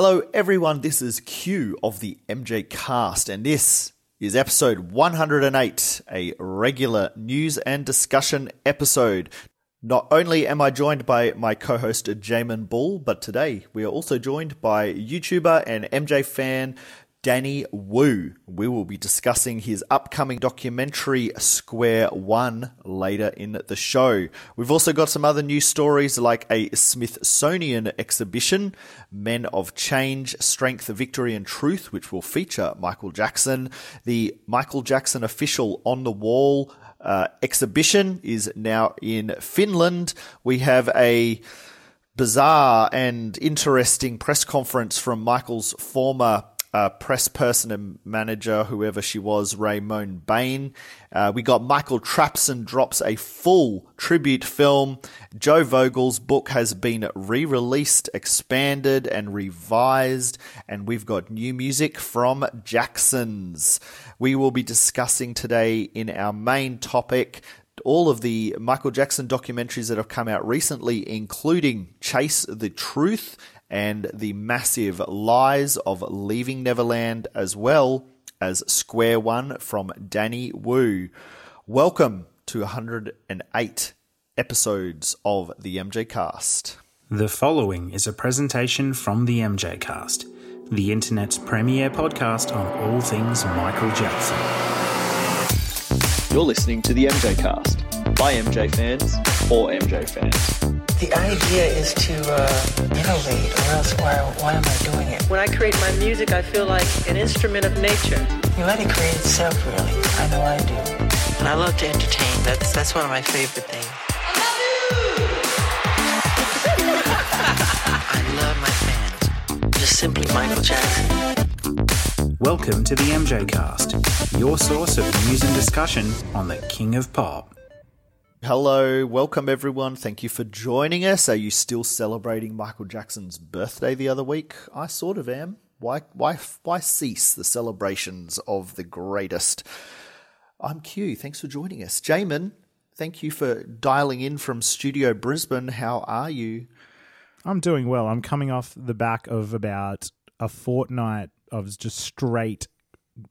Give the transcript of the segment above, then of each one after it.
Hello, everyone. This is Q of the MJ Cast, and this is episode 108, a regular news and discussion episode. Not only am I joined by my co host Jamon Bull, but today we are also joined by YouTuber and MJ fan Danny Wu. We will be discussing his upcoming documentary Square One later in the show. We've also got some other news stories like a Smithsonian exhibition, Men of Change, Strength, Victory and Truth, which will feature Michael Jackson. The Michael Jackson official on the wall uh, exhibition is now in Finland. We have a bizarre and interesting press conference from Michael's former uh, press person and manager, whoever she was, Raymone Bain. Uh, we got Michael Trapson drops a full tribute film. Joe Vogel's book has been re released, expanded, and revised. And we've got new music from Jacksons. We will be discussing today in our main topic all of the Michael Jackson documentaries that have come out recently, including Chase the Truth and the massive Lies of Leaving Neverland, as well as Square One from Danny Wu. Welcome to 108 episodes of the MJ Cast. The following is a presentation from the MJ Cast, the internet's premier podcast on all things Michael Jackson. You're listening to the MJ Cast by MJ fans for MJ fans. The idea is to uh, innovate, or else why, why am I doing it? When I create my music, I feel like an instrument of nature. You let it create itself, really. I know I do. And I love to entertain. That's that's one of my favorite things. I love my fans. Just simply Michael Jackson. Welcome to the MJ Cast, your source of news and discussion on the King of Pop. Hello, welcome everyone. Thank you for joining us. Are you still celebrating Michael Jackson's birthday the other week? I sort of am. Why why why cease the celebrations of the greatest? I'm Q. Thanks for joining us. Jamon, thank you for dialing in from Studio Brisbane. How are you? I'm doing well. I'm coming off the back of about a fortnight of just straight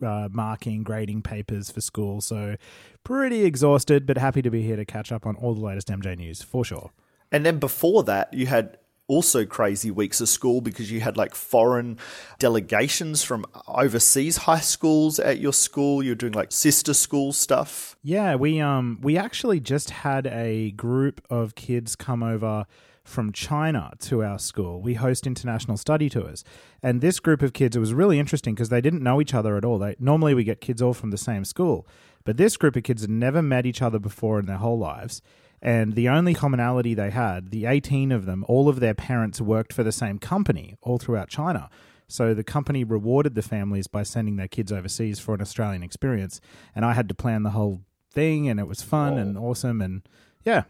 uh, marking, grading papers for school. So pretty exhausted, but happy to be here to catch up on all the latest MJ news for sure. And then before that, you had also crazy weeks of school because you had like foreign delegations from overseas high schools at your school. You're doing like sister school stuff. Yeah, we um we actually just had a group of kids come over from China to our school. We host international study tours. And this group of kids, it was really interesting because they didn't know each other at all. They, normally, we get kids all from the same school. But this group of kids had never met each other before in their whole lives. And the only commonality they had, the 18 of them, all of their parents worked for the same company all throughout China. So the company rewarded the families by sending their kids overseas for an Australian experience. And I had to plan the whole thing, and it was fun Whoa. and awesome. And yeah,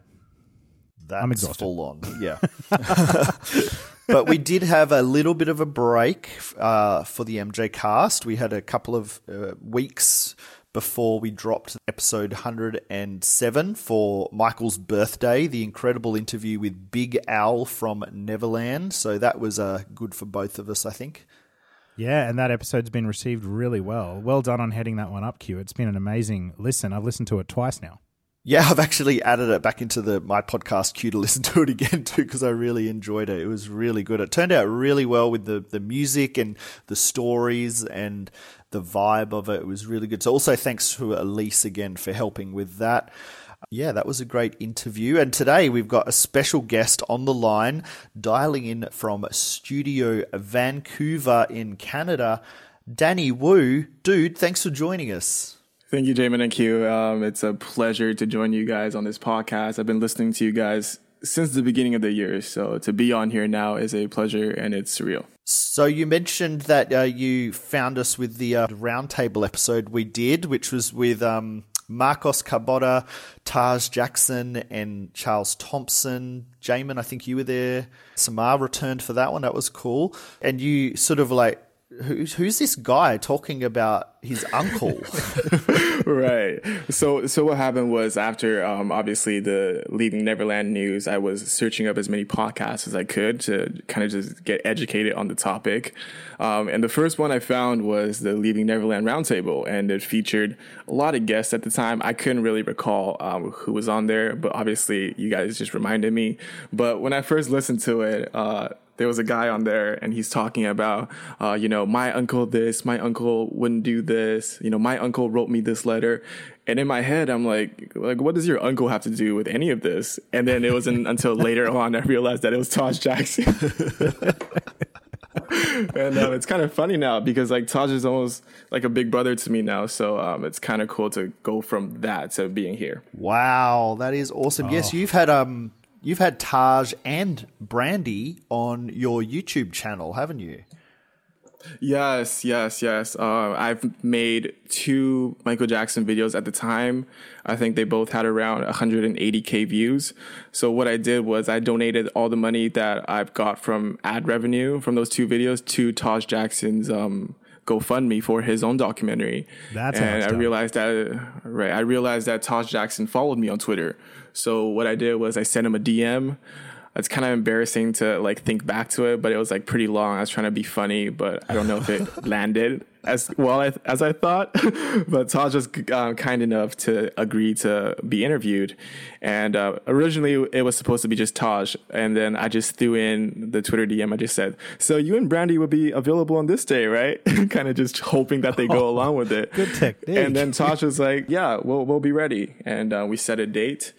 That's I'm exhausted. full on. Yeah. but we did have a little bit of a break uh, for the MJ cast. We had a couple of uh, weeks before we dropped episode 107 for Michael's birthday, the incredible interview with Big Al from Neverland. So that was uh, good for both of us, I think. Yeah, and that episode's been received really well. Well done on heading that one up, Q. It's been an amazing listen. I've listened to it twice now. Yeah, I've actually added it back into the my podcast queue to listen to it again too because I really enjoyed it. It was really good. It turned out really well with the the music and the stories and the vibe of it. It was really good. So also thanks to Elise again for helping with that. Yeah, that was a great interview. And today we've got a special guest on the line, dialing in from Studio Vancouver in Canada, Danny Wu. Dude, thanks for joining us. Thank you, Jamon and Q. Um, it's a pleasure to join you guys on this podcast. I've been listening to you guys since the beginning of the year, so to be on here now is a pleasure and it's surreal. So you mentioned that uh, you found us with the uh, roundtable episode we did, which was with um, Marcos Carbota, Taj Jackson, and Charles Thomson. Jamon, I think you were there. Samar returned for that one. That was cool. And you sort of like who's, who's this guy talking about his uncle? right. So, so what happened was after, um, obviously the Leaving Neverland news, I was searching up as many podcasts as I could to kind of just get educated on the topic. Um, and the first one I found was the Leaving Neverland Roundtable, and it featured a lot of guests at the time. I couldn't really recall um, who was on there, but obviously you guys just reminded me. But when I first listened to it, uh, there was a guy on there and he's talking about, uh, you know, my uncle this, my uncle wouldn't do this, you know, my uncle wrote me this letter. And in my head, I'm like, like, what does your uncle have to do with any of this? And then it wasn't until later on I realized that it was Taj Jackson. and um, it's kind of funny now because like Taj is almost like a big brother to me now. So um, it's kind of cool to go from that to being here. Wow, that is awesome. Oh. Yes, you've had um You've had Taj and Brandy on your YouTube channel, haven't you? Yes, yes, yes. Uh, I've made two Michael Jackson videos at the time. I think they both had around 180k views. So what I did was I donated all the money that I've got from ad revenue from those two videos to Taj Jackson's um, GoFundMe for his own documentary. That's and I realized that right. I realized that Taj Jackson followed me on Twitter. So what I did was I sent him a DM. It's kind of embarrassing to like think back to it, but it was like pretty long. I was trying to be funny, but I don't know if it landed as well as I thought. but Taj was uh, kind enough to agree to be interviewed. And uh, originally it was supposed to be just Taj. And then I just threw in the Twitter DM. I just said, So you and Brandy will be available on this day, right? kind of just hoping that they go oh, along with it. Good technique. And then Taj was like, Yeah, we'll, we'll be ready. And uh, we set a date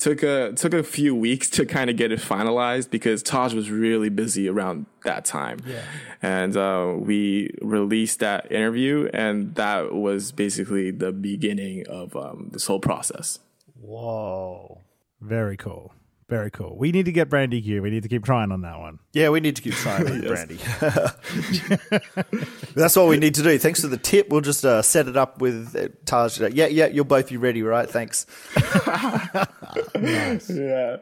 took a took a few weeks to kind of get it finalized because Taj was really busy around that time, yeah. and uh, we released that interview, and that was basically the beginning of um, this whole process. Whoa, very cool. Very cool. We need to get Brandy Q. We need to keep trying on that one. Yeah, we need to keep trying with Brandy. That's all we need to do. Thanks for the tip. We'll just uh, set it up with uh, Taj. Yeah, yeah, you'll both be ready, right? Thanks. nice. Yeah.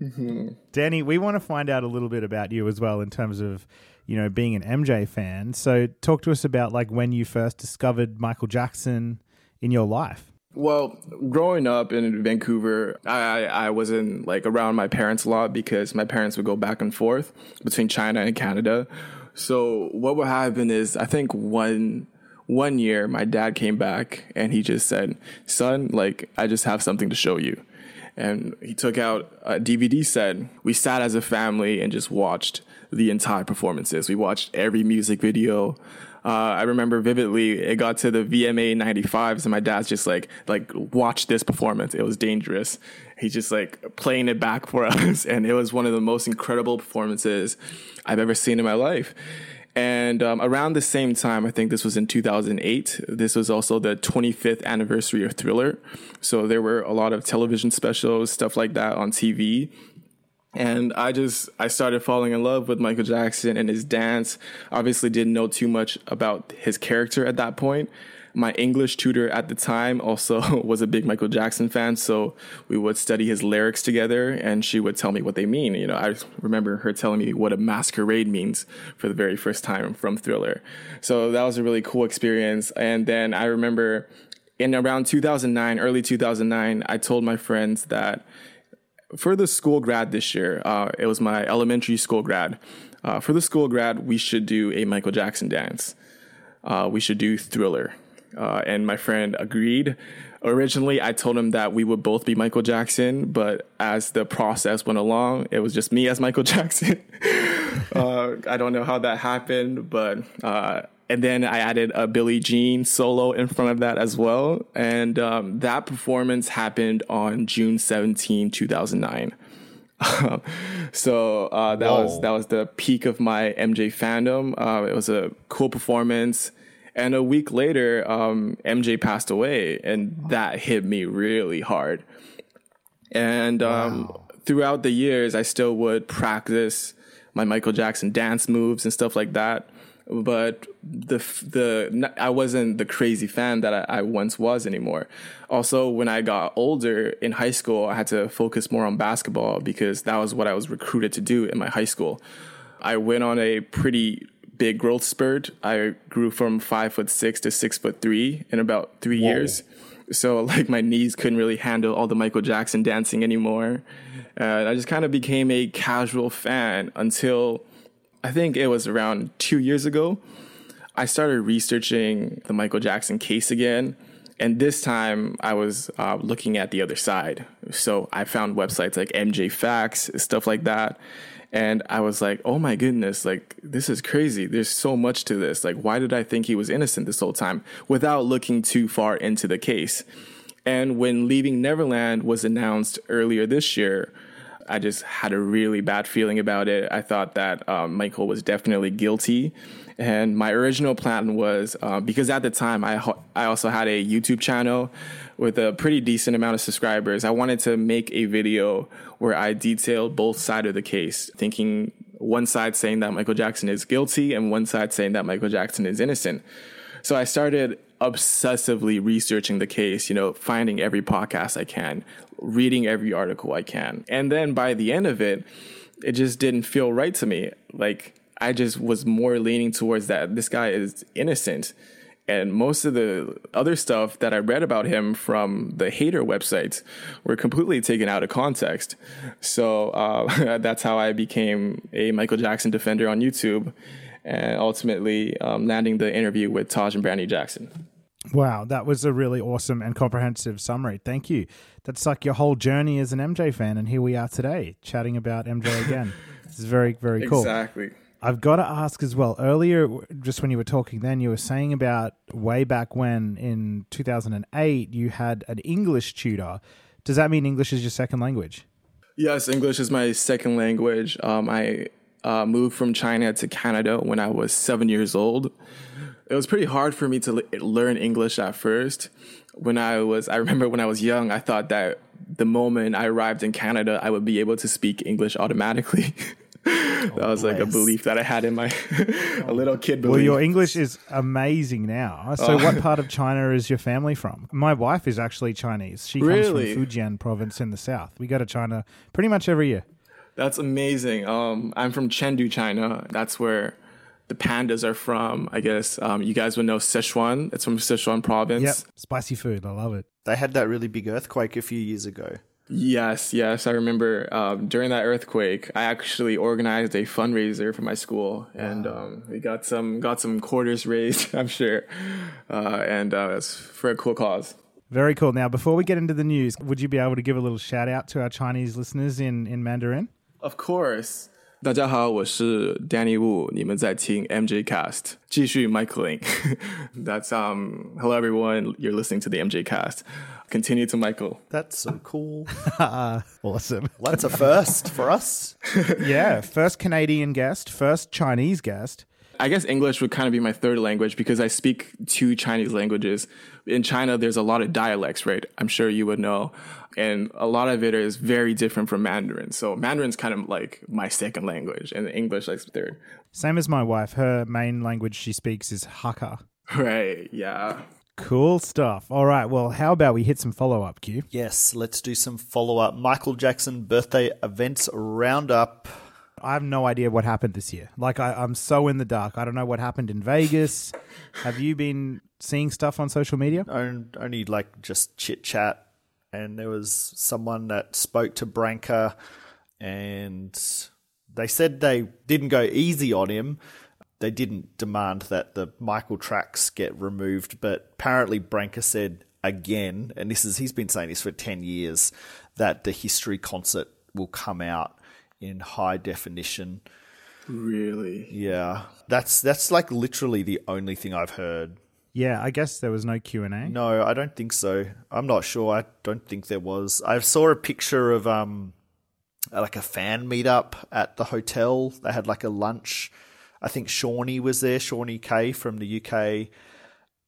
Mm-hmm. Danny, we want to find out a little bit about you as well in terms of you know being an MJ fan. So talk to us about like when you first discovered Michael Jackson in your life. Well, growing up in Vancouver, I, I wasn't like around my parents a lot because my parents would go back and forth between China and Canada. So what would happen is I think one one year my dad came back and he just said, "Son, like I just have something to show you." And he took out a DVD set. We sat as a family and just watched the entire performances. We watched every music video. Uh, I remember vividly. It got to the VMA 95s, and my dad's just like, like, watch this performance. It was dangerous. He's just like playing it back for us, and it was one of the most incredible performances I've ever seen in my life. And um, around the same time, I think this was in 2008, this was also the 25th anniversary of Thriller. So there were a lot of television specials, stuff like that on TV and I just I started falling in love with Michael Jackson and his dance. Obviously didn't know too much about his character at that point. My English tutor at the time also was a big Michael Jackson fan, so we would study his lyrics together and she would tell me what they mean. You know, I remember her telling me what a masquerade means for the very first time from Thriller. So that was a really cool experience. And then I remember in around 2009, early 2009, I told my friends that for the school grad this year, uh, it was my elementary school grad. Uh, for the school grad, we should do a Michael Jackson dance. Uh, we should do Thriller. Uh, and my friend agreed. Originally, I told him that we would both be Michael Jackson, but as the process went along, it was just me as Michael Jackson. Uh, I don't know how that happened, but uh, and then I added a Billie Jean solo in front of that as well. And um, that performance happened on June 17, 2009. so uh, that Whoa. was that was the peak of my MJ fandom. Uh, it was a cool performance, and a week later, um, MJ passed away, and that hit me really hard. And um, wow. throughout the years, I still would practice my Michael Jackson dance moves and stuff like that but the the I wasn't the crazy fan that I, I, once was anymore. Also, when I got older in high school, I had to focus more on basketball because that was what I was recruited to do in my high school. I went on a pretty big growth spurt. I grew from five foot six to six foot three in about three Whoa. years. So like my knees couldn't really handle all the Michael Jackson dancing anymore. And I just kind of became a casual fan until I think it was around two years ago. I started researching the Michael Jackson case again. And this time I was uh, looking at the other side. So I found websites like MJ Facts, stuff like that. And I was like, oh my goodness, like, this is crazy. There's so much to this. Like, why did I think he was innocent this whole time without looking too far into the case? And when Leaving Neverland was announced earlier this year, I just had a really bad feeling about it. I thought that um, Michael was definitely guilty. And my original plan was uh, because at the time I, ho- I also had a YouTube channel with a pretty decent amount of subscribers. I wanted to make a video where I detailed both sides of the case, thinking one side saying that Michael Jackson is guilty and one side saying that Michael Jackson is innocent. So I started obsessively researching the case, you know, finding every podcast I can, reading every article I can. And then by the end of it, it just didn't feel right to me. Like I just was more leaning towards that this guy is innocent. And most of the other stuff that I read about him from the hater websites were completely taken out of context. So uh, that's how I became a Michael Jackson defender on YouTube and ultimately um, landing the interview with Taj and Brandy Jackson. Wow, that was a really awesome and comprehensive summary. Thank you. That's like your whole journey as an MJ fan, and here we are today chatting about MJ again. this is very, very cool. Exactly. I've got to ask as well. Earlier, just when you were talking, then you were saying about way back when in 2008 you had an English tutor. Does that mean English is your second language? Yes, English is my second language. Um, I uh, moved from China to Canada when I was seven years old. It was pretty hard for me to l- learn English at first. When I was, I remember when I was young, I thought that the moment I arrived in Canada, I would be able to speak English automatically. that was like a belief that I had in my a little kid belief. Well, your English is amazing now. So, oh. what part of China is your family from? My wife is actually Chinese. She really? comes from Fujian province in the south. We go to China pretty much every year. That's amazing. Um, I'm from Chengdu, China. That's where the pandas are from. I guess um, you guys would know Sichuan. It's from Sichuan province. Yep, spicy food. I love it. They had that really big earthquake a few years ago. Yes, yes, I remember um, during that earthquake, I actually organized a fundraiser for my school, and um, we got some got some quarters raised, I'm sure, uh, and uh, it's for a cool cause. Very cool. Now, before we get into the news, would you be able to give a little shout out to our Chinese listeners in in Mandarin? Of course. 大家好，我是 Danny Wu，你们在听 MJ Cast，继续 Michaeling. That's um hello everyone, you're listening to the MJ Cast. Continue to Michael. That's so cool. awesome. Well, that's a first for us. yeah, first Canadian guest, first Chinese guest. I guess English would kind of be my third language because I speak two Chinese languages. In China, there's a lot of dialects, right? I'm sure you would know. And a lot of it is very different from Mandarin. So Mandarin's kind of like my second language and English like third. Same as my wife. Her main language she speaks is Hakka. Right, yeah. Cool stuff. All right. Well, how about we hit some follow up, Q? Yes, let's do some follow up. Michael Jackson birthday events roundup. I have no idea what happened this year. Like I, I'm so in the dark. I don't know what happened in Vegas. have you been seeing stuff on social media? Only like just chit chat. And there was someone that spoke to Branca, and they said they didn't go easy on him. They didn't demand that the Michael tracks get removed, but apparently Branca said again, and this is he's been saying this for ten years, that the history concert will come out in high definition. Really? Yeah. That's that's like literally the only thing I've heard. Yeah, I guess there was no Q and A. No, I don't think so. I'm not sure. I don't think there was. I saw a picture of um like a fan meetup at the hotel. They had like a lunch. I think Shawnee was there, Shawnee K from the UK.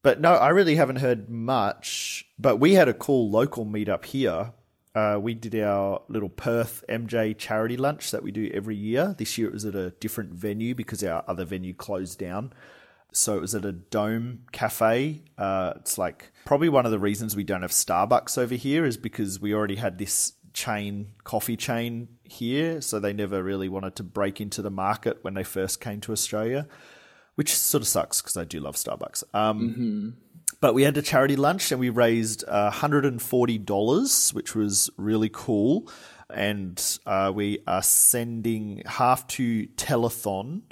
But no, I really haven't heard much. But we had a cool local meetup here uh, we did our little Perth MJ charity lunch that we do every year. This year it was at a different venue because our other venue closed down. So it was at a Dome Cafe. Uh, it's like probably one of the reasons we don't have Starbucks over here is because we already had this chain, coffee chain here. So they never really wanted to break into the market when they first came to Australia. which sort of sucks because I do love Starbucks. Um, But we had a charity lunch and we raised uh, $140, which was really cool. And uh, we are sending half to Telethon,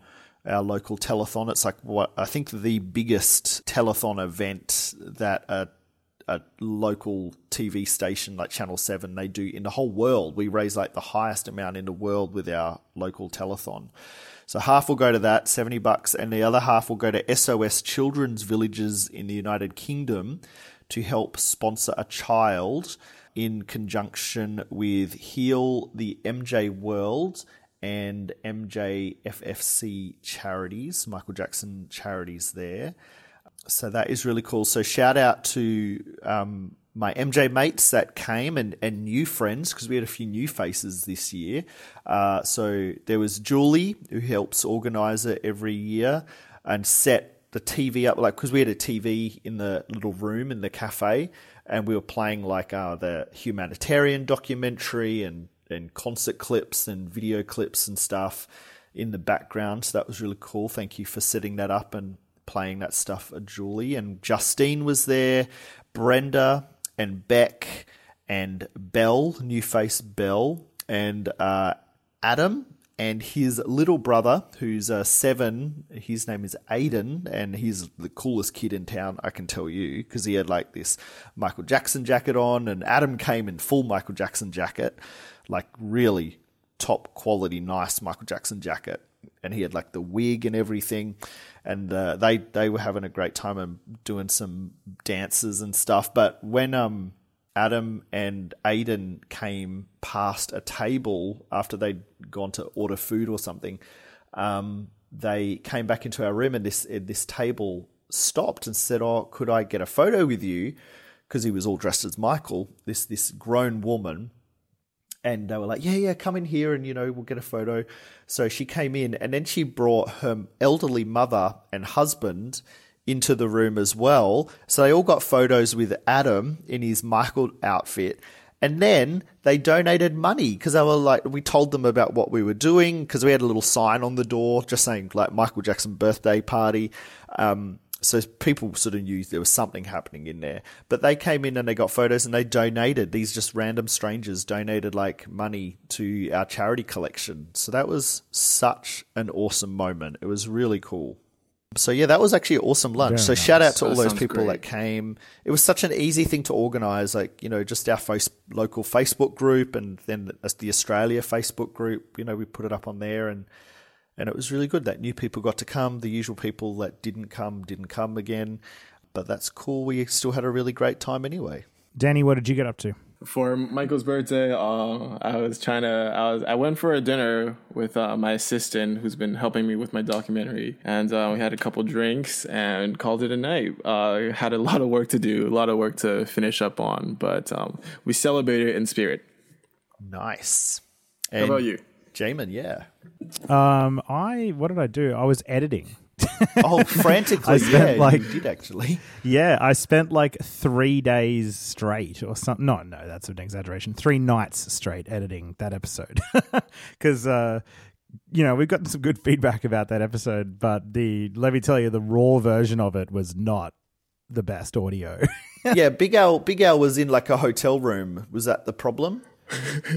our local telethon. It's like what I think the biggest telethon event that a, a local TV station like Channel 7 they do in the whole world. We raise like the highest amount in the world with our local telethon. So half will go to that, 70 bucks, and the other half will go to SOS Children's Villages in the United Kingdom to help sponsor a child in conjunction with Heal the MJ World and MJFFC charities, Michael Jackson charities there. So that is really cool. So shout out to um, my MJ mates that came and, and new friends because we had a few new faces this year. Uh, so there was Julie who helps organize it every year and set the TV up like because we had a TV in the little room in the cafe and we were playing like uh, the humanitarian documentary and and concert clips and video clips and stuff in the background. So that was really cool. Thank you for setting that up and playing that stuff Julie. And Justine was there, Brenda and Beck and Bell, new face Bell, and uh, Adam and his little brother, who's uh, seven. His name is Aiden, and he's the coolest kid in town, I can tell you, because he had like this Michael Jackson jacket on, and Adam came in full Michael Jackson jacket, like really top quality, nice Michael Jackson jacket, and he had like the wig and everything, and uh, they they were having a great time and doing some dances and stuff. But when um Adam and Aiden came past a table after they'd gone to order food or something. Um, they came back into our room and this this table stopped and said, "Oh, could I get a photo with you?" Because he was all dressed as Michael. This this grown woman, and they were like, "Yeah, yeah, come in here and you know we'll get a photo." So she came in and then she brought her elderly mother and husband into the room as well. So they all got photos with Adam in his Michael outfit. And then they donated money because they were like, we told them about what we were doing because we had a little sign on the door just saying like Michael Jackson birthday party. Um, so people sort of knew there was something happening in there. But they came in and they got photos and they donated. These just random strangers donated like money to our charity collection. So that was such an awesome moment. It was really cool. So yeah, that was actually an awesome lunch. Very so nice. shout out to That all those people great. that came. It was such an easy thing to organize, like you know, just our face, local Facebook group, and then as the Australia Facebook group. You know, we put it up on there, and and it was really good that new people got to come. The usual people that didn't come didn't come again, but that's cool. We still had a really great time anyway. Danny, what did you get up to? For Michael's birthday, uh, I was trying to. I was. I went for a dinner with uh, my assistant, who's been helping me with my documentary, and uh, we had a couple drinks and called it a night. Uh, had a lot of work to do, a lot of work to finish up on, but um, we celebrated in spirit. Nice. How about you? Jamon? Yeah. Um, I what did I do? I was editing. Oh, frantically. I spent, yeah, like- you did actually. Yeah, I spent like three days straight or something. No, no, that's an exaggeration. Three nights straight editing that episode because. Uh, you know, we've gotten some good feedback about that episode, but the let me tell you, the raw version of it was not the best audio. yeah, Big Al. Big Al was in like a hotel room. Was that the problem?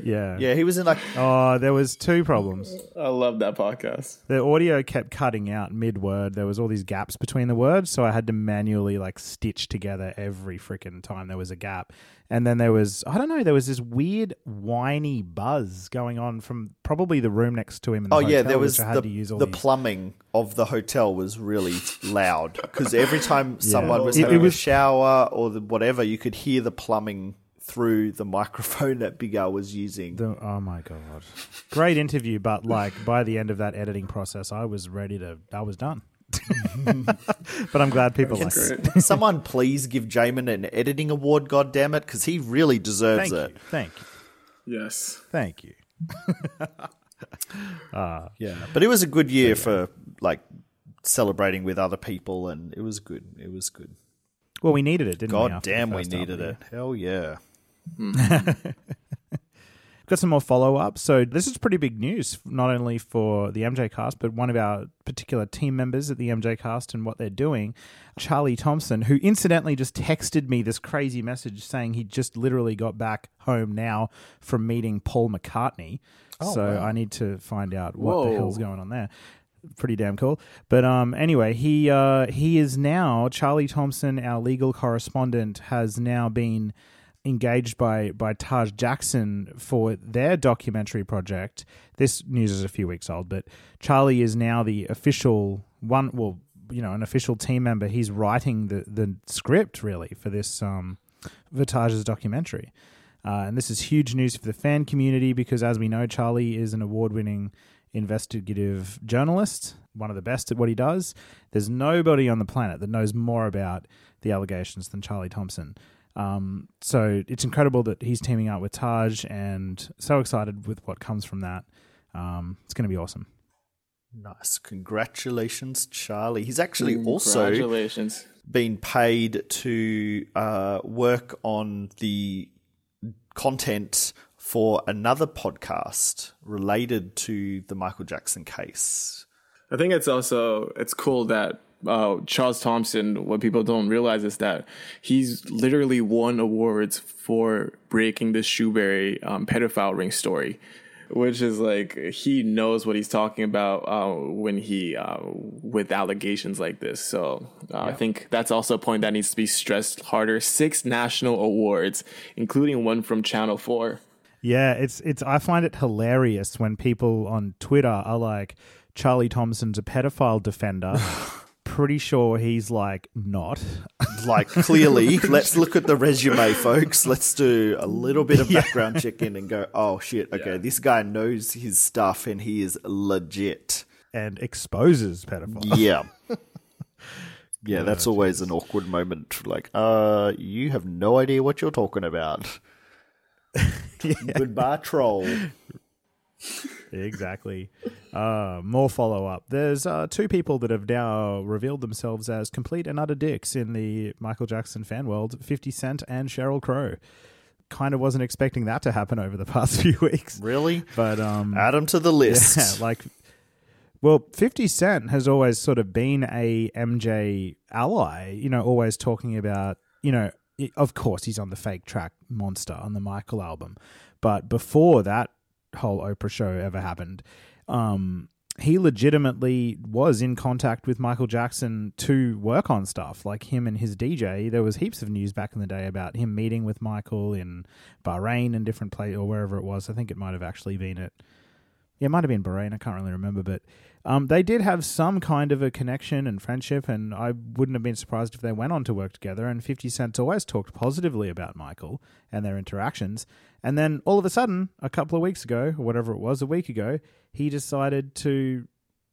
Yeah. Yeah, he was in like Oh, there was two problems. I love that podcast. The audio kept cutting out mid word. There was all these gaps between the words, so I had to manually like stitch together every freaking time there was a gap. And then there was I don't know, there was this weird whiny buzz going on from probably the room next to him in the Oh yeah, hotel, there was the, to use all the these. plumbing of the hotel was really loud because every time someone was It- it having was- a shower or the, whatever, you could hear the plumbing through the microphone that Big Al was using. The- oh my god. Great interview, but like by the end of that editing process I was ready to I was done. but I'm glad people like it. Someone please give Jamon an editing award? God damn it, because he really deserves Thank it. you. Thank you. Yes. Thank you. Uh, yeah, but it was a good year for like celebrating with other people, and it was good. It was good. Well, we needed it, didn't we? God damn, we needed it. Hell yeah. got some more follow up. So this is pretty big news, not only for the MJ cast, but one of our particular team members at the MJ cast and what they're doing. Charlie Thomson, who incidentally just texted me this crazy message saying he just literally got back home now from meeting Paul McCartney. Oh, so I need to find out what the hell's going on there pretty damn cool. But um, anyway, he uh, he is now Charlie Thomson, our legal correspondent, has now been engaged by by Taj Jackson for their documentary project. This news is a few weeks old, but Charlie is now the official one. Well, you know, an official team member. He's writing the the script really for this um for Taj's documentary. Uh, and this is huge news for the fan community because, as we know, Charlie is an award winning investigative journalist, one of the best at what he does. There's nobody on the planet that knows more about the allegations than Charlie Thomson. Um, so it's incredible that he's teaming up with Taj, and so excited with what comes from that. Um, it's going to be awesome. Nice. Congratulations, Charlie. He's actually also Congratulations. been paid to uh, work on the content for another podcast related to the Michael Jackson case. I think it's also it's cool that uh, Charles Thomson. What people don't realize is that he's literally won awards for breaking the Shoebury um, pedophile ring story, which is like he knows what he's talking about uh, when he uh, with allegations like this. So uh, I think that's also a point that needs to be stressed harder. Six national awards, including one from Channel Four. Yeah, it's it's. I find it hilarious when people on Twitter are like, "Charlie Thomson's a pedophile defender." Pretty sure he's like not. Like, clearly, let's look at the resume, folks. Let's do a little bit of background check in and go, oh, shit, okay, this guy knows his stuff and he is legit. and exposes pedophiles. Yeah. Yeah, that's always an awkward moment. Like, uh, you have no idea what you're talking about. Goodbye, troll. Exactly. Uh, more follow up. There's uh, two people that have now revealed themselves as complete and utter dicks in the Michael Jackson fan world 50 Cent and Sheryl Crow. Kind of wasn't expecting that to happen over the past few weeks. Really? But um, Add them to the list. Yeah, like, well, 50 Cent has always sort of been a MJ ally, you know, always talking about, you know, of course he's on the fake track Monster on the Michael album. But before that whole Oprah show ever happened, um, he legitimately was in contact with Michael Jackson to work on stuff like him and his DJ. There was heaps of news back in the day about him meeting with Michael in Bahrain and different place or wherever it was. I think it might have actually been at yeah, it might have been Bahrain. I can't really remember, but um, they did have some kind of a connection and friendship, and I wouldn't have been surprised if they went on to work together. And Fifty Cent's always talked positively about Michael and their interactions. And then all of a sudden, a couple of weeks ago, or whatever it was, a week ago, he decided to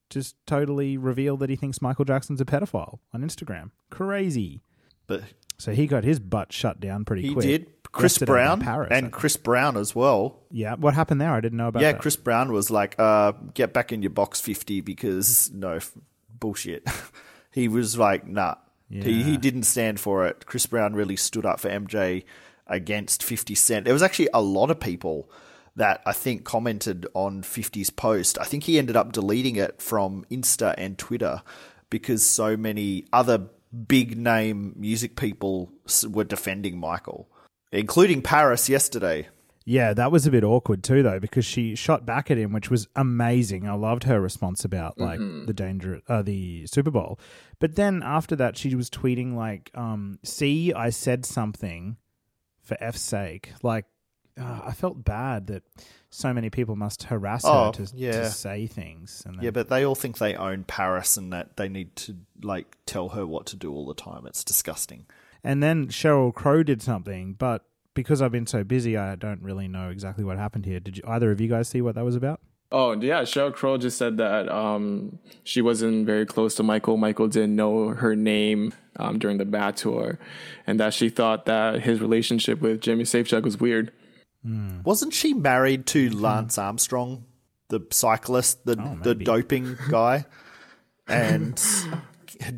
just totally reveal that he thinks Michael Jackson's a pedophile on Instagram. Crazy. But So he got his butt shut down pretty he quick. He did. Chris Brown Paris, and. Chris Brown as well. Yeah, what happened there? I didn't know about it. yeah, that. Chris Brown was like, uh, get back in your box 50 because no, f- bullshit. he was like, nah. He, he didn't stand for it. Chris Brown really stood up for MJ against 50 Cent. There was actually a lot of people that I think commented on 50's post. I think he ended up deleting it from Insta and Twitter because so many other big name music people were defending Michael, including Paris yesterday. Yeah, that was a bit awkward too, though, because she shot back at him, which was amazing. I loved her response about like the danger, uh, the Super Bowl. But then after that, she was tweeting like, um, "See, I said something for F's sake." Like, uh, I felt bad that so many people must harass Oh, her to, yeah. to say things. Then, Yeah, but they all think they own Paris and that they need to like tell her what to do all the time. It's disgusting. And then Sheryl Crow did something, but because I've been so busy, I don't really know exactly what happened here. Did you, either of you guys see what that was about? Oh yeah, Sheryl Crow just said that um, she wasn't very close to Michael. Michael didn't know her name um, during the Bad tour, and that she thought that his relationship with Jimmy Safechuck was weird. Wasn't she married to Lance Armstrong, the cyclist, the the doping guy, and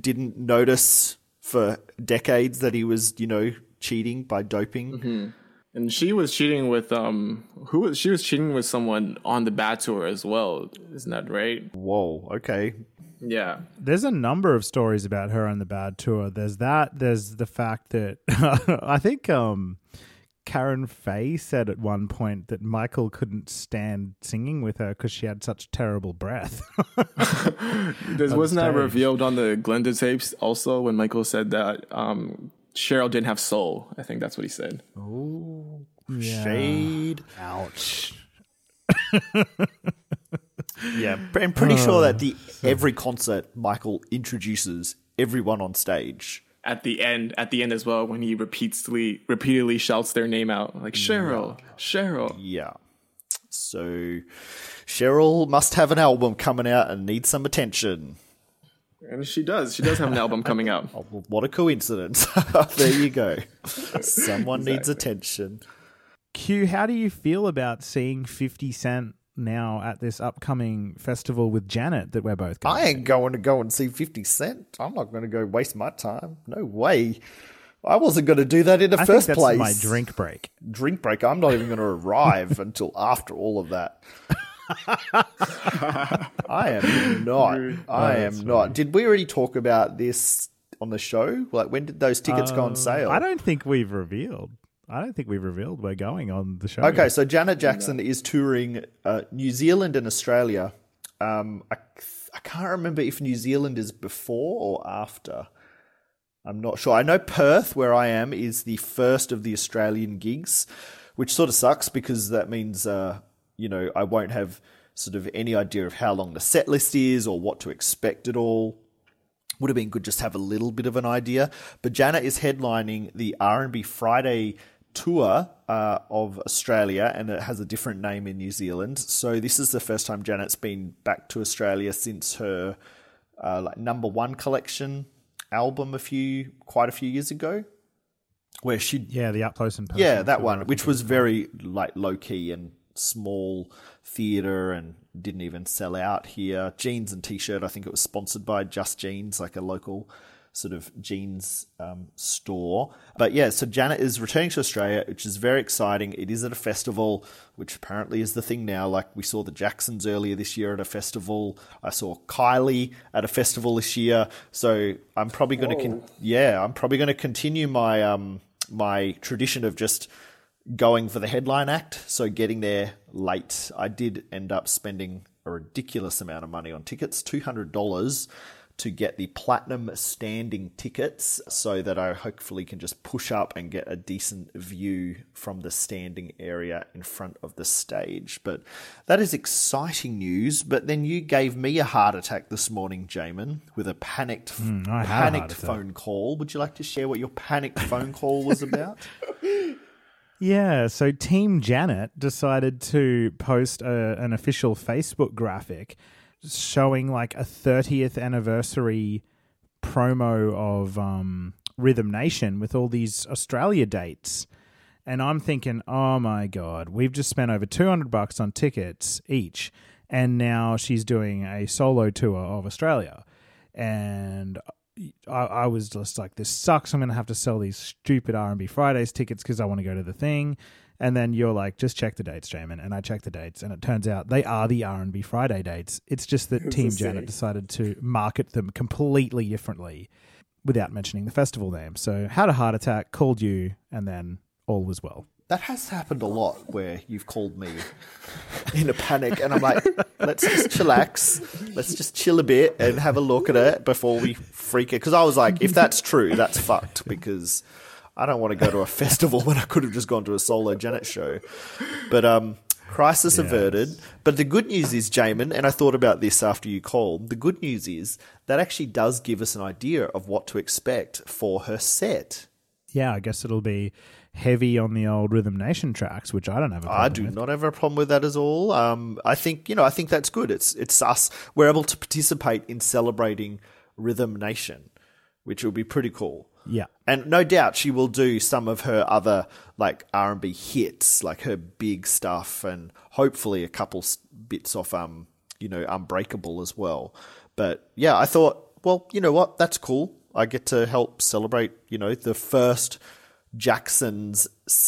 didn't notice for decades that he was, you know, cheating by doping? And she was cheating with um who was she was cheating with someone on the bad tour as well, isn't that right? Whoa, okay. Yeah. There's a number of stories about her on the bad tour. There's that. There's the fact that I think um, Karen Faye said at one point that Michael couldn't stand singing with her because she had such terrible breath. This wasn't that revealed on the Glenda tapes also when Michael said that um Sheryl didn't have soul. I think that's what he said. Oh shade. Ouch. Yeah, I'm pretty sure that the uh, every concert Michael introduces everyone on stage. At the end, at the end as well, when he repeatedly repeatedly shouts their name out, like Sheryl, Sheryl. Yeah. So Sheryl must have an album coming out and needs some attention. And she does. She does have an album coming out. Oh, well, what a coincidence. there you go. Someone needs attention. Q, how do you feel about seeing 50 Cent now at this upcoming festival with Janet that we're both going I ain't going to go and see 50 Cent. I'm not going to go waste my time. No way. I wasn't going to do that in the I first think that's place. my drink break. drink break. I'm not even going to arrive until after all of that. I am not. I am not. Did we already talk about this on the show? Like, when did those tickets go on sale? I don't think we've revealed. I don't think we've revealed we're going on the show. Okay, so Janet Jackson is touring uh, New Zealand and Australia. Um, I, I can't remember if New Zealand is before or after. I'm not sure. I know Perth, where I am, is the first of the Australian gigs, which sort of sucks because that means, uh, you know, I won't have sort of any idea of how long the set list is or what to expect at all would have been good just to have a little bit of an idea. But Janet is headlining the R&B Friday tour uh, of Australia, and it has a different name in New Zealand. So this is the first time Janet's been back to Australia since her uh, like number one collection album a few quite a few years ago, where she Yeah, the up close and personal. yeah, that one, which was very like low key and small theater and didn't even sell out here. Jeans and t-shirt. I think it was sponsored by Just Jeans, like a local sort of jeans um, store. But yeah, so Janet is returning to Australia, which is very exciting. It is at a festival, which apparently is the thing now. Like we saw the Jacksons earlier this year at a festival. I saw Kylie at a festival this year. So I'm probably going to, con- yeah, I'm probably going to continue my um my tradition of just going for the headline act, so getting there late. I did end up spending a ridiculous amount of money on tickets, $200 to get the platinum standing tickets so that I hopefully can just push up and get a decent view from the standing area in front of the stage. But that is exciting news. But then you gave me a heart attack this morning, Jamon, with a panicked hmm, I had a panicked phone call. Would you like to share what your panicked phone call was about? Yeah, so Team Janet decided to post a, an official Facebook graphic showing like a 30th anniversary promo of um, Rhythm Nation with all these Australia dates. And I'm thinking, oh my God, we've just spent over 200 bucks on tickets each. And now she's doing a solo tour of Australia. And I, I was just like, this sucks. I'm going to have to sell these stupid R&B Fridays tickets because I want to go to the thing. And then you're like, just check the dates, Jamon. And I check the dates, and it turns out they are the R&B Friday dates. It's just that Team Janet decided to market them completely differently without mentioning the festival name. So had a heart attack, called you, and then all was well. That has happened a lot where you've called me in a panic and I'm like, let's just chillax. Let's just chill a bit and have a look at it before we freak it. Because I was like, if that's true, that's fucked because I don't want to go to a festival when I could have just gone to a solo Janet show. But um, crisis averted. But the good news is, Jamon, and I thought about this after you called, the good news is that actually does give us an idea of what to expect for her set. Yeah, I guess it'll be heavy on the old Rhythm Nation tracks, which I don't have a problem I do with. not have a problem with that at all. Um, I think you know, I think that's good. It's it's us. We're able to participate in celebrating Rhythm Nation, which will be pretty cool. Yeah. And no doubt she will do some of her other like R and B hits, like her big stuff, and hopefully a couple bits off um you know Unbreakable as well. But yeah, I thought, well, you know what, that's cool. I get to help celebrate, you know, the first Jackson's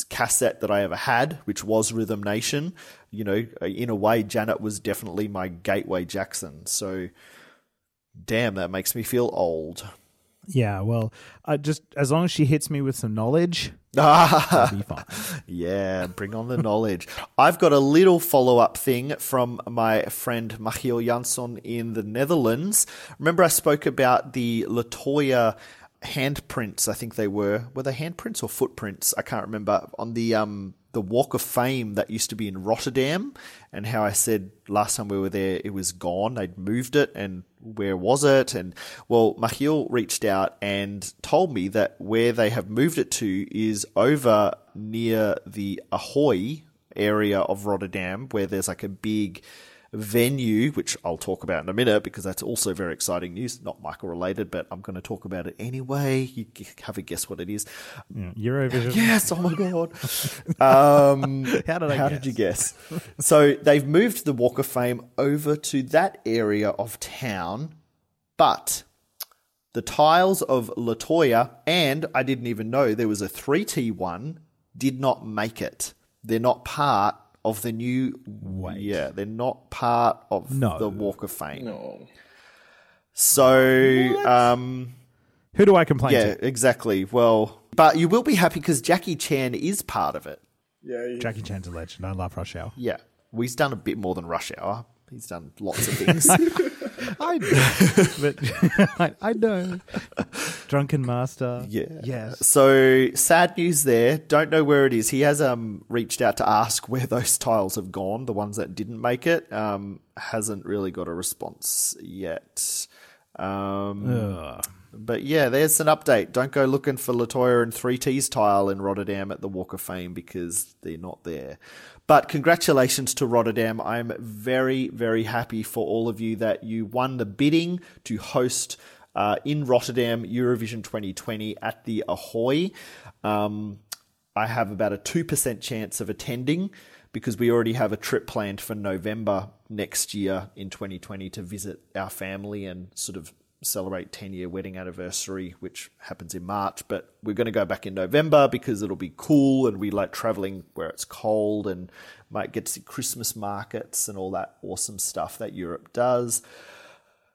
cassette that I ever had, which was Rhythm Nation. You know, uh, in a way, Janet was definitely my gateway Jackson. So, damn, that makes me feel old. Yeah, well, I just as long as she hits me with some knowledge, I'll be fine. Yeah, bring on the knowledge. I've got a little follow up thing from my friend Machiel Jansson in the Netherlands. Remember, I spoke about the Latoya handprints. I think they were were they handprints or footprints? I can't remember on the um the Walk of Fame that used to be in Rotterdam, and how I said last time we were there it was gone. They'd moved it, and where was it? And well, Michiel reached out and told me that where they have moved it to is over near the Ahoy area of Rotterdam, where there's like a big venue, which I'll talk about in a minute because that's also very exciting news. Not Michael related, but I'm going to talk about it anyway. You have a guess what it is. Yeah, Eurovision. Yes, oh my god. Um, How did I How guess? did you guess? so they've moved the Walk of Fame over to that area of town, but the tiles of Latoya and I didn't even know there was a 3T one did not make it. They're not part of the new Yeah, they're not part of No. the Walk of Fame. No. So um Who do I complain yeah, to? exactly. Well, but you will be happy because Jackie Chan is part of it. Yeah. you- Jackie Chan's a legend. I love Rush Hour. Yeah. Well, he's done a bit more than Rush Hour. He's done lots of things. I know, but I, know. Drunken Master. yeah. Yes. So sad news there. Don't know where it is. He has um reached out to ask where those tiles have gone, the ones that didn't make it. Um hasn't really got a response yet. Um Ugh. But yeah, there's an update. Don't go looking for Latoya and 3T's tile in Rotterdam at the Walk of Fame because they're not there. But congratulations to Rotterdam. I'm very, very happy for all of you that you won the bidding to host uh, in Rotterdam Eurovision 2020 at the Ahoy. Um, I have about a 2% chance of attending because we already have a trip planned for November next year in 2020 to visit our family and sort of celebrate 10 year wedding anniversary, which happens in March. But we're going to go back in November because it'll be cool and we like traveling where it's cold and might get to see Christmas markets and all that awesome stuff that Europe does.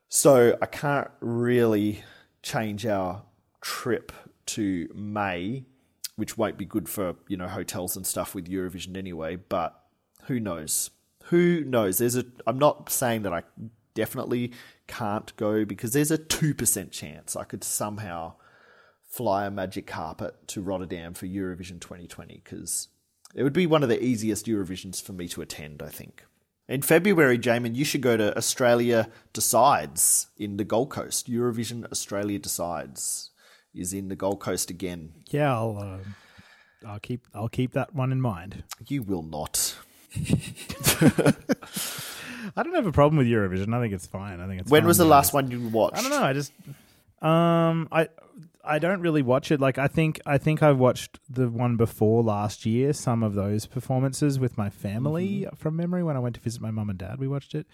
So I can't really change our trip to May, which won't be good for, you know, hotels and stuff with Eurovision anyway, but who knows? Who knows? There's a I'm not saying that I definitely can't go because there's a 2% chance I could somehow fly a magic carpet to Rotterdam for Eurovision 2020 because it would be one of the easiest Eurovisions for me to attend, I think. In February, Jamon, you should go to Australia Decides in the Gold Coast. Eurovision Australia Decides is in the Gold Coast again. Yeah, I'll. Uh, I'll keep. I'll keep that one in mind. You will not. I don't have a problem with Eurovision. I think it's fine. I think it's. When fun. was the last one you watched? I don't know. I just. Um, I. I don't really watch it. Like I think I think I watched the one before last year. Some of those performances with my family Mm-hmm. from memory when I went to visit my mum and dad. We watched it,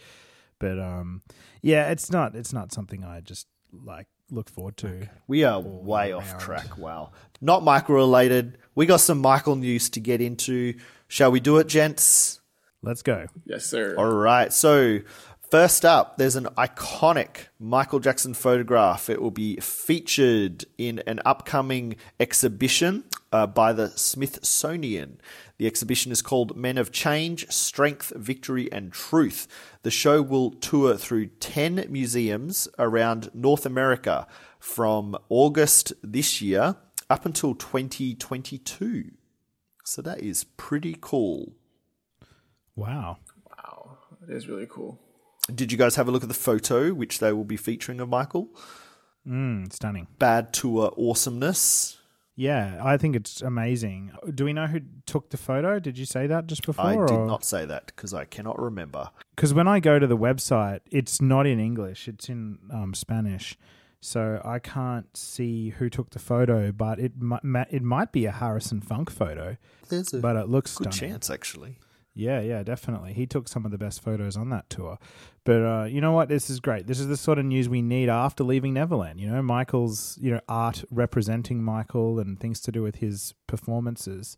but um, yeah, it's not it's not something I just like look forward to. We are way year off track. Wow. Not Michael related. We got some Michael news to get into. Shall we do it, gents? Let's go. Yes, sir. All right. So, first up, there's an iconic Michael Jackson photograph. It will be featured in an upcoming exhibition uh, by the Smithsonian. The exhibition is called Men of Change, Strength, Victory, and Truth. The show will tour through 10 museums around North America from August this year up until 2022. So, that is pretty cool. Wow. Wow, It is really cool. Did you guys have a look at the photo which they will be featuring of Michael? Mm, stunning. Bad tour awesomeness. Yeah, I think it's amazing. Do we know who took the photo? Did you say that just before? I did or- not say that because I cannot remember. because when I go to the website, it's not in English; it's in um, Spanish. So I can't see who took the photo, but it might it might be a Harrison Funk photo, There's a but it looks good stunning. chance, actually. Yeah, yeah, definitely. He took some of the best photos on that tour. But uh, you know what? This is great. This is the sort of news we need after leaving Neverland. You know, Michael's you know art representing Michael and things to do with his performances.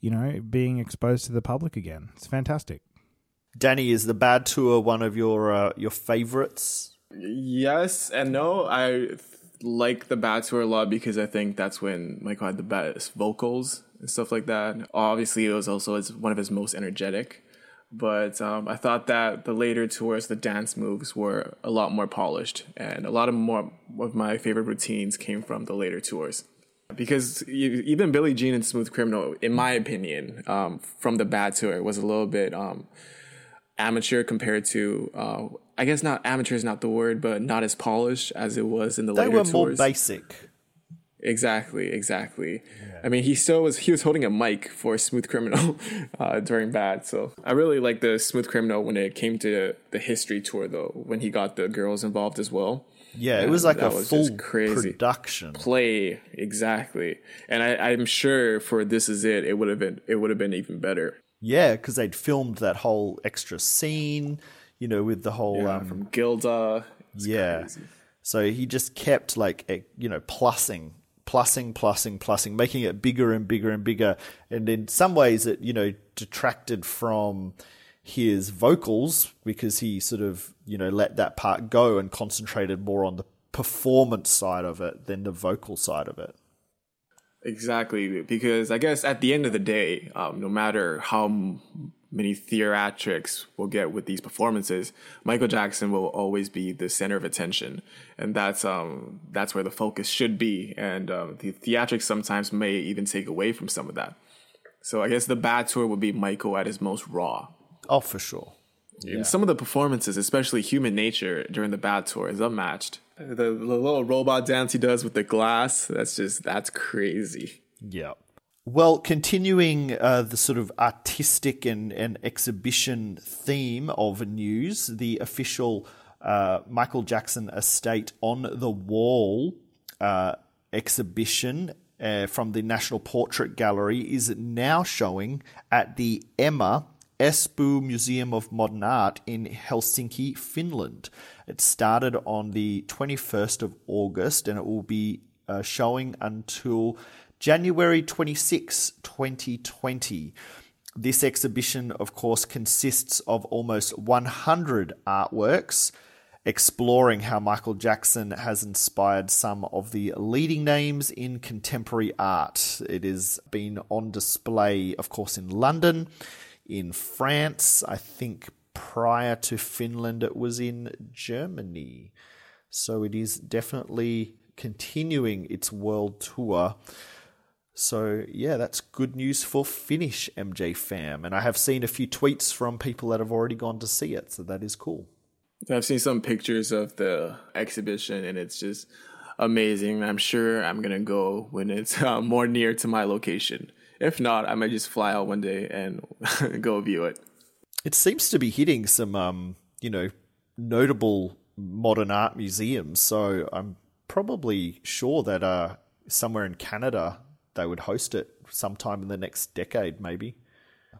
You know, being exposed to the public again. It's fantastic. Danny, is the Bad Tour one of your uh, your favorites? Yes and no. I like the Bad Tour a lot because I think that's when Michael had the best vocals and stuff like that. Obviously, it was also one of his most energetic. But um, I thought that the later tours, the dance moves were a lot more polished, and a lot of more of my favorite routines came from the later tours. Because even Billie Jean and Smooth Criminal, in my opinion, um, from the Bad Tour, was a little bit um, amateur compared to uh, I guess not amateur is not the word, but not as polished as it was in the they later tours. They were more basic. Exactly, exactly. Yeah. I mean, he still was. He was holding a mic for Smooth Criminal uh, during Bad. So I really like the Smooth Criminal when it came to the history tour, though. When he got the girls involved as well. Yeah, it was like a was full crazy production play. Exactly, and I, I'm sure for this is it. It would have been. It would have been even better. Yeah, because they'd filmed that whole extra scene. You know, with the whole yeah, um, from Gilda. Yeah. Crazy. So he just kept like you know plussing plussing, plussing, plussing, making it bigger and bigger and bigger. And in some ways, it you know detracted from his vocals because he sort of you know let that part go and concentrated more on the performance side of it than the vocal side of it. Exactly, because I guess at the end of the day, um, no matter how many theatrics we'll get with these performances, Michael Jackson will always be the center of attention, and that's um that's where the focus should be. And um, the theatrics sometimes may even take away from some of that. So I guess the bad tour would be Michael at his most raw. Oh, for sure. Yeah. Some of the performances, especially Human Nature during the bad tour, is unmatched. The, the little robot dance he does with the glass, that's just that's crazy. Yeah. Well, continuing uh, the sort of artistic and, and exhibition theme of news, the official uh, Michael Jackson Estate on the Wall uh, exhibition uh, from the National Portrait Gallery is now showing at the Emma Espoo Museum of Modern Art in Helsinki, Finland. It started on the 21st of August and it will be uh, showing until January 26, 2020. This exhibition, of course, consists of almost 100 artworks exploring how Michael Jackson has inspired some of the leading names in contemporary art. It has been on display, of course, in London, in France, I think prior to Finland, it was in Germany. So it is definitely continuing its world tour. So yeah, that's good news for Finnish MJ fam, and I have seen a few tweets from people that have already gone to see it, so that is cool. I've seen some pictures of the exhibition, and it's just amazing. I'm sure I'm gonna go when it's uh, more near to my location. If not, I might just fly out one day and go view it. It seems to be hitting some, um, you know, notable modern art museums. So I'm probably sure that uh, somewhere in Canada they would host it sometime in the next decade, maybe.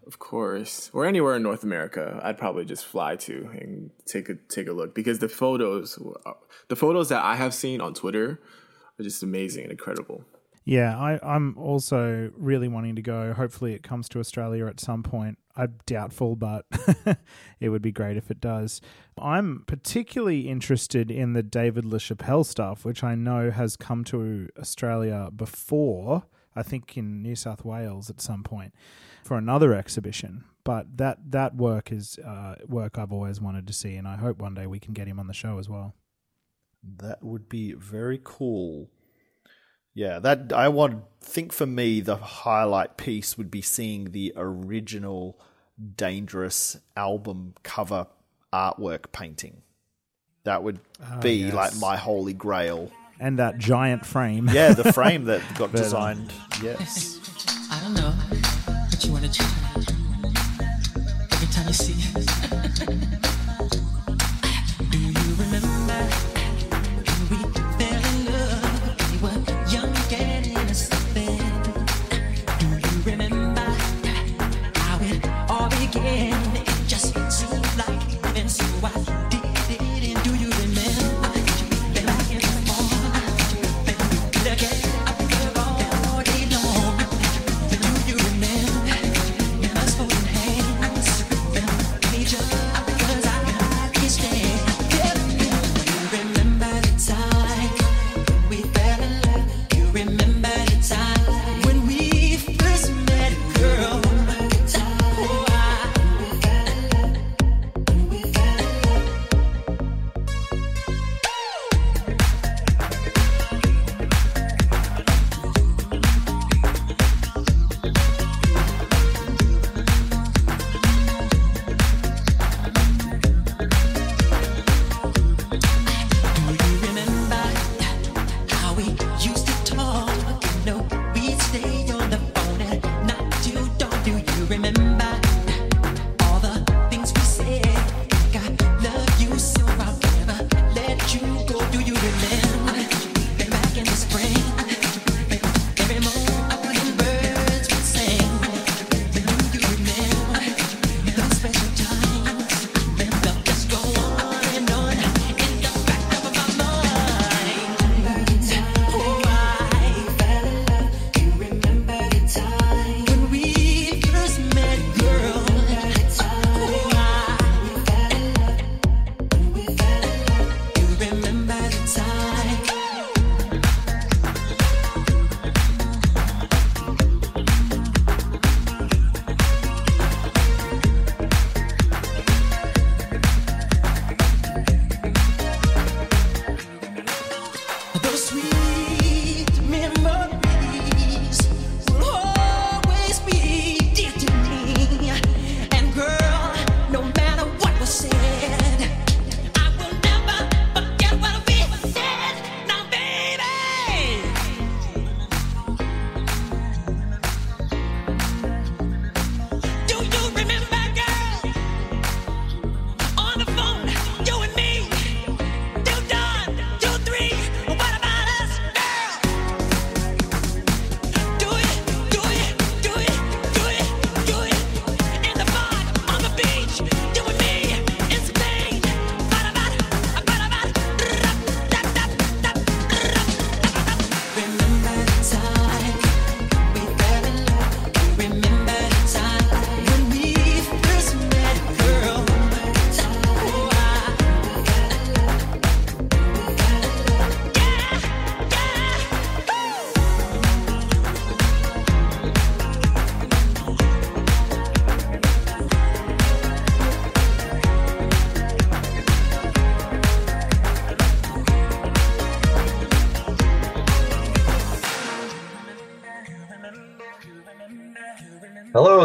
Of course, or anywhere in North America, I'd probably just fly to and take a take a look because the photos, the photos that I have seen on Twitter, are just amazing and incredible. Yeah, I, I'm also really wanting to go. Hopefully, it comes to Australia at some point. I'm doubtful, but it would be great if it does. I'm particularly interested in the David LaChapelle stuff, which I know has come to Australia before. I think in New South Wales at some point for another exhibition. But that that work is uh, work I've always wanted to see, and I hope one day we can get him on the show as well. That would be very cool. Yeah, that I want think for me the highlight piece would be seeing the original Dangerous album cover artwork painting. That would oh, be yes. like my holy grail and that giant frame. Yeah, the frame that got but, uh, designed. Yes. I don't know, but you want to try. Every time you see Do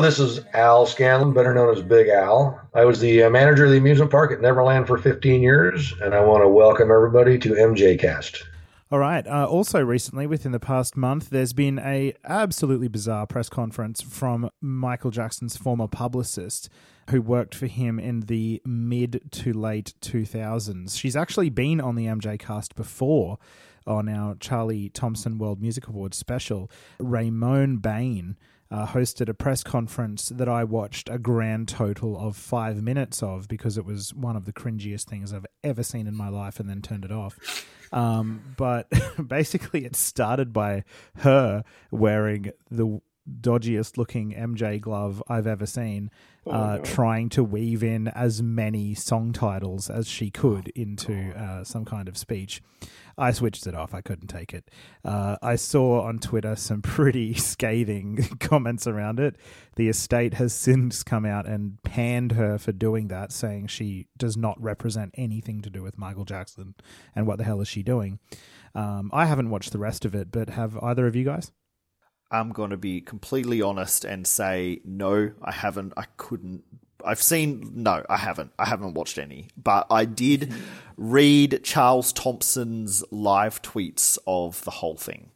this is Al Scanlon, better known as Big Al. I was the uh, manager of the amusement park at Neverland for 15 years, and I want to welcome everybody to MJ Cast. All right. Uh, also, recently, within the past month, there's been a absolutely bizarre press conference from Michael Jackson's former publicist, who worked for him in the mid to late 2000s. She's actually been on the MJ Cast before on our Charlie Thomson World Music Awards special. Raymone Bain uh, hosted a press conference that I watched a grand total of five minutes of because it was one of the cringiest things I've ever seen in my life and then turned it off. Um, but basically, it started by her wearing the dodgiest looking MJ glove I've ever seen, uh, trying to weave in as many song titles as she could into uh, some kind of speech. I switched it off. I couldn't take it. Uh, I saw on Twitter some pretty scathing comments around it. The estate has since come out and panned her for doing that, saying she does not represent anything to do with Michael Jackson and what the hell is she doing. Um, I haven't watched the rest of it, but have either of you guys? I'm going to be completely honest and say no, I haven't. I couldn't. I've seen no, I haven't. I haven't watched any, but I did read Charles Thomson's live tweets of the whole thing,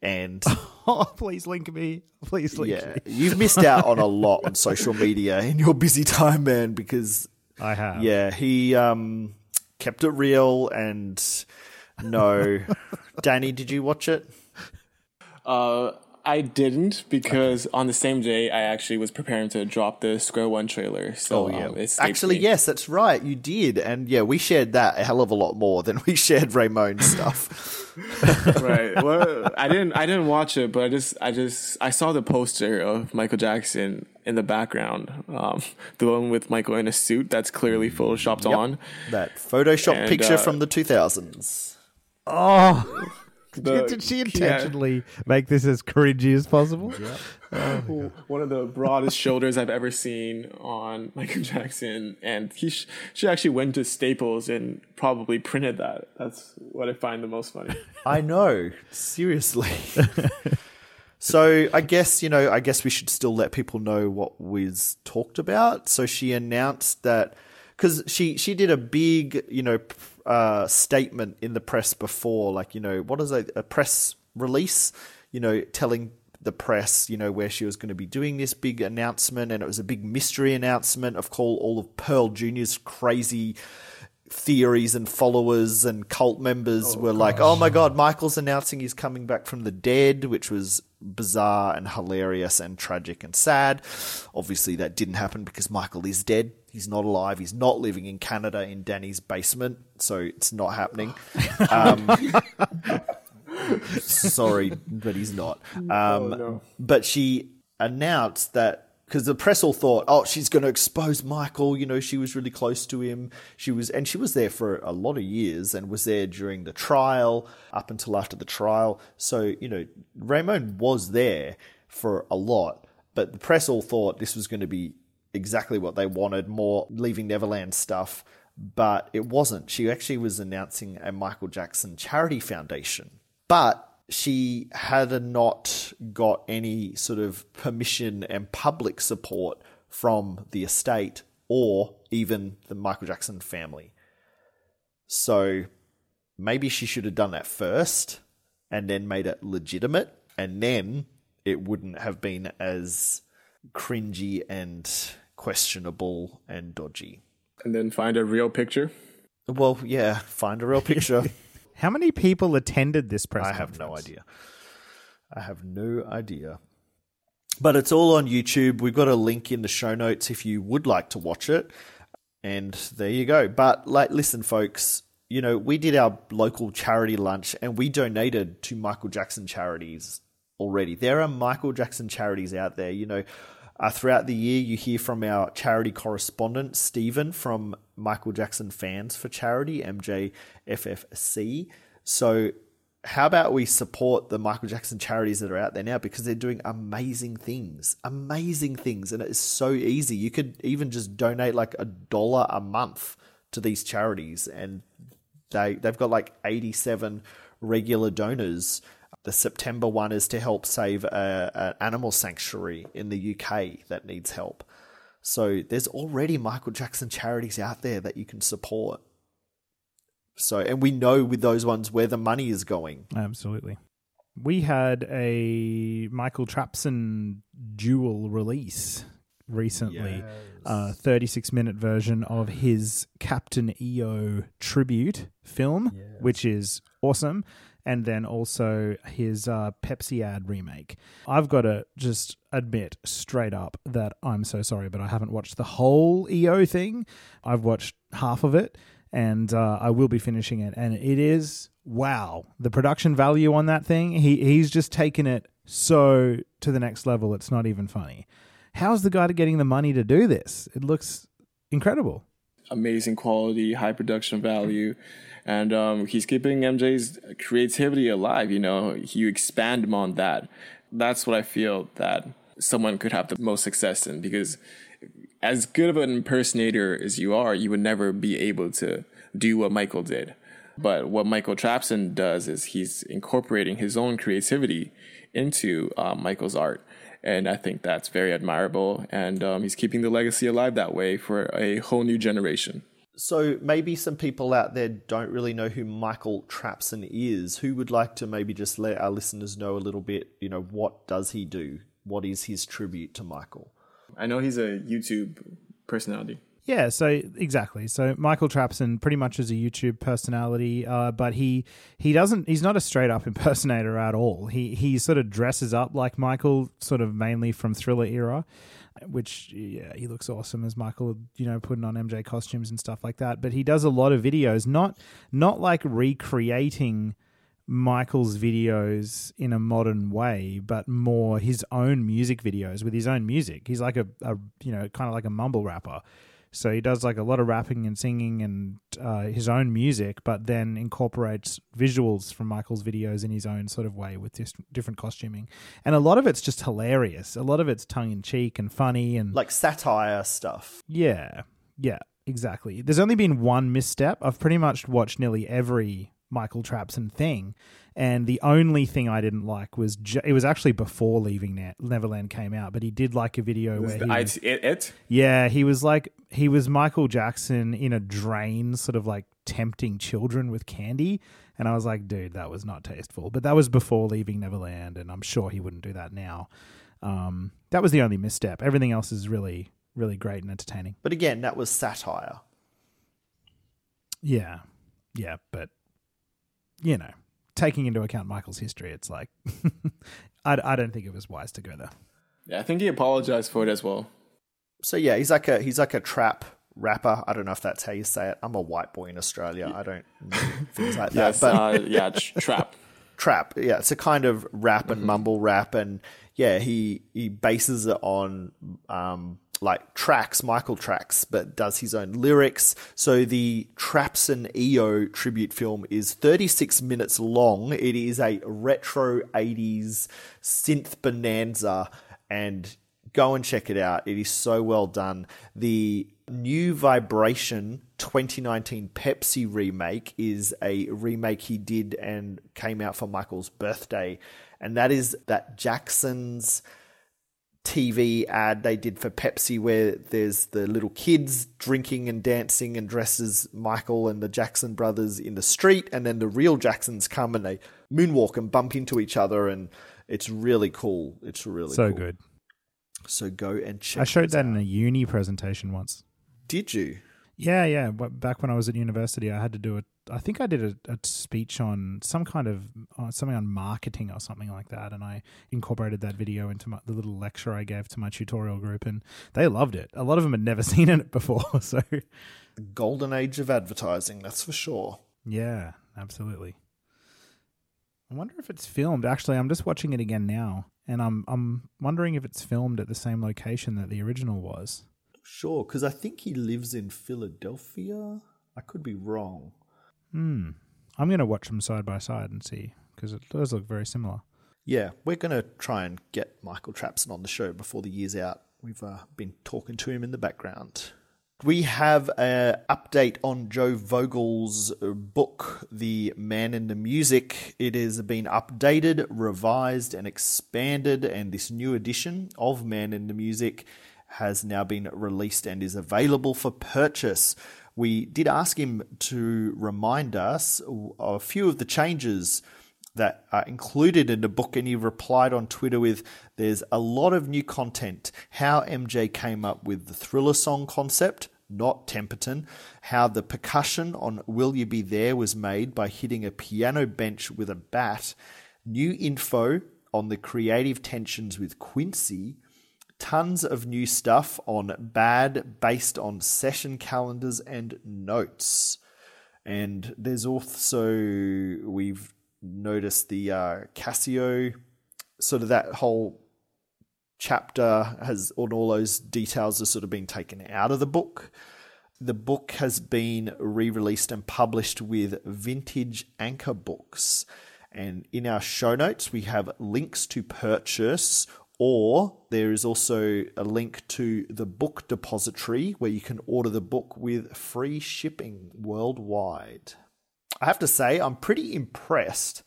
and Oh, please link me. Please link yeah, me. you've missed out on a lot on social media in your busy time, man. Because I have. yeah, he um kept it real and no. Danny, did you watch it? Uh, I didn't because on the same day I actually was preparing to drop the Square One trailer. So um, it escaped Oh, Actually, me. yes, that's right. You did, and yeah, we shared that a hell of a lot more than we shared Raymone's stuff. right. Well, I didn't. I didn't watch it, but I just, I just, I saw the poster of Michael Jackson in the background, um, the one with Michael in a suit that's clearly photoshopped on. that Photoshop And, picture uh, from the 2000s. Oh, The- did she yeah. intentionally make this as cringy as possible? Oh one of the broadest shoulders I've ever seen on Michael Jackson, and he sh- she actually went to Staples and probably printed that. That's what I find the most funny. I know, seriously. so I guess you know, I guess we should still let people know what Wiz talked about. So she announced that because she she did a big you know p- uh, statement in the press before, like you know what is a, a press release, you know, telling the press, you know, where she was going to be doing this big announcement, and it was a big mystery announcement of call all of Pearl Junior's crazy theories and followers and cult members were like, "Oh my god, Michael's announcing he's coming back from the dead," which was bizarre and hilarious and tragic and sad. Obviously, that didn't happen because Michael is dead. He's not alive. He's not living in Canada in Danny's basement, so it's not happening. Um, sorry, but he's not. Um, But she announced that because the press all thought, oh, she's going to expose Michael. You know, she was really close to him. She was, and she was there for a lot of years and was there during the trial up until after the trial. So, you know, Raymone was there for a lot, but the press all thought this was going to be exactly what they wanted more Leaving Neverland stuff. But it wasn't. She actually was announcing a Michael Jackson charity foundation but she had not got any sort of permission and public support from the estate or even the Michael Jackson family. So maybe she should have done that first and then made it legitimate, and then it wouldn't have been as cringy and questionable and dodgy. And then find a real picture. Well, yeah, find a real picture. How many people attended this press? I have no idea. I have no idea. But it's all on YouTube. We've got a link in the show notes if you would like to watch it. And there you go. But like listen folks, you know, we did our local charity lunch and we donated to Michael Jackson charities already. There are Michael Jackson charities out there, you know. Uh, throughout the year, you hear from our charity correspondent, Stephen, from Michael Jackson Fans for Charity, MJFFC. So, how about we support the Michael Jackson charities that are out there now because they're doing amazing things, amazing things, and it is so easy. You could even just donate like a dollar a month to these charities, and they they've got like eighty seven regular donors. The September one is to help save a, an animal sanctuary in the UK that needs help. So there's already Michael Jackson charities out there that you can support. So, and we know with those ones where the money is going. Absolutely. We had a Michael Trapson dual release recently, a 36 minute version of his Captain EO tribute film, which is awesome. And then also his uh, Pepsi ad remake. I've got to just admit straight up that I'm so sorry, but I haven't watched the whole EO thing. I've watched half of it and uh, I will be finishing it. And it is wow, the production value on that thing. He he's just taken it so to the next level. It's not even funny. How's the guy getting the money to do this? It looks incredible. amazing quality, high production value, and um, he's keeping MJ's creativity alive. You know, you expand him on that. That's what I feel that someone could have the most success in because as good of an impersonator as you are, you would never be able to do what Michael did. But what Michael Trapson does is he's incorporating his own creativity into um, Michael's art. And I think that's very admirable. And um, he's keeping the legacy alive that way for a whole new generation. So maybe some people out there don't really know who Michael Trapson is. Who would like to maybe just let our listeners know a little bit, you know, what does he do? What is his tribute to Michael? I know he's a YouTube personality. Yeah, so exactly. So Michael Trapson pretty much is a YouTube personality, uh, but he he doesn't. He's not a straight up impersonator at all. He he sort of dresses up like Michael, sort of mainly from Thriller era, which yeah, he looks awesome as Michael. You know, putting on MJ costumes and stuff like that. But he does a lot of videos, not not like recreating. Michael's videos in a modern way, but more his own music videos with his own music. He's like a, a you know, kind of like a mumble rapper. So he does like a lot of rapping and singing and uh, his own music, but then incorporates visuals from Michael's videos in his own sort of way with dis- different costuming. And a lot of it's just hilarious. A lot of it's tongue in cheek and funny and Like satire stuff. yeah, yeah, exactly. There's only been one misstep. I've pretty much watched nearly every Michael Trapson thing, and the only thing I didn't like was ju- it was actually before Leaving Ne- Neverland came out, but he did like a video where he was- it, it? yeah, he was like he was Michael Jackson in a drain, sort of like tempting children with candy. And I was like, dude, that was not tasteful. But that was before leaving Neverland, and I'm sure he wouldn't do that now. Um, that was the only misstep. Everything else is really, really great and entertaining. But again, that was satire. Yeah, yeah, but you know, taking into account Michael's history, it's like I, I don't think it was wise to go there. Yeah, I think he apologized for it as well. So yeah, he's like a he's like a trap rapper. I don't know if that's how you say it. I'm a white boy in Australia. I don't know things like that. But uh, yeah, tr- trap. Trap. Yeah, it's a kind of rap and mumble rap, and yeah, he he bases it on um like tracks, Michael tracks, but does his own lyrics. So the Trapson EO tribute film is 36 minutes long. It is a retro 80s synth bonanza, and go and check it out. It is so well done. The New Vibration 2019 Pepsi remake is a remake he did and came out for Michael's birthday. And that is that Jackson's TV ad they did for Pepsi where there's the little kids drinking and dancing and dresses Michael and the Jackson brothers in the street and then the real Jacksons come and they moonwalk and bump into each other and it's really cool. It's really so cool. good. So go and check. I showed that out. in a uni presentation once. Did you? Yeah, yeah. Back when I was at university, I had to do it. I think I did a, a speech on some kind of uh, something on marketing or something like that, and I incorporated that video into my, the little lecture I gave to my tutorial group, and they loved it. A lot of them had never seen it before, so Golden age of advertising, that's for sure. yeah, absolutely. I wonder if it's filmed. Actually, I'm just watching it again now, and I'm I'm wondering if it's filmed at the same location that the original was. Sure, because I think he lives in Philadelphia. I could be wrong. Hmm. I'm going to watch them side by side and see because it does look very similar. Yeah, we're going to try and get Michael Trapson on the show before the year's out. We've uh, been talking to him in the background. We have an update on Joe Vogel's uh, book, The Man in the Music. It has been updated, revised, and expanded, and this new edition of Man in the Music has now been released and is available for purchase. We did ask him to remind us a few of the changes that are included in the book, and he replied on Twitter with, There's a lot of new content. How MJ came up with the thriller song concept, not Temperton. How the percussion on Will You Be There was made by hitting a piano bench with a bat. New info on the creative tensions with Quincy. Tons of new stuff on Bad based on session calendars and notes. And there's also, we've noticed the uh, Cascio, sort of that whole chapter has, on all those details have sort of been taken out of the book. The book has been re released and published with Vintage Anchor Books. And in our show notes, we have links to purchase, or there is also a link to the book depository where you can order the book with free shipping worldwide. I have to say, I'm pretty impressed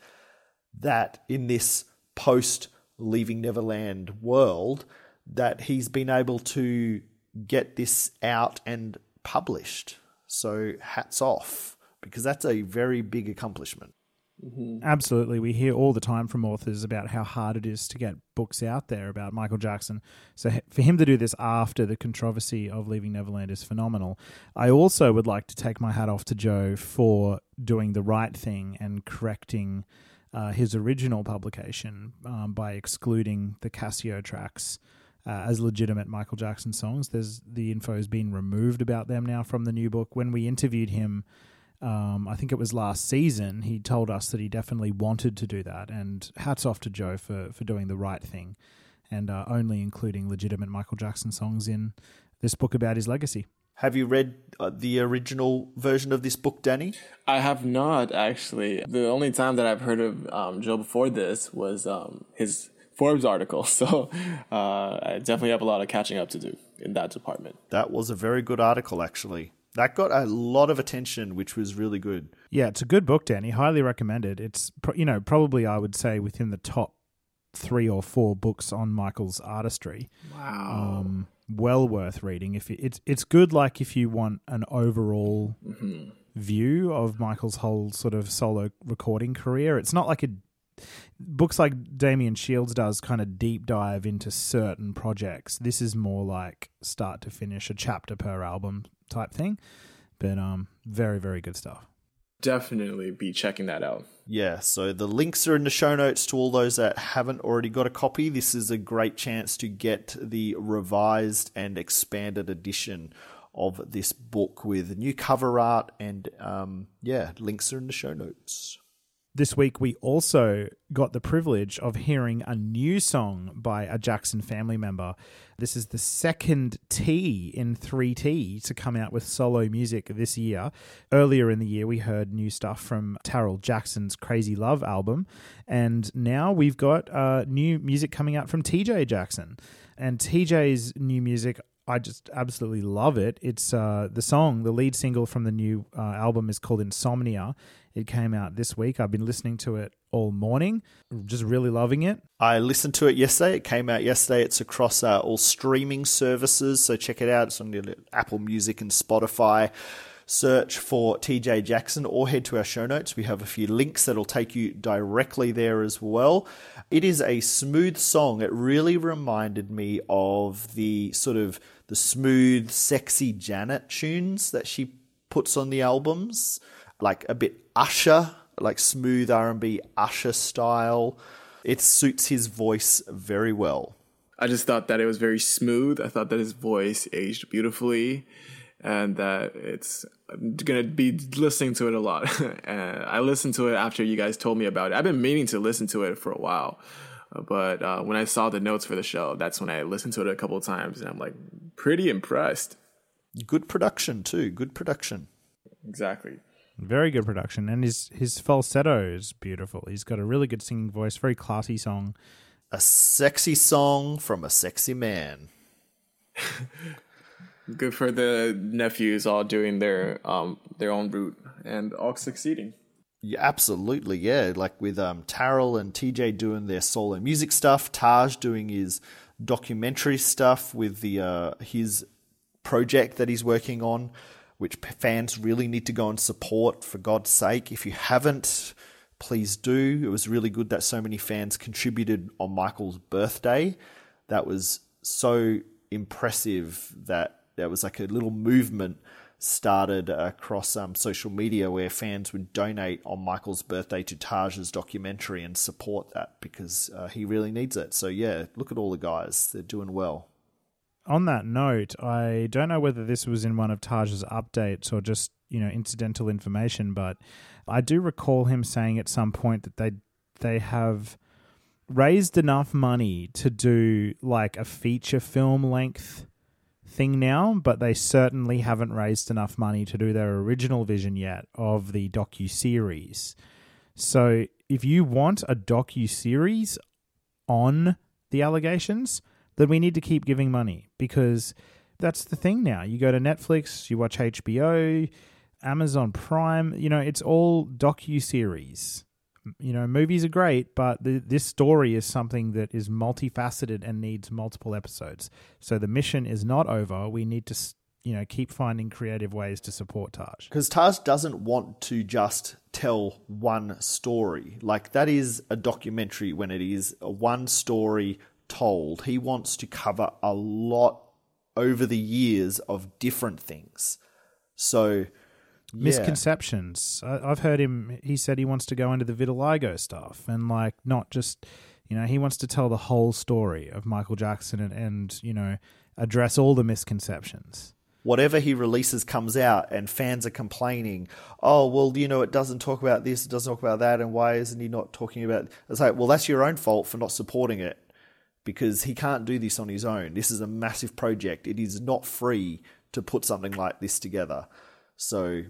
that in this post Leaving Neverland world, that he's been able to get this out and published. So hats off, because that's a very big accomplishment. Absolutely. We hear all the time from authors about how hard it is to get books out there about Michael Jackson. So for him to do this after the controversy of Leaving Neverland is phenomenal. I also would like to take my hat off to Joe for doing the right thing and correcting uh, his original publication um, by excluding the Cascio tracks. Uh, as legitimate Michael Jackson songs, there's the info has been removed about them now from the new book. When we interviewed him, um, I think it was last season, he told us that he definitely wanted to do that. And hats off to Joe for, for doing the right thing and uh, only including legitimate Michael Jackson songs in this book about his legacy. Have you read uh, the original version of this book, Danny? I have not actually. The only time that I've heard of um, Joe before this was um, his Forbes article. So uh, I definitely have a lot of catching up to do in that department. That was a very good article, actually. That got a lot of attention, which was really good. Yeah, it's a good book, Danny. Highly recommended. It's, you know, probably I would say within the top three or four books on Michael's artistry. Wow. Um, well worth reading. If you, it's it's good, like if you want an overall view of Michael's whole sort of solo recording career. It's not like a books like Damien Shields does kind of deep dive into certain projects. This is more like start to finish, a chapter per album type thing. But um, very very good stuff. Definitely be checking that out. Yeah, so the links are in the show notes to all those that haven't already got a copy. This is a great chance to get the revised and expanded edition of this book with new cover art and um, yeah, links are in the show notes. This week, we also got the privilege of hearing a new song by a Jackson family member. This is the second T in 3T to come out with solo music this year. Earlier in the year, we heard new stuff from Taryll Jackson's Crazy Love album, and now we've got uh, new music coming out from TJ Jackson. And TJ's new music I just absolutely love it. It's uh, the song, the lead single from the new uh, album is called Insomnia. It came out this week. I've been listening to it all morning, just really loving it. I listened to it yesterday. It came out yesterday. It's across uh, all streaming services, so check it out. It's on Apple Music and Spotify. Search for TJ Jackson or head to our show notes. We have a few links that'll take you directly there as well. It is a smooth song. It really reminded me of the sort of the smooth, sexy Janet tunes that she puts on the albums, like a bit Usher, like smooth R&B Usher style. It suits his voice very well. I just thought that it was very smooth. I thought that his voice aged beautifully and that it's I'm gonna be listening to it a lot. and I listened to it after you guys told me about it. I've been meaning to listen to it for a while, but uh, when I saw the notes for the show, that's when I listened to it a couple of times, and I'm like pretty impressed. Good production too. Good production. Exactly. Very good production, and his his falsetto is beautiful. He's got a really good singing voice, very classy song. A sexy song from a sexy man. Good for the nephews all doing their um their own route and all succeeding. Yeah, absolutely. Yeah, like with um, Taryll and TJ doing their solo music stuff, Taj doing his documentary stuff with the uh, his project that he's working on, which fans really need to go and support. For God's sake, if you haven't, please do. It was really good that so many fans contributed on Michael's birthday. That was so impressive that there was like a little movement started across um, social media where fans would donate on Michael's birthday to Taj's documentary and support that because uh, he really needs it. So yeah, look at all the guys; they're doing well. On that note, I don't know whether this was in one of Taj's updates or just you know incidental information, but I do recall him saying at some point that they they have raised enough money to do like a feature film length thing now, but they certainly haven't raised enough money to do their original vision yet of the docu series. So if you want a docu series on the allegations, then we need to keep giving money because that's the thing now. You go to Netflix, you watch HBO, Amazon Prime, you know, it's all docu series. You know, movies are great, but the, this story is something that is multifaceted and needs multiple episodes. So the mission is not over. We need to, you know, keep finding creative ways to support Taj. Because Taj doesn't want to just tell one story. Like, that is a documentary when it is a one story told. He wants to cover a lot over the years of different things. So, yeah. misconceptions. I, I've heard him. He said he wants to go into the vitiligo stuff and like not just, you know, he wants to tell the whole story of Michael Jackson and, and you know address all the misconceptions. whatever he releases comes out and fans are complaining, oh, well, you know, it doesn't talk about this, it doesn't talk about that, and why isn't he not talking about It? It's like, well, that's your own fault for not supporting it because he can't do this on his own. This is a massive project. It is not free to put something like this together. So,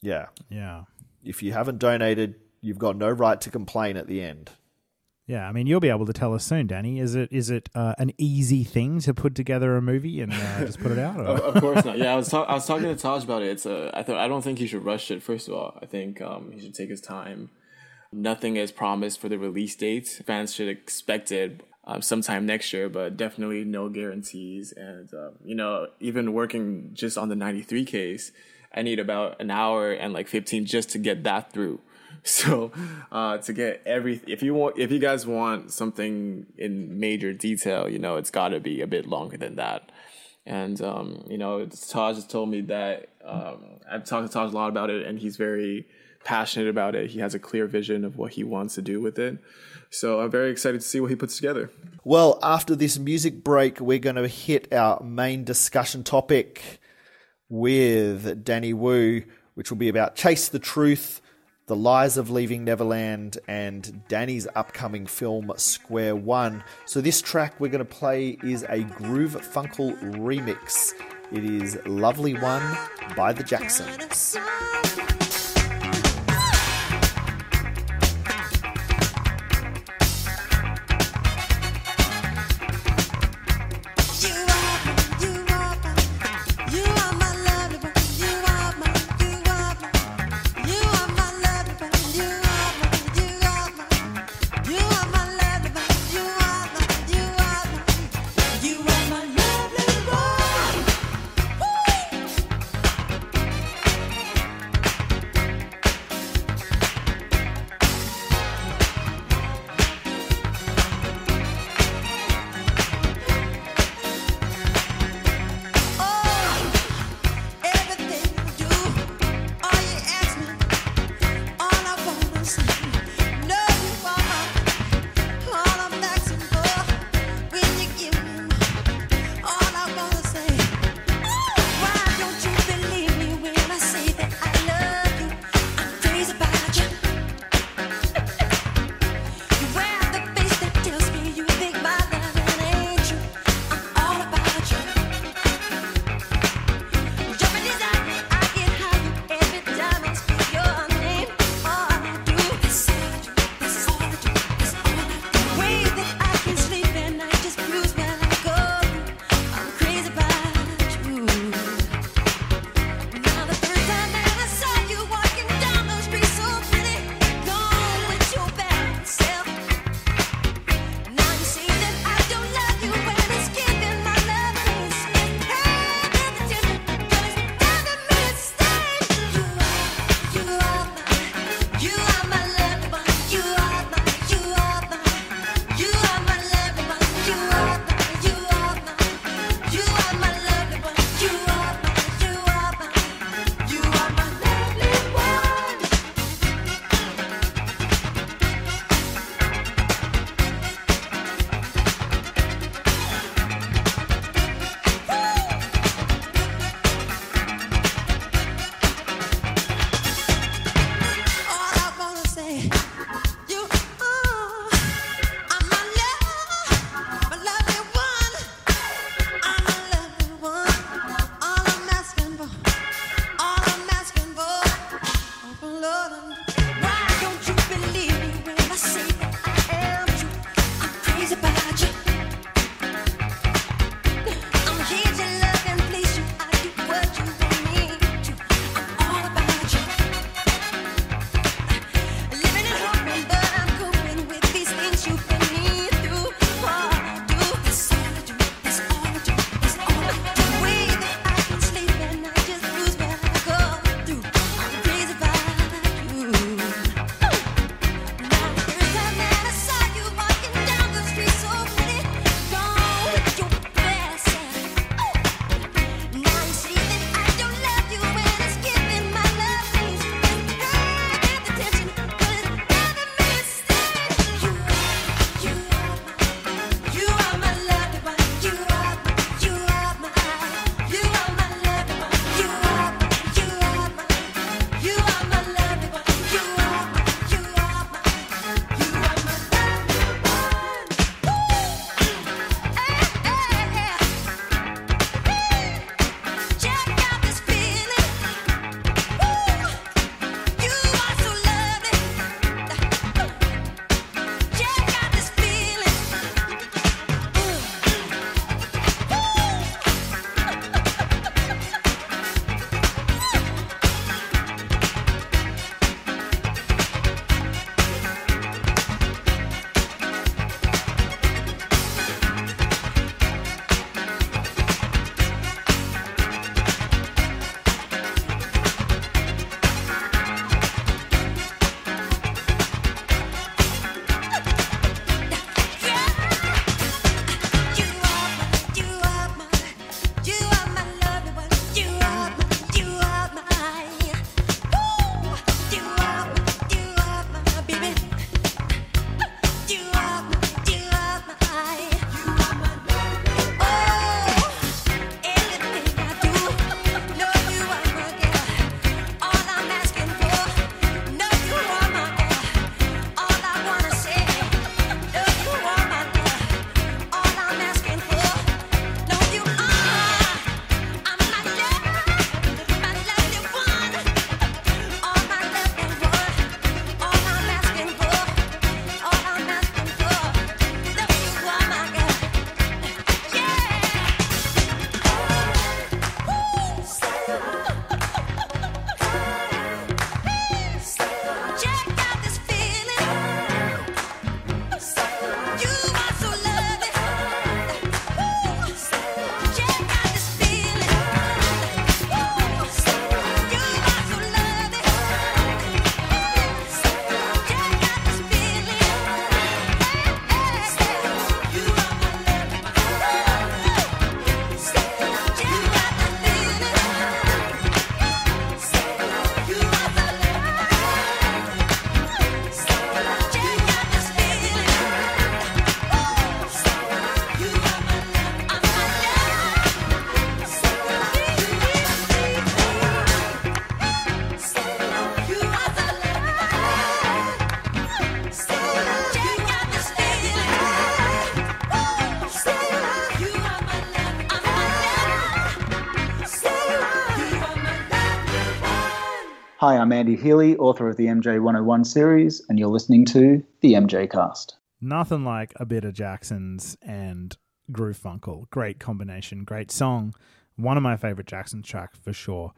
yeah, Yeah. if you haven't donated, you've got no right to complain at the end. Yeah, I mean, you'll be able to tell us soon, Danny. Is it is it uh, an easy thing to put together a movie and uh, just put it out? Of, Or? of course not. Yeah, I was talk- I was talking to Taj about it. It's a, I thought I don't think he should rush it. First of all, I think um, he should take his time. Nothing is promised for the release date. Fans should expect it um, sometime next year, but definitely no guarantees. And um, you know, even working just on the '93 case, I need about an hour and like 15 just to get that through. So uh, to get every if you want if you guys want something in major detail, you know, it's got to be a bit longer than that. And um, you know, Taj has told me that um, I've talked to Taj a lot about it, and he's very passionate about it. He has a clear vision of what he wants to do with it. So I'm very excited to see what he puts together. Well, after this music break, we're going to hit our main discussion topic with Danny Wu, which will be about Chase the Truth, The Lies of Leaving Neverland, and Danny's upcoming film Square One. So, this track we're going to play is a Groove Funkle remix. It is Lovely One by the Jacksons. Hi, I'm Andy Healy, author of the MJ 101 series, and you're listening to the MJ Cast. Nothing like a bit of Jackson's and Groove Funkle. Great combination, great song. One of my favorite Jackson tracks for sure.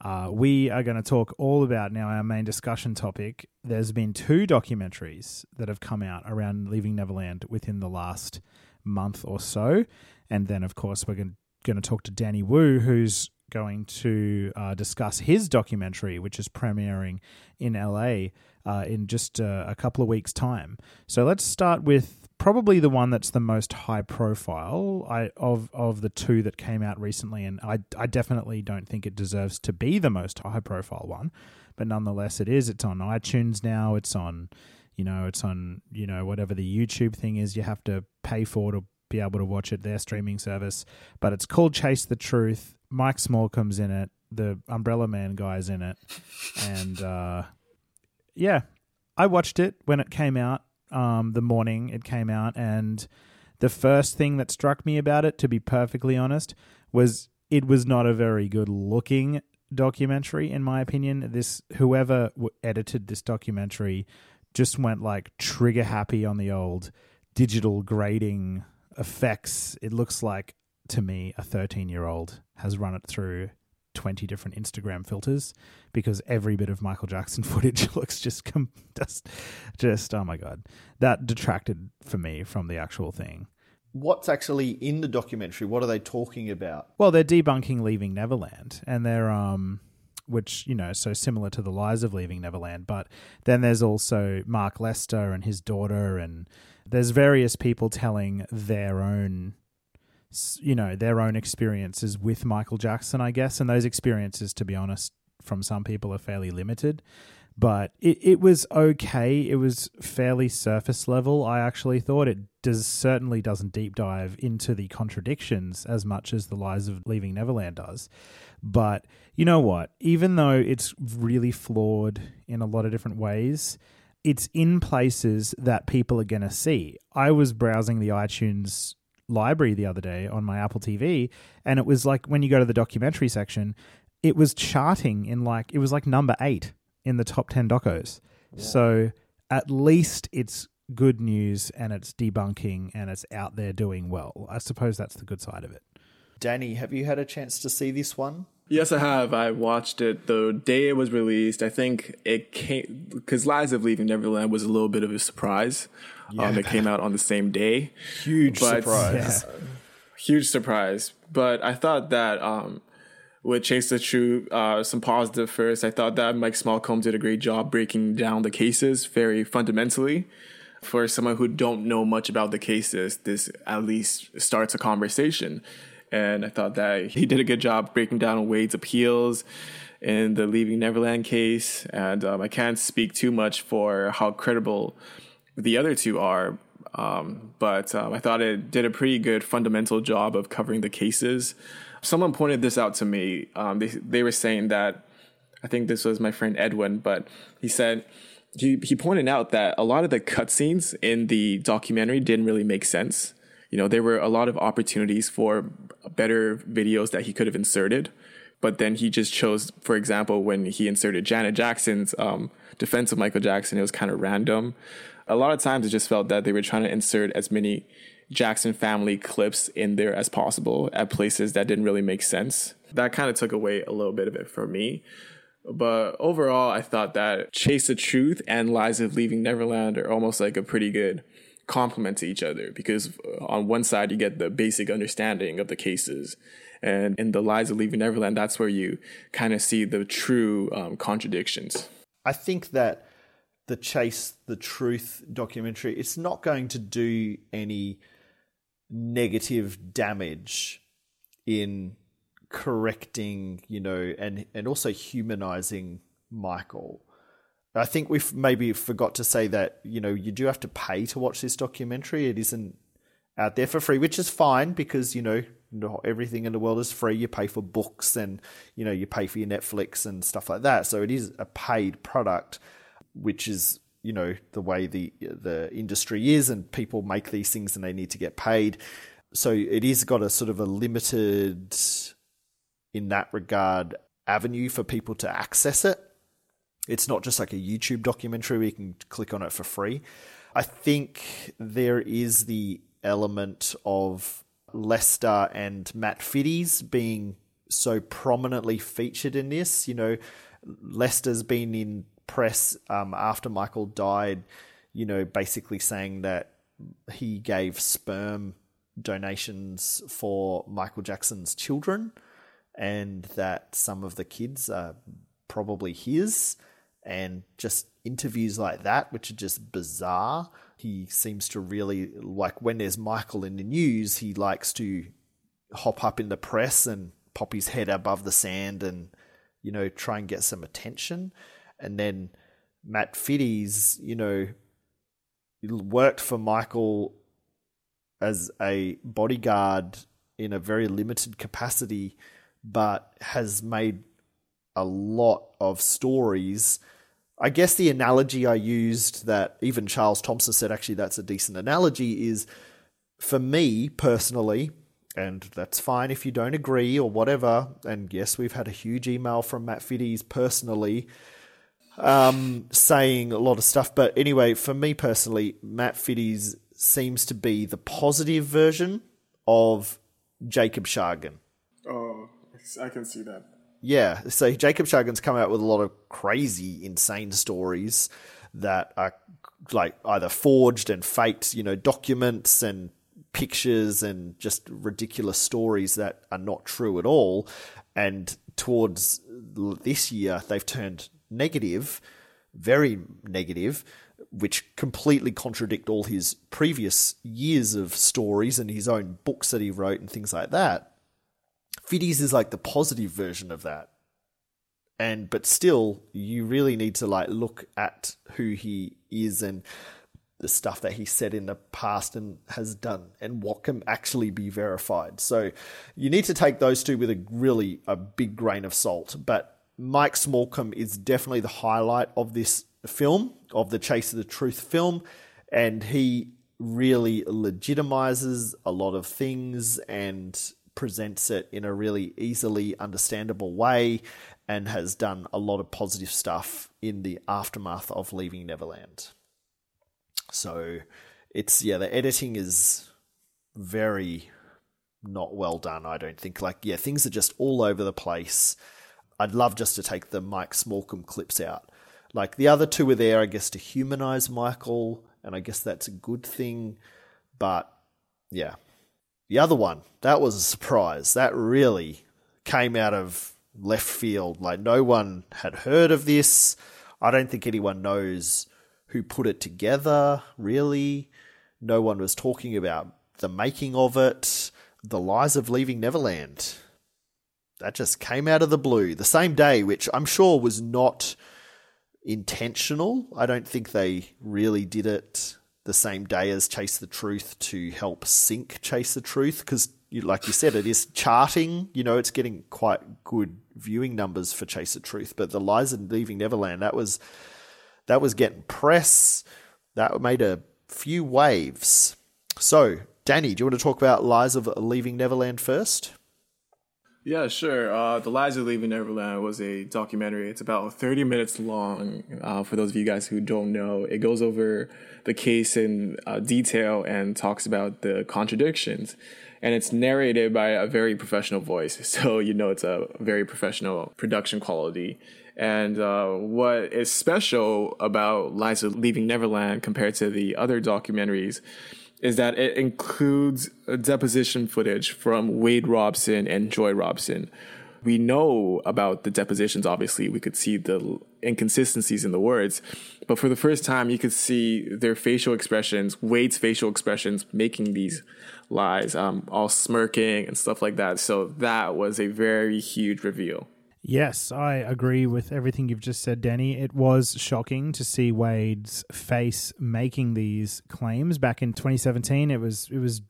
Uh, we are going to talk all about now our main discussion topic. There's been two documentaries that have come out around Leaving Neverland within the last month or so. And then, of course, we're going to talk to Danny Wu, who's going to uh, discuss his documentary, which is premiering in LA uh, in just uh, a couple of weeks' time. So let's start with probably the one that's the most high profile I, of of the two that came out recently, and I I definitely don't think it deserves to be the most high profile one, but nonetheless it is. It's on iTunes now. It's on. You know, it's on, you know, whatever the YouTube thing is you have to pay for to be able to watch it, their streaming service. But it's called Chase the Truth. Mike Smallcombe's in it. The Umbrella Man guy's in it. And uh, yeah, I watched it when it came out, um, the morning it came out. And the first thing that struck me about it, to be perfectly honest, was it was not a very good looking documentary, in my opinion. This whoever w- edited this documentary just went like trigger happy on the old digital grading effects. It looks like to me a 13 year old has run it through 20 different Instagram filters because every bit of Michael Jackson footage looks just com- just just oh my god that detracted for me from the actual thing What's actually in the documentary? What are they talking about? well they're debunking leaving neverland and they're um which you know so similar to the lies of leaving neverland but then there's also mark lester and his daughter and there's various people telling their own you know their own experiences with michael jackson i guess. And those experiences to be honest from some people are fairly limited. But it, it was okay. It was fairly surface level i actually thought. It does certainly doesn't deep dive into the contradictions as much as the lies of leaving neverland does. But you know what? Even though it's really flawed in a lot of different ways, it's in places that people are going to see. I was browsing the iTunes library the other day on my Apple TV, and it was like when you go to the documentary section, it was charting in like, it was like number eight in the top 10 docos. So at least it's good news and it's debunking and it's out there doing well. I suppose that's the good side of it. Danny, have you had a chance to see this one? Yes, I have. I watched it the day it was released. I think it came because Lies of Leaving Neverland was a little bit of a surprise. Um, it came out on the same day. Huge But- surprise. Huge surprise. But I thought that um, with Chase the Truth, uh, some positive first. I thought that Mike Smallcombe did a great job breaking down the cases very fundamentally. For someone who don't know much about the cases, this at least starts a conversation. And I thought that he did a good job breaking down Wade's appeals in the Leaving Neverland case. And um, I can't speak too much for how credible the other two are. Um, but um, I thought it did a pretty good fundamental job of covering the cases. Someone pointed this out to me. Um, they they were saying that I think this was my friend Edwin, but he said he he pointed out that a lot of the cutscenes in the documentary didn't really make sense. You know, there were a lot of opportunities for better videos that he could have inserted, but then he just chose, for example, when he inserted Janet Jackson's um, defense of Michael Jackson, it was kind of random. A lot of times, it just felt that they were trying to insert as many Jackson family clips in there as possible at places that didn't really make sense. That kind of took away a little bit of it for me. But overall, I thought that Chase the Truth and Lies of Leaving Neverland are almost like a pretty good complement to each other because uh, on one side, you get the basic understanding of the cases. And in the Lies of Leaving Neverland, that's where you kind of see the true um, contradictions. I think that the Chase the Truth documentary, it's not going to do any negative damage in correcting, you know, and and also humanizing Michael. I think we've maybe forgot to say that, you know, you do have to pay to watch this documentary. It isn't out there for free, which is fine because, you know, not everything in the world is free. You pay for books and, you know, you pay for your Netflix and stuff like that. So it is a paid product, which is, you know, the way the the industry is and people make these things and they need to get paid. So it is got a sort of a limited in that regard avenue for people to access it It's not just like a YouTube documentary where you can click on it for free. I think there is the element of Lester and Matt Fiddes being so prominently featured in this. You know, Lester's been in press um, after Michael died, you know, basically saying that he gave sperm donations for Michael Jackson's children and that some of the kids are probably his. And just interviews like that which are just bizarre. He seems to really like when there's michael in the news he likes to hop up in the press and pop his head above the sand and you know try and get some attention and then matt fiddes you know worked for michael as a bodyguard in a very limited capacity but has made a lot of stories. I guess the analogy I used that even Charles Thomson said actually that's a decent analogy is for me personally, and that's fine if you don't agree or whatever. And yes, we've had a huge email from Matt Fiddes personally um, saying a lot of stuff. But anyway, for me personally, Matt Fiddes seems to be the positive version of Jacob Shargan. Oh, I can see that. Yeah, so Jacob Shargan's come out with a lot of crazy, insane stories that are like either forged and faked, you know, documents and pictures and just ridiculous stories that are not true at all. And towards this year, they've turned negative, very negative, which completely contradict all his previous years of stories and his own books that he wrote and things like that. Fiddes is like the positive version of that. And but still, you really need to like look at who he is and the stuff that he said in the past and has done and what can actually be verified. So you need to take those two with a really a big grain of salt. But Mike Smallcombe is definitely the highlight of this film, of the Chase of the Truth film, and he really legitimizes a lot of things and presents it in a really easily understandable way and has done a lot of positive stuff in the aftermath of Leaving Neverland. So it's yeah, the editing is very not well done, I don't think. Like, yeah, things are just all over the place. I'd love just to take the Mike Smallcombe clips out. Like the other two were there, I guess, to humanize Michael, and I guess that's a good thing. But yeah, the other one, that was a surprise. That really came out of left field. Like, no one had heard of this. I don't think anyone knows who put it together, really. No one was talking about the making of it. The Lies of Leaving Neverland. That just came out of the blue. The same day, which I'm sure was not intentional. I don't think they really did it the same day as Chase the Truth to help sink Chase the Truth because, like you said, it is charting. You know, it's getting quite good viewing numbers for Chase the Truth. But the Lies of Leaving Neverland that was that was getting press. That made a few waves. So, Danny, do you want to talk about Lies of Leaving Neverland first? Yeah, sure. Uh, the Lies of Leaving Neverland was a documentary. It's about 30 minutes long. Uh, for those of you guys who don't know, it goes over the case in uh, detail and talks about the contradictions. And it's narrated by a very professional voice. So, you know, it's a very professional production quality. And uh, what is special about Lies of Leaving Neverland compared to the other documentaries is that it includes deposition footage from Wade Robson and Joy Robson. We know about the depositions, obviously. We could see the inconsistencies in the words. But for the first time, you could see their facial expressions, Wade's facial expressions, making these lies, um, all smirking and stuff like that. So that was a very huge reveal. Yes, I agree with everything you've just said, Danny. It was shocking to see Wade's face making these claims back in 2017. It was it was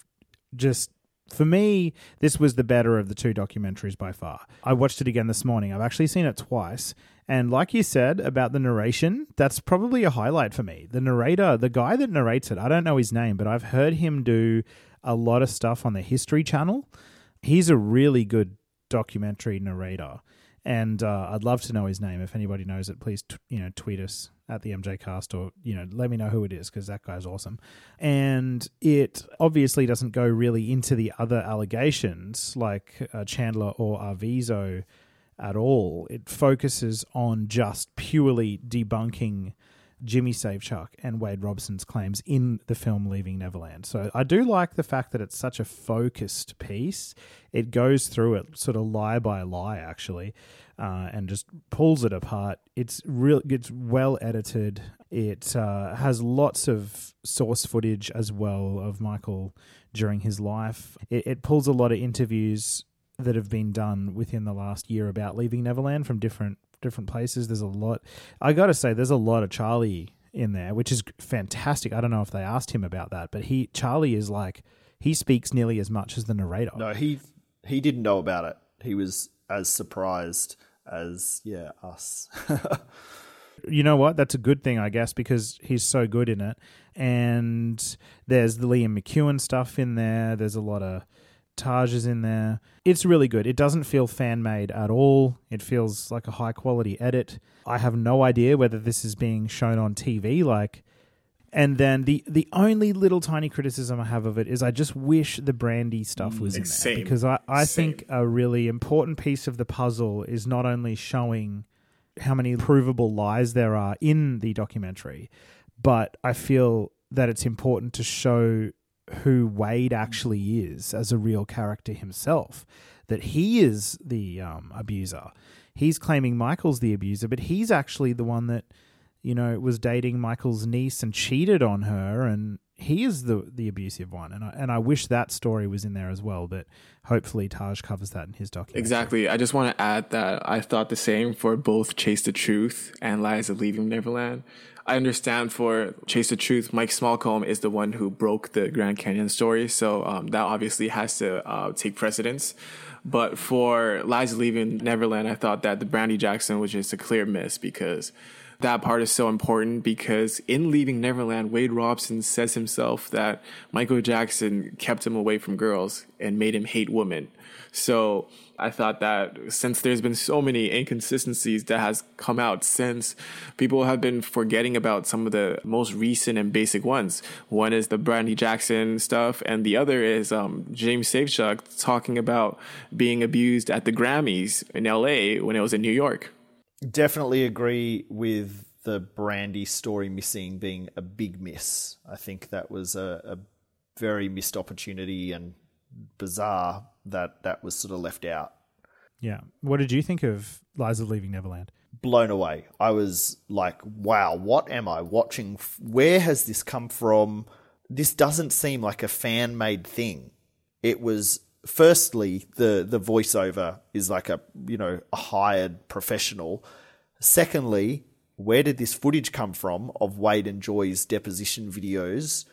just for me, this was the better of the two documentaries by far. I watched it again this morning. I've actually seen it twice. And like you said about the narration, that's probably a highlight for me. The narrator, the guy that narrates it, I don't know his name, but I've heard him do a lot of stuff on the History Channel. He's a really good documentary narrator And uh, I'd love to know his name. If anybody knows it, please t- you know tweet us at the MJ Cast or you know let me know who it is because that guy's awesome. And it obviously doesn't go really into the other allegations like uh, Chandler or Arvizo at all. It focuses on just purely debunking Jimmy Safechuck and Wade Robson's claims in the film Leaving Neverland. So I do like the fact that it's such a focused piece. It goes through it sort of lie by lie, actually, uh, and just pulls it apart. It's real. It's well edited. It uh, has lots of source footage as well of Michael during his life. It, it pulls a lot of interviews that have been done within the last year about leaving Neverland from different different places. There's a lot. I got to say, there's a lot of Charlie in there, which is fantastic. I don't know if they asked him about that, but he Charlie is like he speaks nearly as much as the narrator. No, he he didn't know about it. He was as surprised as yeah us. you know what? That's a good thing, I guess, because he's so good in it. And there's the Liam McEwan stuff in there. There's a lot of Is in there. It's really good. It doesn't feel fan made at all. It feels like a high quality edit. I have no idea whether this is being shown on TV. Like, and then the the only little tiny criticism I have of it is I just wish the brandi stuff was in mm, there Same. because I I Same. think a really important piece of the puzzle is not only showing how many provable lies there are in the documentary, but I feel that it's important to show who Wade actually is as a real character himself. That he is the um, abuser. He's claiming Michael's the abuser, but he's actually the one that, you know, was dating Michael's niece and cheated on her, and he is the the abusive one. And I, and I wish that story was in there as well, but hopefully Taj covers that in his documentary. Exactly. I just want to add that I thought the same for both Chase the Truth and Lies of Leaving Neverland. I understand for Chase the Truth, Mike Smallcombe is the one who broke the Grand Canyon story, so um, that obviously has to uh, take precedence. But for Lies of Leaving Neverland, I thought that the Brandi Jackson was just a clear miss because that part is so important because in Leaving Neverland, Wade Robson says himself that Michael Jackson kept him away from girls and made him hate women. So I thought that since there's been so many inconsistencies that has come out since, people have been forgetting about some of the most recent and basic ones. One is the Brandi Jackson stuff, and the other is um, James Safechuck talking about being abused at the Grammys in LA when it was in New York. Definitely agree with the Brandi story missing being a big miss. I think that was a, a very missed opportunity and bizarre that that was sort of left out. Yeah. What did you think of of Leaving Neverland? blown away. I was like, wow, what am I watching? Where has this come from? This doesn't seem like a fan made thing. It was firstly the the voiceover is like a you know a hired professional. Secondly, where did this footage come from of Wade and Joy's deposition videos?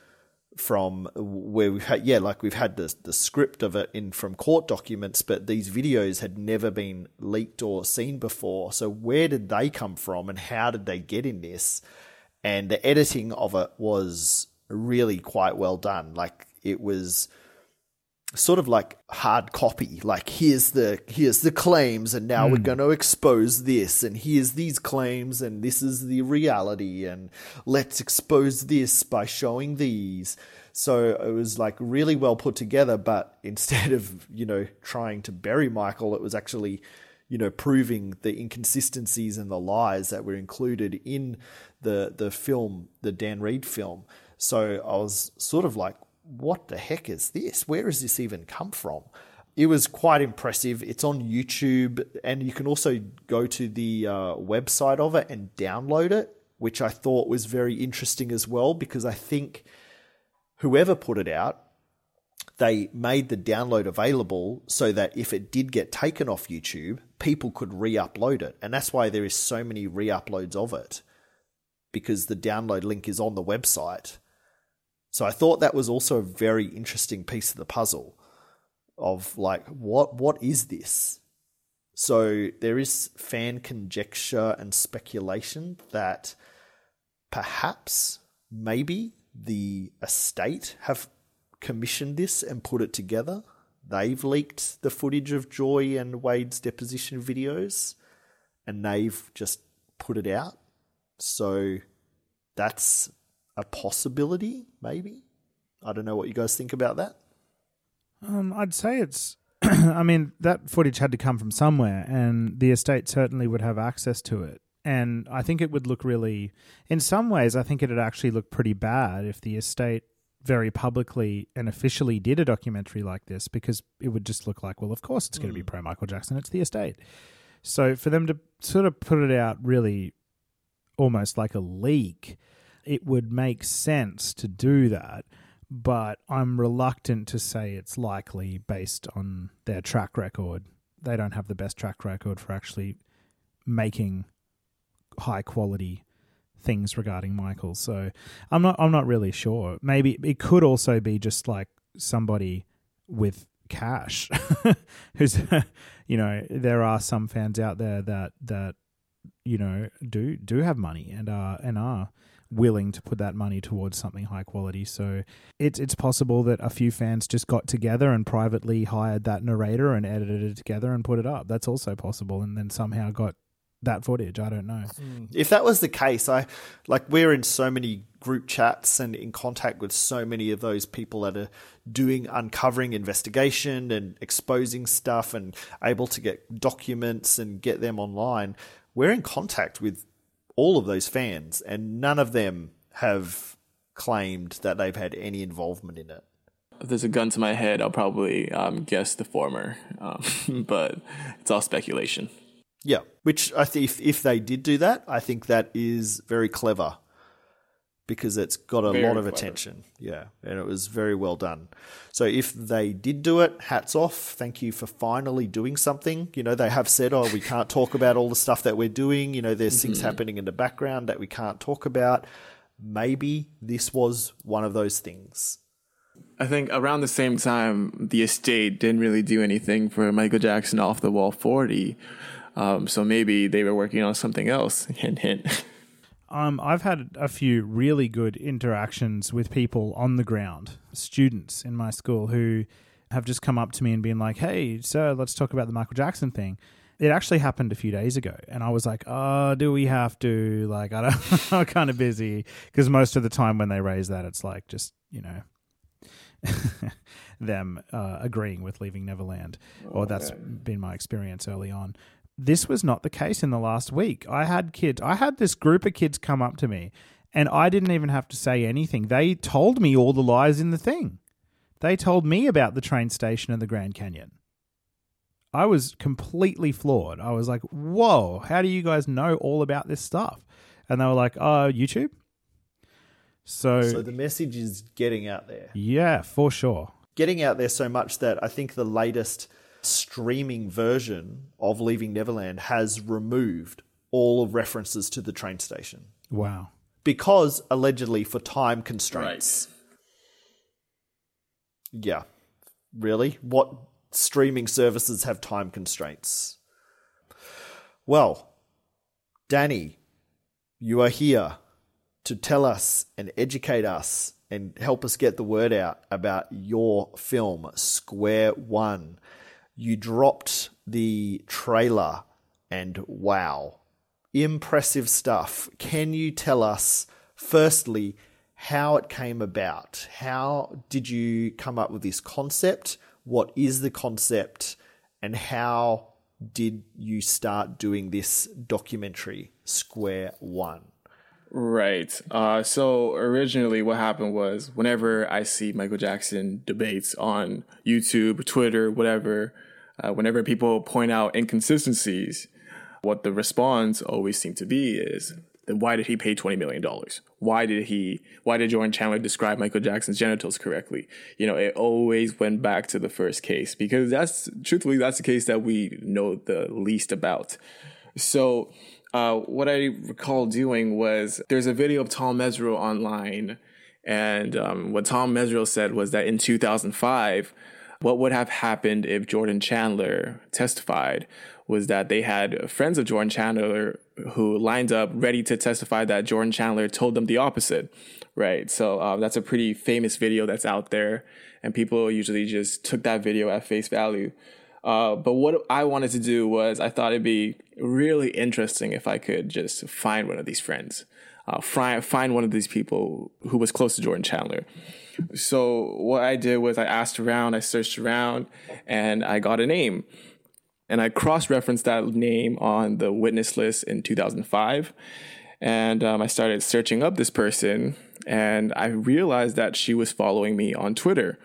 from where we've had yeah like we've had the the script of it in from court documents but these videos had never been leaked or seen before so where did they come from and how did they get in this and the editing of it was really quite well done like it was sort of like hard copy like here's the here's the claims and now we're hmm. going to expose this and here's these claims and this is the reality and let's expose this by showing these. So it was like really well put together but instead of you know trying to bury michael it was actually you know proving the inconsistencies and the lies that were included in the the film the Dan Reed film. So I was sort of like what the heck is this? Where has this even come from? It was quite impressive. It's on YouTube, and you can also go to the uh, website of it and download it, which I thought was very interesting as well, because I think whoever put it out, they made the download available so that if it did get taken off YouTube, people could re upload it. And that's why there is so many re uploads of it, because the download link is on the website. So I thought that was also a very interesting piece of the puzzle of like what what is this? So there is fan conjecture and speculation that perhaps maybe the estate have commissioned this and put it together they've leaked the footage of Joy and Wade's deposition videos and they've just put it out. So that's a possibility, maybe. I don't know what you guys think about that. Um, I'd say it's. I mean, that footage had to come from somewhere, and the estate certainly would have access to it. And I think it would look really, in some ways, I think it'd actually look pretty bad if the estate very publicly and officially did a documentary like this, because it would just look like, well, of course it's going to be pro Michael Jackson. It's the estate. So for them to sort of put it out really almost like a leak, it would make sense to do that. But I'm reluctant to say it's likely based on their track record. They don't have the best track record for actually making high quality things regarding Michael. So I'm not I'm not really sure. Maybe it could also be just like somebody with cash who's you know there are some fans out there that that you know do do have money and are and are willing to put that money towards something high quality. So it's it's possible that a few fans just got together and privately hired that narrator and edited it together and put it up. That's also possible and then somehow got that footage. I don't know. Hmm. If that was the case, I like we're in so many group chats and in contact with so many of those people that are doing uncovering investigation and exposing stuff and able to get documents and get them online. We're in contact with all of those fans and none of them have claimed that they've had any involvement in it. If there's a gun to my head, I'll probably um, guess the former, um, but it's all speculation. Yeah, which I think if, if they did do that, I think that is very clever because it's got a Very lot of clever. attention. Yeah, and it was very well done. So if they did do it, hats off. Thank you for finally doing something. You know, they have said, "Oh, we can't talk about all the stuff that we're doing." You know, there's things Mm-hmm. happening in the background that we can't talk about. Maybe this was one of those things. I think around the same time, the estate didn't really do anything for Michael Jackson off the wall 40. Um, so maybe they were working on something else. Hint, hint. Um, I've had a few really good interactions with people on the ground, students in my school who have just come up to me and been like, "Hey, sir, let's talk about the Michael Jackson thing." It actually happened a few days ago, and I was like, "Oh, do we have to?" Like, I don't, I'm kind of busy because most of the time when they raise that, it's like just you know them uh, agreeing with leaving Neverland, or that's been my experience early on. This was not the case in the last week. I had kids, I had this group of kids come up to me, and I didn't even have to say anything. They told me all the lies in the thing. They told me about the train station and the Grand Canyon. I was completely floored. I was like, whoa, how do you guys know all about this stuff? And they were like, oh, YouTube. So, So the message is getting out there. yeah, for sure. getting out there so much that I think the latest streaming version of Leaving Neverland has removed all of references to the train station Wow. because allegedly for time constraints. Yeah. Really? What streaming services have time constraints? Well, Danny, you are here to tell us and educate us and help us get the word out about your film, Square One. You dropped the trailer, and wow, impressive stuff. Can you tell us, firstly, how it came about? How did you come up with this concept? What is the concept? And how did you start doing this documentary, Square One? Right. Uh, so originally, what happened was whenever I see Michael Jackson debates on YouTube, Twitter, whatever, uh, whenever people point out inconsistencies, what the response always seemed to be is, then why did he pay $20 million? Why did he, why did Jordan Chandler describe Michael Jackson's genitals correctly? You know, it always went back to the first case because that's, truthfully, that's the case that we know the least about. So, uh, what I recall doing was there's a video of Tom Mesereau online, and um, what Tom Mesereau said was that in 2005, what would have happened if Jordan Chandler testified was that they had friends of Jordan Chandler who lined up ready to testify that Jordan Chandler told them the opposite, right? So um, that's a pretty famous video that's out there, and people usually just took that video at face value. Uh, but what I wanted to do was I thought it'd be really interesting if I could just find one of these friends, uh, find find one of these people who was close to Jordan Chandler. So what I did was I asked around, I searched around, and I got a name. And I cross referenced that name on the witness list in 2005. And um, I started searching up this person, and I realized that she was following me on Twitter.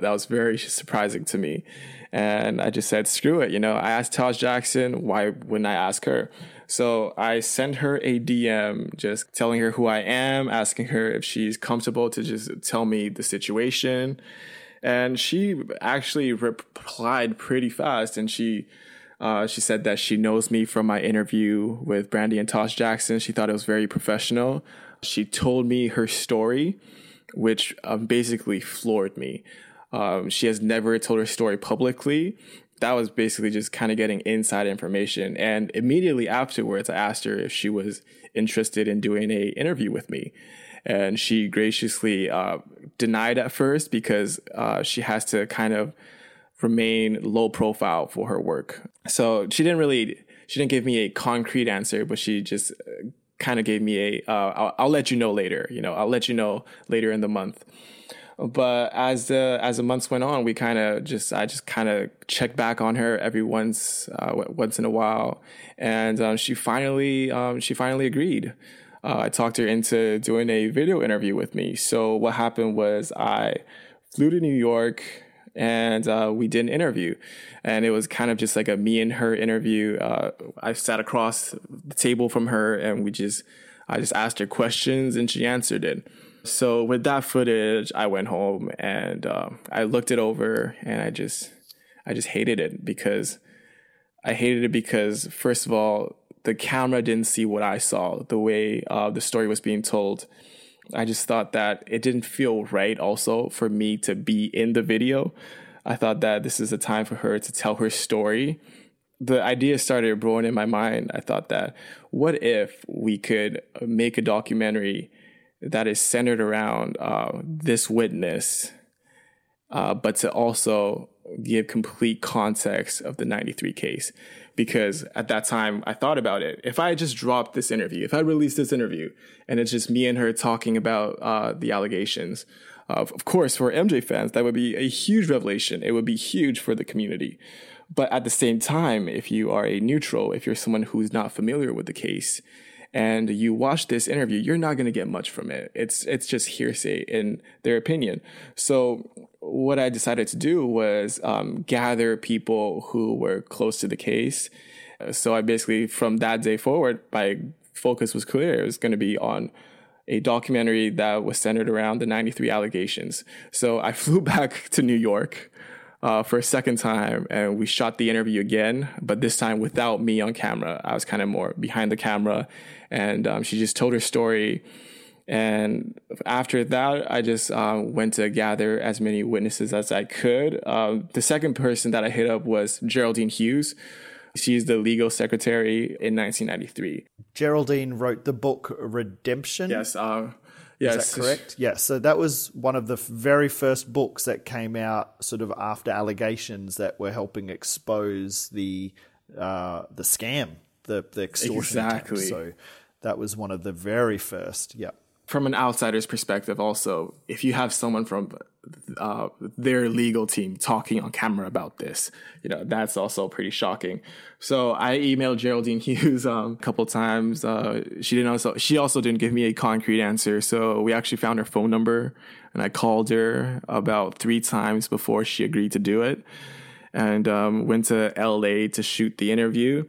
That was very surprising to me. And I just said, screw it. You know, I asked Taj Jackson, why wouldn't I ask her? So I sent her a DM just telling her who I am, asking her if she's comfortable to just tell me the situation. And she actually replied pretty fast and she uh, she said that she knows me from my interview with Brandi and Taj Jackson. She thought it was very professional. She told me her story, which um, basically floored me. Um, she has never told her story publicly. That was basically just kind of getting inside information. And immediately afterwards, I asked her if she was interested in doing a interview with me. And she graciously uh, denied at first because uh, she has to kind of remain low profile for her work. So she didn't really, she didn't give me a concrete answer, but she just uh, kind of gave me a, uh, I'll, I'll let you know later, you know, I'll let you know later in the month. But as the as the months went on, we kind of just I just kind of checked back on her every once uh, once in a while, and um, she finally um, she finally agreed. Uh, I talked her into doing a video interview with me. So what happened was I flew to New York and uh, we did an interview. And it was kind of just like a me and her interview. Uh, I sat across the table from her and we just, I just asked her questions and she answered it. So with that footage, I went home and uh, I looked it over and I just, I just hated it because I hated it because first of all, the camera didn't see what I saw, the way uh, the story was being told. I just thought that it didn't feel right also for me to be in the video. I thought that this is a time for her to tell her story. The idea started brewing in my mind. I thought that what if we could make a documentary that is centered around uh, this witness, uh, but to also give complete context of the 93 case because at that time I thought about it. If I just dropped this interview, if I released this interview and it's just me and her talking about uh, the allegations, uh, of course, for MJ fans, that would be a huge revelation. It would be huge for the community. But at the same time, if you are a neutral, if you're someone who's not familiar with the case, and you watch this interview, you're not going to get much from it. It's it's just hearsay in their opinion. So what I decided to do was um, gather people who were close to the case. So I basically, from that day forward, my focus was clear. It was going to be on a documentary that was centered around the 93 allegations. So I flew back to New York uh, for a second time and we shot the interview again, but this time without me on camera. I was kind of more behind the camera and um, she just told her story. And after that, I just um, went to gather as many witnesses as I could. Um, the second person that I hit up was Geraldine Hughes. She's the legal secretary in 1993. Geraldine wrote the book Redemption. Yes. Uh, yes. Is that correct? Yes. So that was one of the very first books that came out sort of after allegations that were helping expose the uh, the scam, the the extortion. Exactly. Attempt. So that was one of the very first. Yep from an outsider's perspective, also, if you have someone from uh, their legal team talking on camera about this, you know, that's also pretty shocking. So I emailed Geraldine Hughes um, a couple times. Uh, she didn't also she also didn't give me a concrete answer. So we actually found her phone number, and I called her about three times before she agreed to do it, and um, went to L.A. to shoot the interview.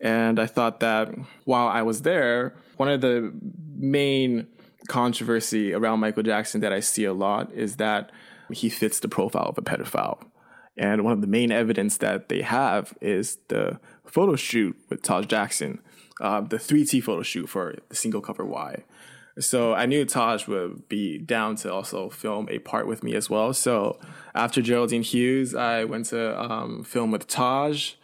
And I thought that while I was there, one of the main controversy around Michael Jackson that I see a lot is that he fits the profile of a pedophile. And one of the main evidence that they have is the photo shoot with Taj Jackson, uh, the 3T photo shoot for the single cover Why. So I knew Taj would be down to also film a part with me as well. So after Geraldine Hughes, I went to um, film with Taj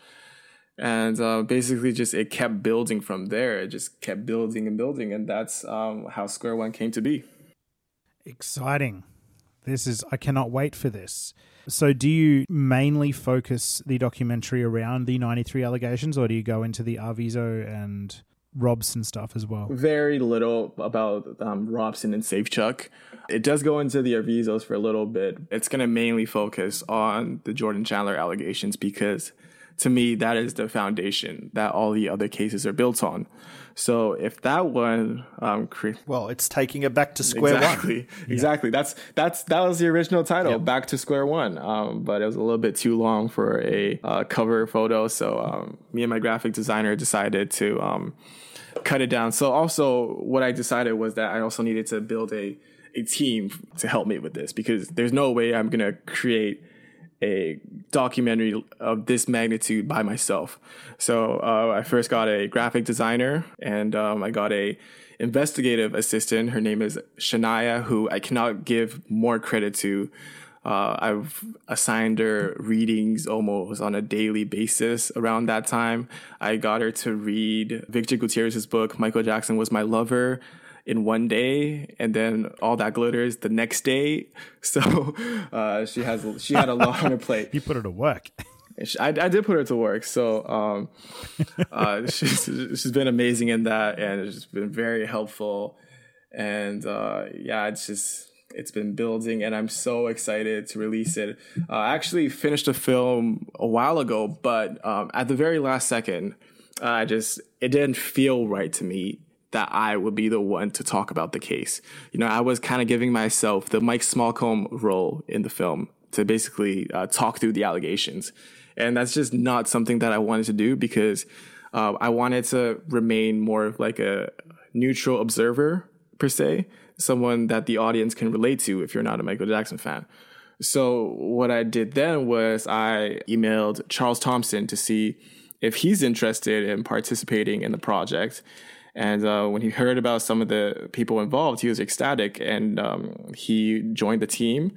and uh, basically just it kept building from there it just kept building and building and that's um, how square one came to be Exciting. This is, I cannot wait for this. So, do you mainly focus the documentary around the 93 allegations, or do you go into the Arvizo and Robson stuff as well? Very little about um, Robson and Safechuck. It does go into the Arvizos for a little bit. It's going to mainly focus on the Jordan Chandler allegations because to me, that is the foundation that all the other cases are built on. So if that one, um, cre- Well, it's taking it back to square exactly, one. exactly. That's that's that was the original title, Back to Square One. Um, but it was a little bit too long for a uh, cover photo, so um, me and my graphic designer decided to um, cut it down. So also, what I decided was that I also needed to build a a team to help me with this because there's no way I'm gonna create a documentary of this magnitude by myself. So uh, I first got a graphic designer and um, I got a investigative assistant. Her name is Shania, who I cannot give more credit to. Uh, I've assigned her readings almost on a daily basis around that time. I got her to read Victor Gutierrez's book, Michael Jackson Was My Lover, in one day and then all that glitters the next day. So uh, she has she had a lot on her plate. You put her to work. I, I did put her to work. So um, uh, she's, she's been amazing in that and it's been very helpful. And uh, yeah it's just it's been building and i'm so excited to release it. Uh, i actually finished a film a while ago but um, at the very last second i just it didn't feel right to me that I would be the one to talk about the case. You know, I was kind of giving myself the Mike Smallcombe role in the film to basically uh, talk through the allegations. And that's just not something that I wanted to do because uh, I wanted to remain more of like a neutral observer, per se, someone that the audience can relate to if you're not a Michael Jackson fan. So what I did then was I emailed Charles Thomson to see if he's interested in participating in the project. And uh, when he heard about some of the people involved, he was ecstatic, and um, he joined the team.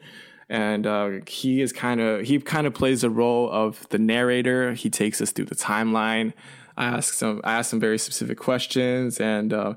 And uh, he is kind of he kind of plays the role of the narrator. He takes us through the timeline. I ask some I ask some very specific questions, and uh,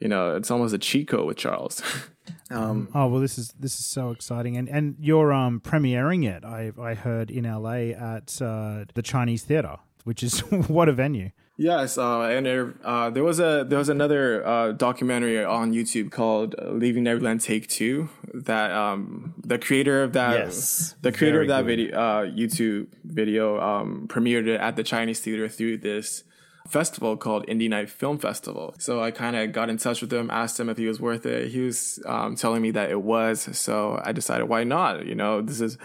you know it's almost a cheat code with Charles. um, Oh well, this is this is so exciting, and and you're um premiering it. I I heard in LA at uh, the Chinese Theater, which is what a venue. Yes, uh, and there, uh, there was a there was another uh, documentary on YouTube called "Leaving Neverland Take Two that um, the creator of that Yes, the creator of that video uh, YouTube video um, premiered it at the Chinese theater through this festival called Indie Night Film Festival. So I kind of got in touch with him, asked him if he was worth it. He was um, telling me that it was. So I decided, why not? You know, this is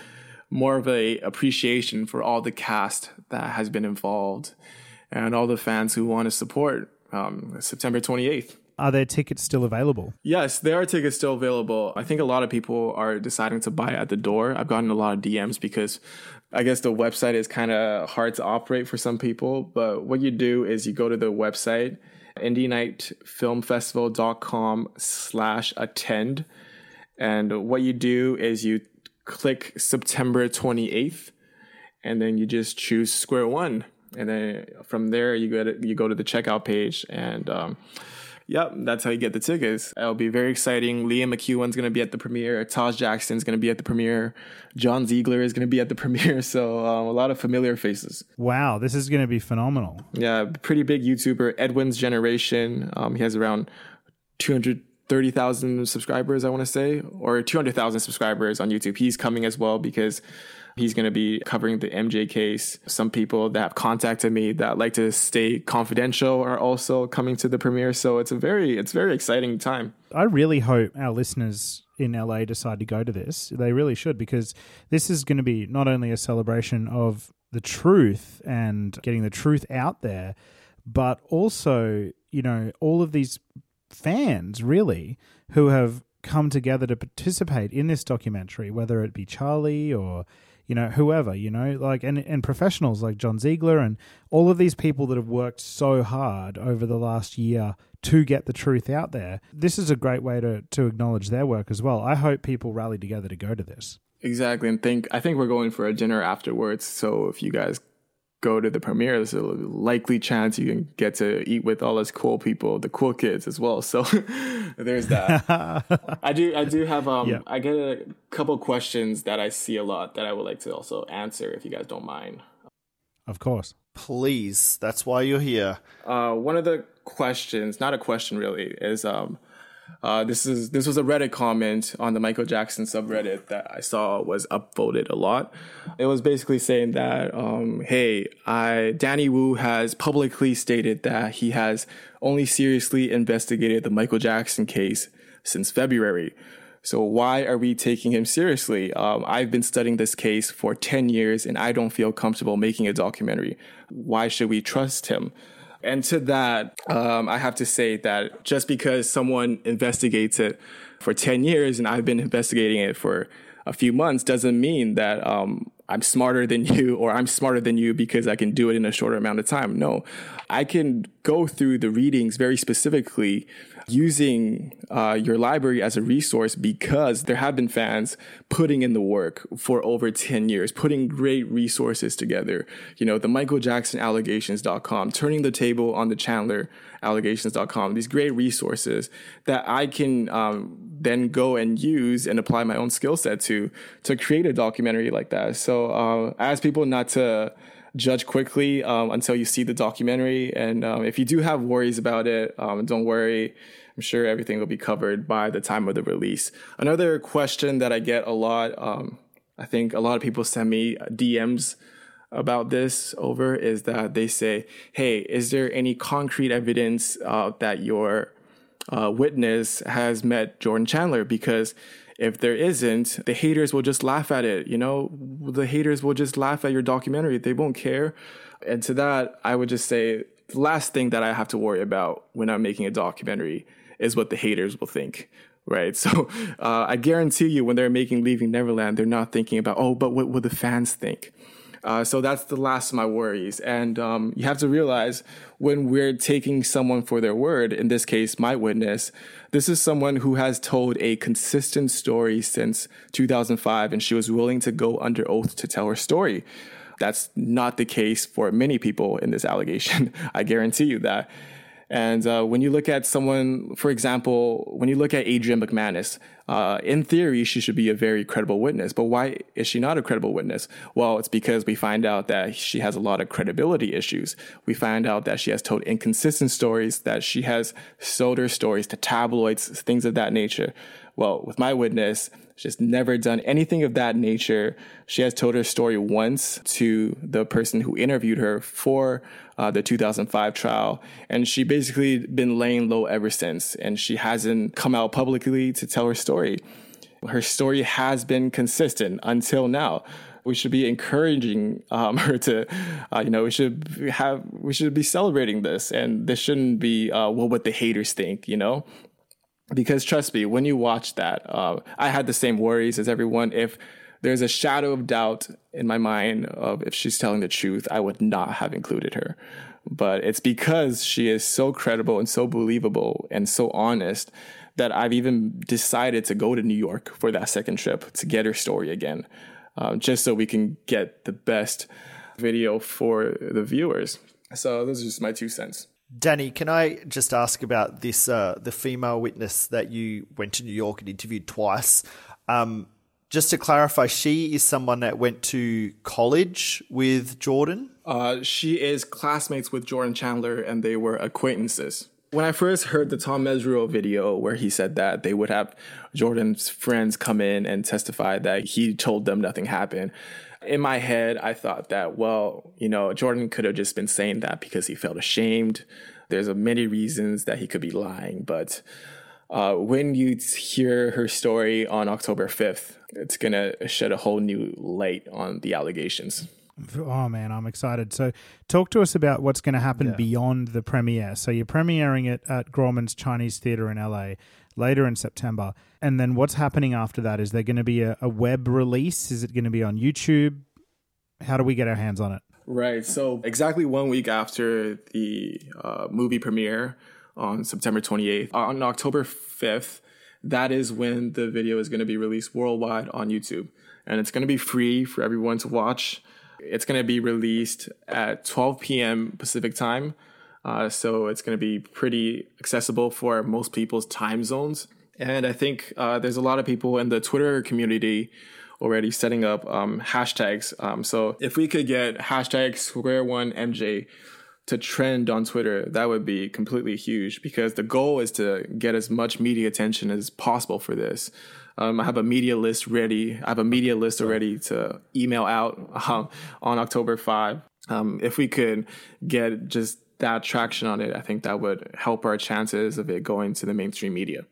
more of a appreciation for all the cast that has been involved and all the fans who want to support um, September 28th. Are there tickets still available? Yes, there are tickets still available. I think a lot of people are deciding to buy at the door. I've gotten a lot of DMs because I guess the website is kind of hard to operate for some people. But what you do is you go to the website, indienightfilmfestival.com slash attend. And what you do is you click September 28th and then you just choose square one. And then from there, you go to, you go to the checkout page and, um, Yep, that's how you get the tickets. It'll be very exciting. Liam McEwan's going to be at the premiere. Taj Jackson's going to be at the premiere. John Ziegler is going to be at the premiere. So um, a lot of familiar faces. Wow, this is going to be phenomenal. Yeah, pretty big YouTuber. Edwin's Generation. Um, he has around 230,000 subscribers, I want to say, or 200,000 subscribers on YouTube. He's coming as well because he's going to be covering the MJ case. Some people that have contacted me that like to stay confidential are also coming to the premiere. So it's a very, it's very exciting time. I really hope our listeners in LA decide to go to this. They really should because this is going to be not only a celebration of the truth and getting the truth out there, but also, you know, all of these fans really who have come together to participate in this documentary, whether it be Charlie or you know whoever you know like and and professionals like John Ziegler and all of these people that have worked so hard over the last year to get the truth out there. This is a great way to to acknowledge their work as well. I hope people rally together to go to this. Exactly. And think, I think we're going for a dinner afterwards. So if you guys go to the premiere, there's a likely chance you can get to eat with all those cool people, the cool kids as well. So there's that. I do I do have um Yeah. I get a couple questions that I see a lot that I would like to also answer if you guys don't mind. Of course. Please, that's why you're here. Uh, one of the questions, not a question really, is um, uh, this is this was a Reddit comment on the Michael Jackson subreddit that I saw was upvoted a lot. It was basically saying that, um, hey, I Danny Wu has publicly stated that he has only seriously investigated the Michael Jackson case since February. So why are we taking him seriously? Um, I've been studying this case for 10 years and I don't feel comfortable making a documentary. Why should we trust him? And to that, um, I have to say that just because someone investigates it for 10 years and I've been investigating it for a few months doesn't mean that um, I'm smarter than you or I'm smarter than you because I can do it in a shorter amount of time. No, I can go through the readings very specifically using uh, your library as a resource because there have been fans putting in the work for over 10 years, putting great resources together. You know, the Michael Jackson allegations.com, turning the table on the Chandler allegations.com, these great resources that I can um, then go and use and apply my own skill set to to create a documentary like that. So uh, I ask people not to judge quickly um, until you see the documentary. And um, if you do have worries about it, um, don't worry. I'm sure everything will be covered by the time of the release. Another question that I get a lot, um, I think a lot of people send me DMs about this over is that they say, "Hey, is there any concrete evidence uh, that your uh, witness has met Jordan Chandler?" Because if there isn't, the haters will just laugh at it. You know, the haters will just laugh at your documentary. They won't care. And to that, I would just say the last thing that I have to worry about when I'm making a documentary is what the haters will think. Right. So uh, I guarantee you, when they're making Leaving Neverland, they're not thinking about, oh, but what will the fans think? Uh, so that's the last of my worries. And um, you have to realize when we're taking someone for their word, in this case, my witness, this is someone who has told a consistent story since 2005, and she was willing to go under oath to tell her story. That's not the case for many people in this allegation. I guarantee you that. And uh, when you look at someone, for example, when you look at Adrian McManus, uh, in theory, she should be a very credible witness. But why is she not a credible witness? Well, it's because we find out that she has a lot of credibility issues. We find out that she has told inconsistent stories, that she has sold her stories to tabloids, things of that nature. Well, with my witness, she's never done anything of that nature. She has told her story once to the person who interviewed her for uh, the 2005 trial, and she basically been laying low ever since. And she hasn't come out publicly to tell her story. Her story has been consistent until now. We should be encouraging um, her to, uh, you know, we should have, we should be celebrating this, and this shouldn't be uh, what would the haters think, you know because trust me, when you watch that, uh, I had the same worries as everyone. If there's a shadow of doubt in my mind of if she's telling the truth, I would not have included her. But it's because she is so credible and so believable and so honest that I've even decided to go to New York for that second trip to get her story again, um, just so we can get the best video for the viewers. So those are just my two cents. Danny, can I just ask about this? Uh, the female witness that you went to New York and interviewed twice. Um, just to clarify, she is someone that went to college with Jordan. Uh, she is classmates with Jordan Chandler, and they were acquaintances. When I first heard the Tom Mesereau video where he said that they would have Jordan's friends come in and testify that he told them nothing happened, in my head, I thought that, well, you know, Jordan could have just been saying that because he felt ashamed. There's a many reasons that he could be lying, but uh, when you hear her story on October 5th, it's going to shed a whole new light on the allegations. Oh man, I'm excited. So, talk to us about what's going to happen beyond the premiere. So, you're premiering it at Grauman's Chinese Theatre in LA later in September, and then what's happening after that? Is there going to be a, a web release? Is it going to be on YouTube? How do we get our hands on it? Right. So, exactly one week after the uh, movie premiere on September 28th, on October 5th, that is when the video is going to be released worldwide on YouTube. And it's going to be free for everyone to watch. It's going to be released at 12 p.m. Pacific time. Uh, so it's going to be pretty accessible for most people's time zones. And I think uh, there's a lot of people in the Twitter community already setting up um, hashtags. Um, so if we could get hashtag square one MJ to trend on Twitter, that would be completely huge because the goal is to get as much media attention as possible for this. Um, I have a media list ready. I have a media list already to email out um, on October 5. Um, if we could get just that traction on it, I think that would help our chances of it going to the mainstream media.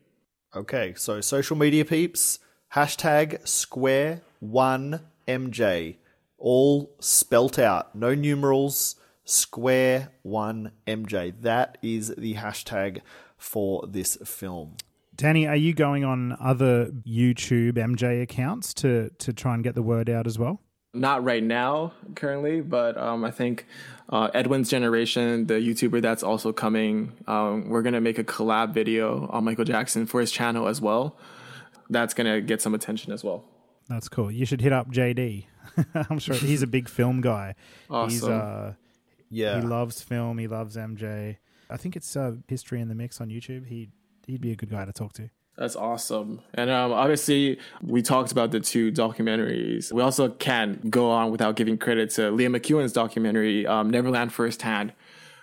Okay, so social media peeps, hashtag square one MJ, all spelt out, no numerals, square one MJ. That is the hashtag for this film. Danny, are you going on other YouTube MJ accounts to to try and get the word out as well? Not right now, currently, but um, I think uh, Edwin's Generation, the YouTuber that's also coming, um, we're gonna make a collab video on Michael Jackson for his channel as well. That's gonna get some attention as well. That's cool. You should hit up JD. I'm sure he's a big film guy. He's Awesome. uh Yeah. he loves film, he loves MJ. I think it's uh, History in the Mix on YouTube. He he'd be a good guy to talk to. That's awesome. And um, obviously, we talked about the two documentaries. We also can't go on without giving credit to Liam McEwan's documentary, um, Neverland Firsthand,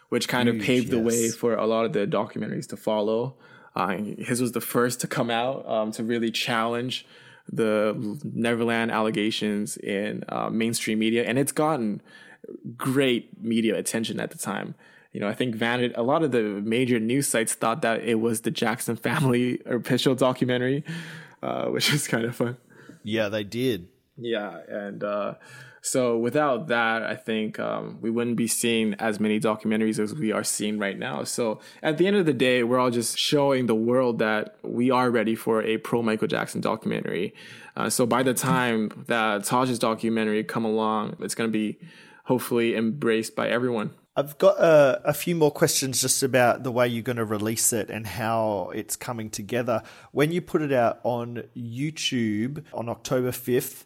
which kind of Huge, paved the way for a lot of the documentaries to follow. Uh, his was the first to come out um, to really challenge the Neverland allegations in uh, mainstream media, and it's gotten great media attention at the time. You know, I think Vanity, a lot of the major news sites thought that it was the Jackson family official documentary, uh, which is kind of fun. Yeah, they did. Yeah, and uh, so without that, I think um, we wouldn't be seeing as many documentaries as we are seeing right now. So at the end of the day, we're all just showing the world that we are ready for a pro Michael Jackson documentary. Uh, so by the time that Taj's documentary come along, it's going to be hopefully embraced by everyone. I've got uh, a few more questions just about the way you're going to release it and how it's coming together. When you put it out on YouTube on October 5th,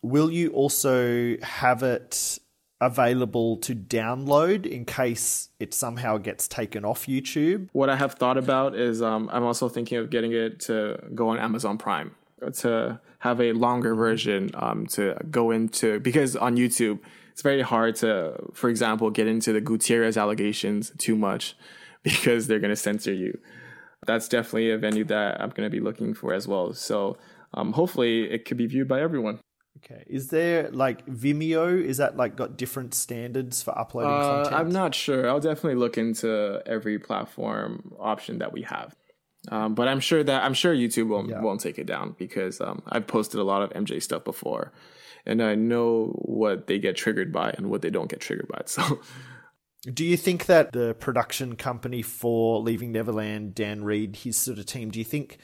will you also have it available to download in case it somehow gets taken off YouTube? What I have thought about is um, I'm also thinking of getting it to go on Amazon Prime to have a longer version um, to go into because on YouTube it's very hard to, for example, get into the Gutierrez allegations too much because they're going to censor you. That's definitely a venue that I'm going to be looking for as well. So um, hopefully it could be viewed by everyone. Okay. Is there like Vimeo? Is that like got different standards for uploading Uh, content? I'm not sure. I'll definitely look into every platform option that we have. Um, but I'm sure that I'm sure YouTube won't won't take it down because um, I've posted a lot of MJ stuff before, and I know what they get triggered by and what they don't get triggered by. So Do you think that the production company for Leaving Neverland, Dan Reed, his sort of team, do you think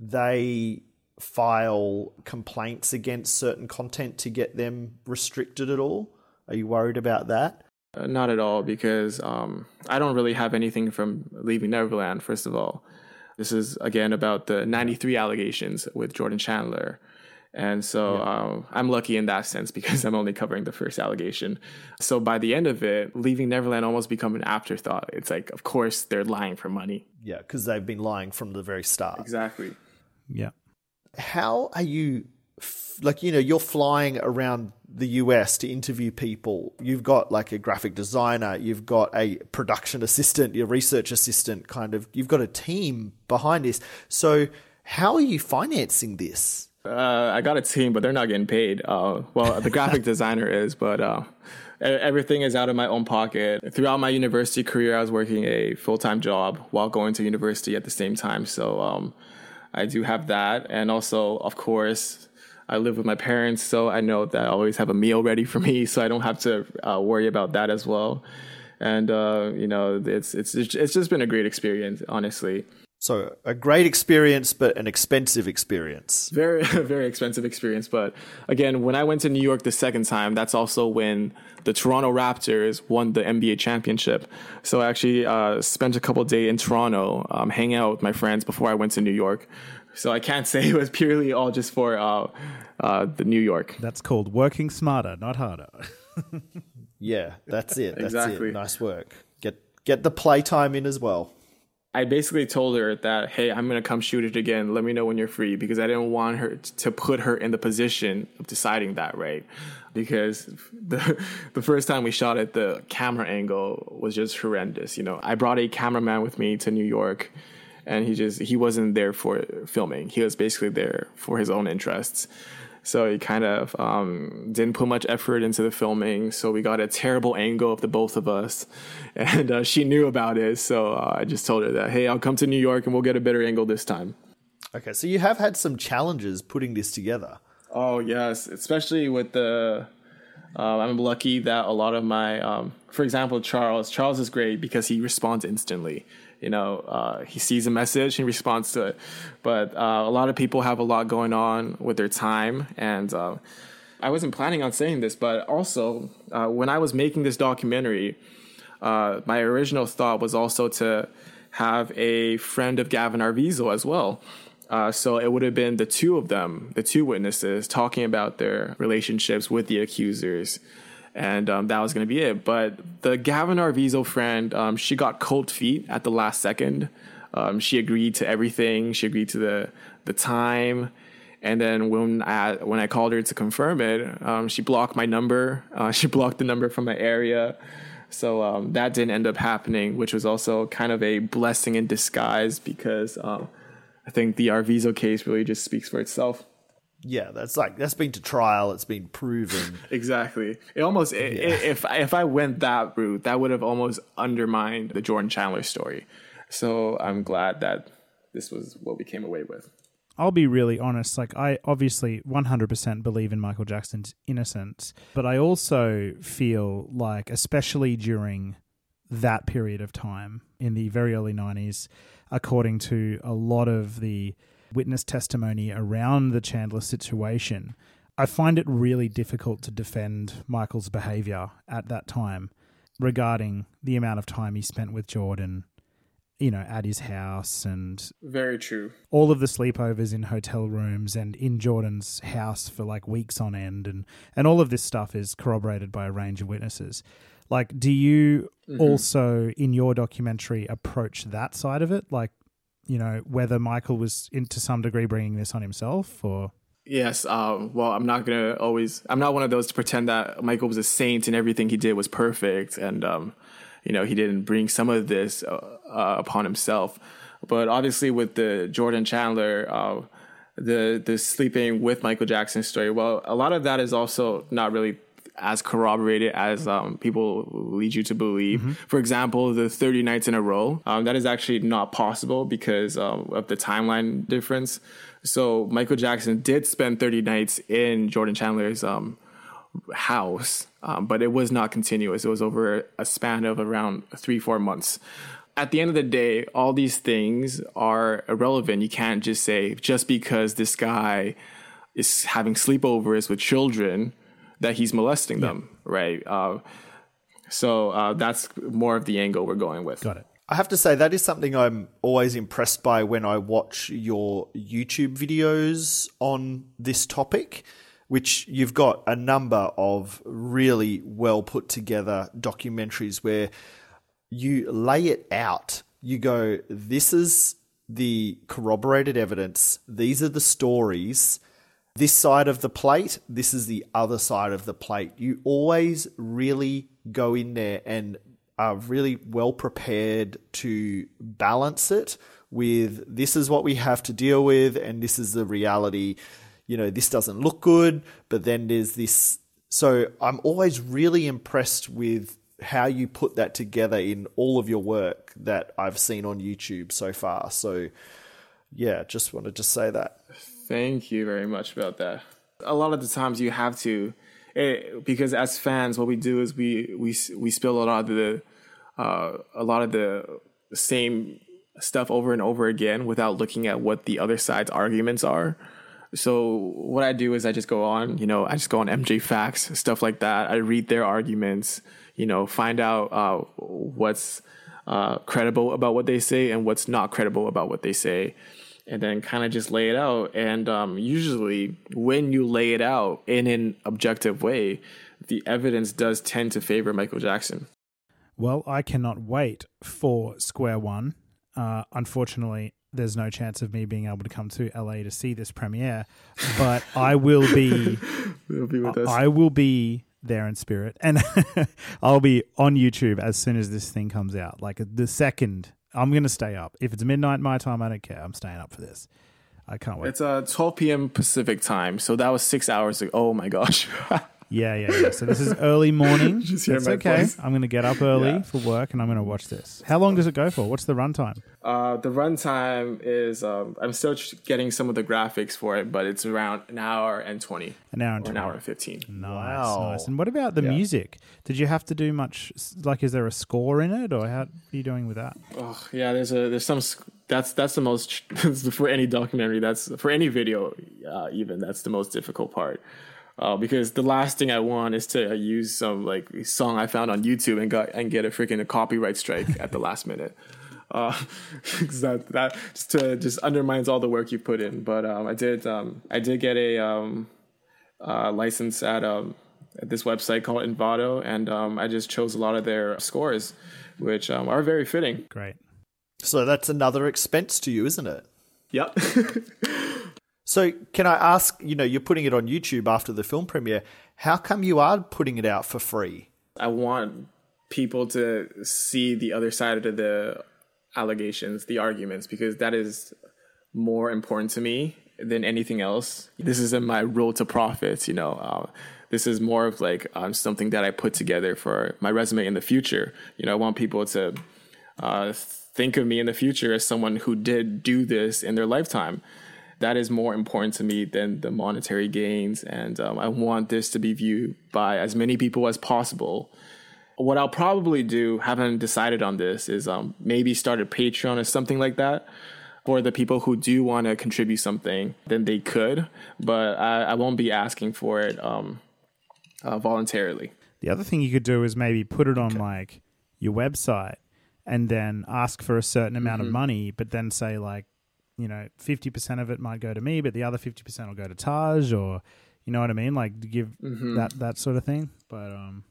they file complaints against certain content to get them restricted at all? Are you worried about that? Uh, not at all, because um, I don't really have anything from Leaving Neverland, first of all. This is, again, about the 93 allegations with Jordan Chandler. And so um, I'm lucky in that sense because I'm only covering the first allegation. So by the end of it, Leaving Neverland almost become an afterthought. It's like, of course, they're lying for money. Yeah, because they've been lying from the very start. Exactly. Yeah. How are you, f- like, you know, you're flying around the US to interview people. You've got like a graphic designer, you've got a production assistant, your research assistant, kind of, you've got a team behind this. So, how are you financing this? Uh, I got a team, but they're not getting paid. Uh, well, the graphic designer is, but uh, everything is out of my own pocket. Throughout my university career, I was working a full time job while going to university at the same time. So um, I do have that. And also, of course, I live with my parents, so I know that I always have a meal ready for me, so I don't have to uh, worry about that as well. And uh, you know, it's it's it's just been a great experience, honestly. So, a great experience, but an expensive experience. very very expensive experience but again when i went to new york the second time that's also when the toronto raptors won the nba championship so i actually uh, spent a couple days in toronto um, hanging out with my friends before i went to new york so i can't say it was purely all just for uh, uh, the new york That's called working smarter, not harder. Yeah, that's it. That's Exactly. it. Nice work. Get get the playtime in as well. I basically told her that, hey, I'm gonna come shoot it again. Let me know when you're free because I didn't want her to put her in the position of deciding that, right? Because the the first time we shot it, the camera angle was just horrendous. You know, I brought a cameraman with me to New York, and he just he wasn't there for filming. He was basically there for his own interests. So he kind of um, didn't put much effort into the filming. So we got a terrible angle of the both of us, and uh, she knew about it. So uh, I just told her that, hey, I'll come to New York and we'll get a better angle this time. Okay, so you have had some challenges putting this together. Oh yes, especially with the. Um, I'm lucky that a lot of my, um, for example, Charles. Charles is great because he responds instantly. You know, uh, he sees a message and responds to it. But uh, a lot of people have a lot going on with their time, and uh, I wasn't planning on saying this, but also uh, when I was making this documentary, uh, my original thought was also to have a friend of Gavin Arvizo as well. Uh, so it would have been the two of them, the two witnesses, talking about their relationships with the accusers. And um, that was going to be it. But the Gavin Arvizo friend, um, she got cold feet at the last second. Um, she agreed to everything. She agreed to the the time. And then when I when I called her to confirm it, um, she blocked my number. Uh, she blocked the number from my area. So um, that didn't end up happening, which was also kind of a blessing in disguise because um, I think the Arvizo case really just speaks for itself. Yeah, that's like that's been to trial. It's been proven. Exactly. It almost i i if if I went that route, that would have almost undermined the Jordan Chandler story. So I'm glad that this was what we came away with. I'll be really honest. Like, I obviously 100% believe in Michael Jackson's innocence, but I also feel like, especially during that period of time in the very early 90s, according to a lot of the witness testimony around the Chandler situation, I find it really difficult to defend Michael's behavior at that time regarding the amount of time he spent with Jordan, you know, at his house and Very true. all of the sleepovers in hotel rooms and in Jordan's house for like weeks on end and and all of this stuff is corroborated by a range of witnesses. Like do you mm-hmm. also in your documentary approach that side of it like you know whether Michael was in to some degree bringing this on himself or Yes. Um, well, I'm not gonna always. I'm not one of those to pretend that Michael was a saint and everything he did was perfect, and um, you know he didn't bring some of this uh, uh, upon himself. But obviously, with the Jordan Chandler, uh, the the sleeping with Michael Jackson story, well, a lot of that is also not really as corroborated as um, people lead you to believe. For example, the 30 nights in a row, um, that is actually not possible because um, of the timeline difference. So Michael Jackson did spend 30 nights in Jordan Chandler's um, house, um, but it was not continuous. It was over a span of around three, four months. At the end of the day, all these things are irrelevant. You can't just say, just because this guy is having sleepovers with children, that he's molesting them, right? Uh, so uh, that's more of the angle we're going with. got it. I have to say that is something I'm always impressed by when I watch your YouTube videos on this topic, which you've got a number of really well put together documentaries where you lay it out. You go, this is the corroborated evidence, these are the stories. This side of the plate, this is the other side of the plate. You always really go in there and are really well prepared to balance it with this is what we have to deal with and this is the reality. You know, this doesn't look good, but then there's this. So I'm always really impressed with how you put that together in all of your work that I've seen on YouTube so far. So yeah, just wanted to say that. Thank you very much about that. A lot of the times you have to, eh, because as fans, what we do is we we we spill a lot of the uh, a lot of the same stuff over and over again without looking at what the other side's arguments are. So what I do is I just go on, you know, I just go on MJ Facts, stuff like that. I read their arguments, you know, find out uh, what's uh, credible about what they say and what's not credible about what they say and then kind of just lay it out. And um, usually, when you lay it out in an objective way, the evidence does tend to favor Michael Jackson. Well, I cannot wait for Square One. Uh, unfortunately, there's no chance of me being able to come to LA to see this premiere, but I will be. He'll be with us. I will be there in spirit, and I'll be on YouTube as soon as this thing comes out. Like the second, I'm going to stay up. If it's midnight my time, I don't care. I'm staying up for this. I can't wait. It's uh 12 p.m. Pacific time, so that was six hours ago. Oh my gosh. Yeah, yeah, yeah. So this is early morning. Just hear That's my okay. voice. I'm going to get up early Yeah. for work, and I'm going to watch this. How long does it go for? What's the runtime? Uh, the runtime is um, I'm still ch- getting some of the graphics for it, but it's around an hour and 20 An hour and or an 20. hour and 15. Nice, Wow. nice. And what about the Yeah. music? Did you have to do much? Like, is there a score in it, or how what are you doing with that? Oh, yeah, there's a there's some sc- that's that's the most for any documentary. That's for any video, uh, even that's the most difficult part. Uh, because the last thing I want is to use some like song I found on YouTube and got and get a freaking a copyright strike at the last minute. Uh, that that just to just undermines all the work you put in. But um, I did um, I did get a um, uh, license at um, at this website called Envato, and um, I just chose a lot of their scores, which um, are very fitting. Great. So that's another expense to you, isn't it? Yep. So can I ask, you know, you're putting it on YouTube after the film premiere. How come you are putting it out for free? I want people to see the other side of the allegations, the arguments, because that is more important to me than anything else. This isn't my road to profits, you know. Uh, this is more of like um, something that I put together for my resume in the future. You know, I want people to uh, think of me in the future as someone who did do this in their lifetime. That is more important to me than the monetary gains, and um, I want this to be viewed by as many people as possible. What I'll probably do, haven't decided on this, is um, maybe start a Patreon or something like that for the people who do want to contribute something. Then they could, but I, I won't be asking for it um, uh, voluntarily. The other thing you could do is maybe put it on like your website and then ask for a certain amount Mm-hmm. of money, but then say like, you know, fifty percent of it might go to me, but the other fifty percent will go to Taj, or you know what I mean, like give Mm-hmm. that that sort of thing. But um,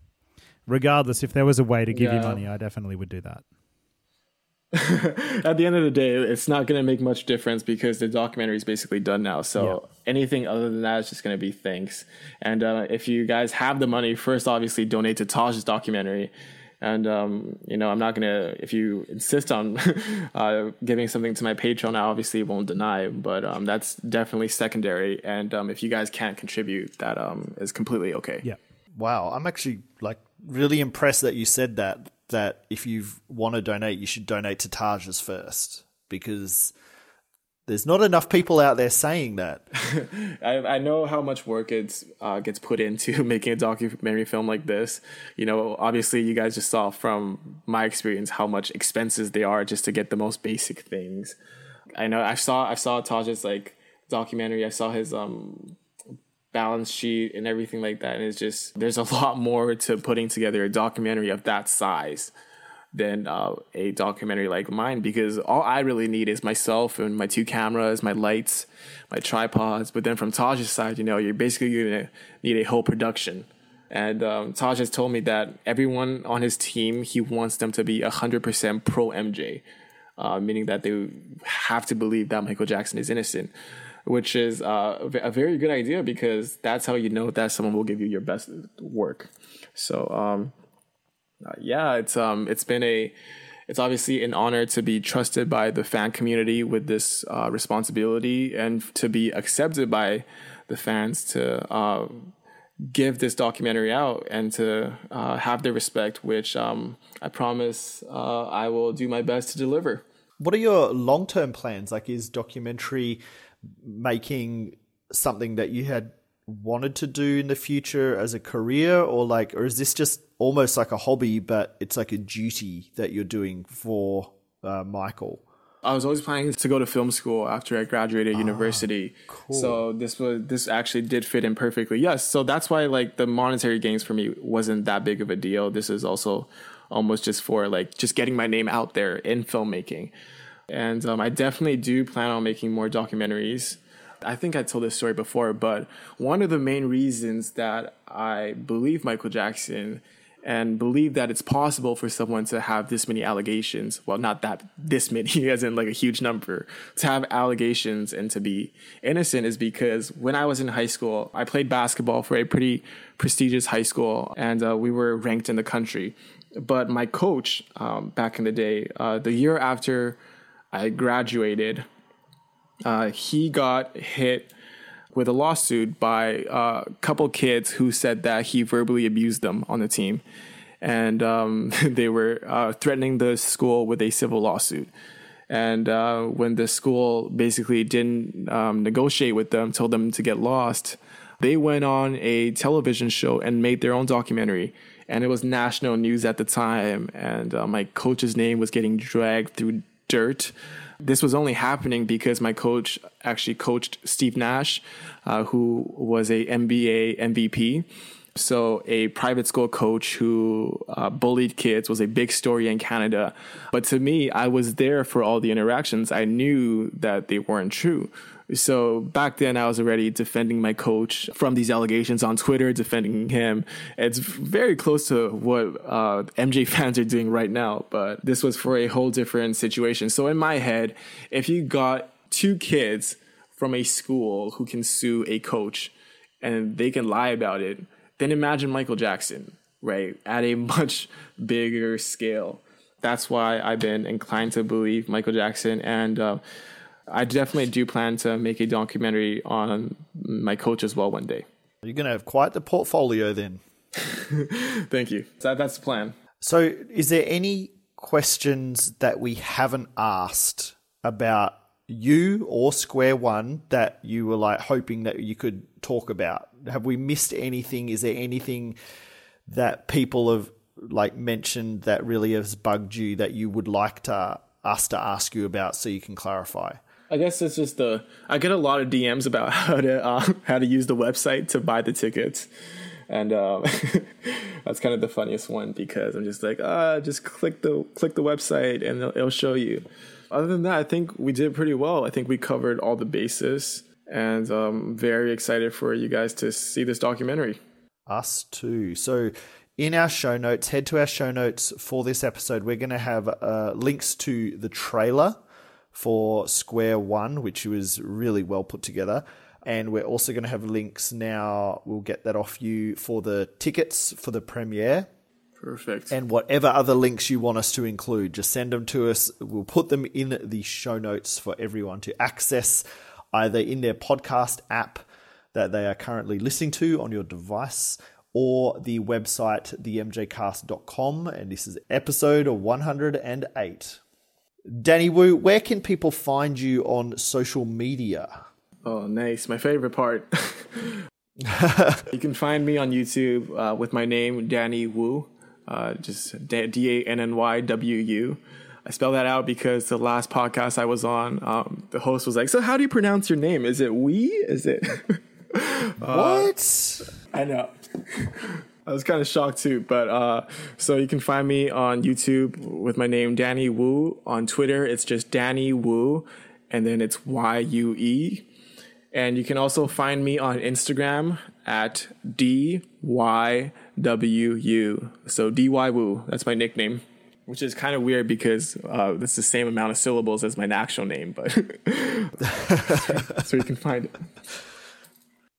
regardless, if there was a way to give you money, I definitely would do that. At the end of the day, it's not going to make much difference because the documentary is basically done now. So anything other than that is just going to be thanks. And uh, if you guys have the money, first obviously donate to Taj's documentary. And um, you know, I'm not gonna. If you insist on uh, giving something to my Patreon, I obviously won't deny. But um, that's definitely secondary. And um, if you guys can't contribute, that um, is completely okay. Yeah. Wow, I'm actually like really impressed that you said that. That if you want to donate, you should donate to Taj's first because there's not enough people out there saying that. I, I know how much work it's uh, gets put into making a documentary film like this. You know, obviously, you guys just saw from my experience how much expenses they are just to get the most basic things. I know I saw I saw Taj's like documentary. I saw his um balance sheet and everything like that, and it's just there's a lot more to putting together a documentary of that size than uh, a documentary like mine because all I really need is myself and my two cameras, my lights, my tripods. But then from Taj's side, you know, you're basically gonna need a whole production. And um, Taj has told me that everyone on his team, he wants them to be 100% pro MJ, uh, meaning that they have to believe that Michael Jackson is innocent, which is uh, a very good idea because that's how you know that someone will give you your best work. So, um, uh, yeah, it's um, it's been a, it's obviously an honor to be trusted by the fan community with this uh, responsibility and to be accepted by the fans to uh, give this documentary out and to uh, have their respect, which um, I promise uh, I will do my best to deliver. What are your long term plans? Like, is documentary making something that you had wanted to do in the future as a career, or like, or is this just almost like a hobby, but it's like a duty that you're doing for uh, Michael? I was always planning to go to film school after I graduated university. So this was this actually did fit in perfectly. Yes, so that's why like the monetary gains for me wasn't that big of a deal. This is also almost just for like just getting my name out there in filmmaking. And um, I definitely do plan on making more documentaries. I think I told this story before, but one of the main reasons that I believe Michael Jackson and believe that it's possible for someone to have this many allegations. Well, not that this many, as in like a huge number, to have allegations and to be innocent is because when I was in high school, I played basketball for a pretty prestigious high school and uh, we were ranked in the country. But my coach um, back in the day, uh, the year after I graduated, uh, he got hit with a lawsuit by a couple kids who said that he verbally abused them on the team. And um, they were uh, threatening the school with a civil lawsuit. And uh, when the school basically didn't um, negotiate with them, told them to get lost, they went on a television show and made their own documentary. And it was national news at the time. And uh, my coach's name was getting dragged through dirt this was only happening because my coach actually coached Steve Nash, uh, who was a NBA MVP. So, a private school coach who uh, bullied kids was a big story in Canada. But to me, I was there for all the interactions. I knew that they weren't true. So back then, I was already defending my coach from these allegations on Twitter, defending him. It's very close to what uh, MJ fans are doing right now, but this was for a whole different situation. So in my head, if you got two kids from a school who can sue a coach and they can lie about it, then imagine Michael Jackson, right, at a much bigger scale. That's why I've been inclined to believe Michael Jackson and. Uh, I definitely do plan to make a documentary on my coach as well one day. You're going to have quite the portfolio then. Thank you. So that's the plan. So, is there any questions that we haven't asked about you or Square One that you were like hoping that you could talk about? Have we missed anything? Is there anything that people have like mentioned that really has bugged you that you would like to us to ask you about so you can clarify? I guess it's just the I get a lot of DMs about how to uh, how to use the website to buy the tickets, and um, that's kind of the funniest one because I'm just like ah, just click the click the website and it'll, it'll show you. Other than that, I think we did pretty well. I think we covered all the bases, and um, very excited for you guys to see this documentary. Us too. So in our show notes, head to our show notes for this episode. We're going to have uh, links to the trailer for Square One, which was really well put together. And we're also going to have links now. We'll get that off you for the tickets for the premiere. Perfect. And whatever other links you want us to include, just send them to us. We'll put them in the show notes for everyone to access either in their podcast app that they are currently listening to on your device or the website, themjcast.com. And this is episode 108. Danny Wu, where can people find you on social media? Oh, nice. My favorite part. you can find me on YouTube uh, with my name, Danny Wu, uh, just D A N N Y W U. I spell that out because the last podcast I was on, um, the host was like, "So how do you pronounce your name? Is it we? Is it what?" I know. I was kind of shocked too, but uh, so you can find me on YouTube with my name Danny Wu. On Twitter, it's just Danny Wu, and then it's Y U E. And you can also find me on Instagram at D Y W U. So D Y Wu. That's my nickname, which is kind of weird because uh, it's the same amount of syllables as my actual name, but so you can find it.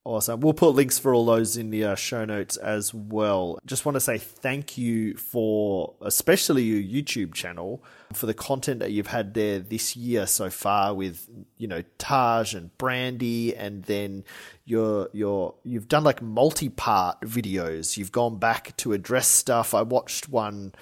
Awesome. We'll put links for all those in the uh, show notes as well. Just want to say thank you for, especially your YouTube channel, for the content that you've had there this year so far with, you know, Taj and Brandi, and then your your you've done like multi-part videos. You've gone back to address stuff. I watched one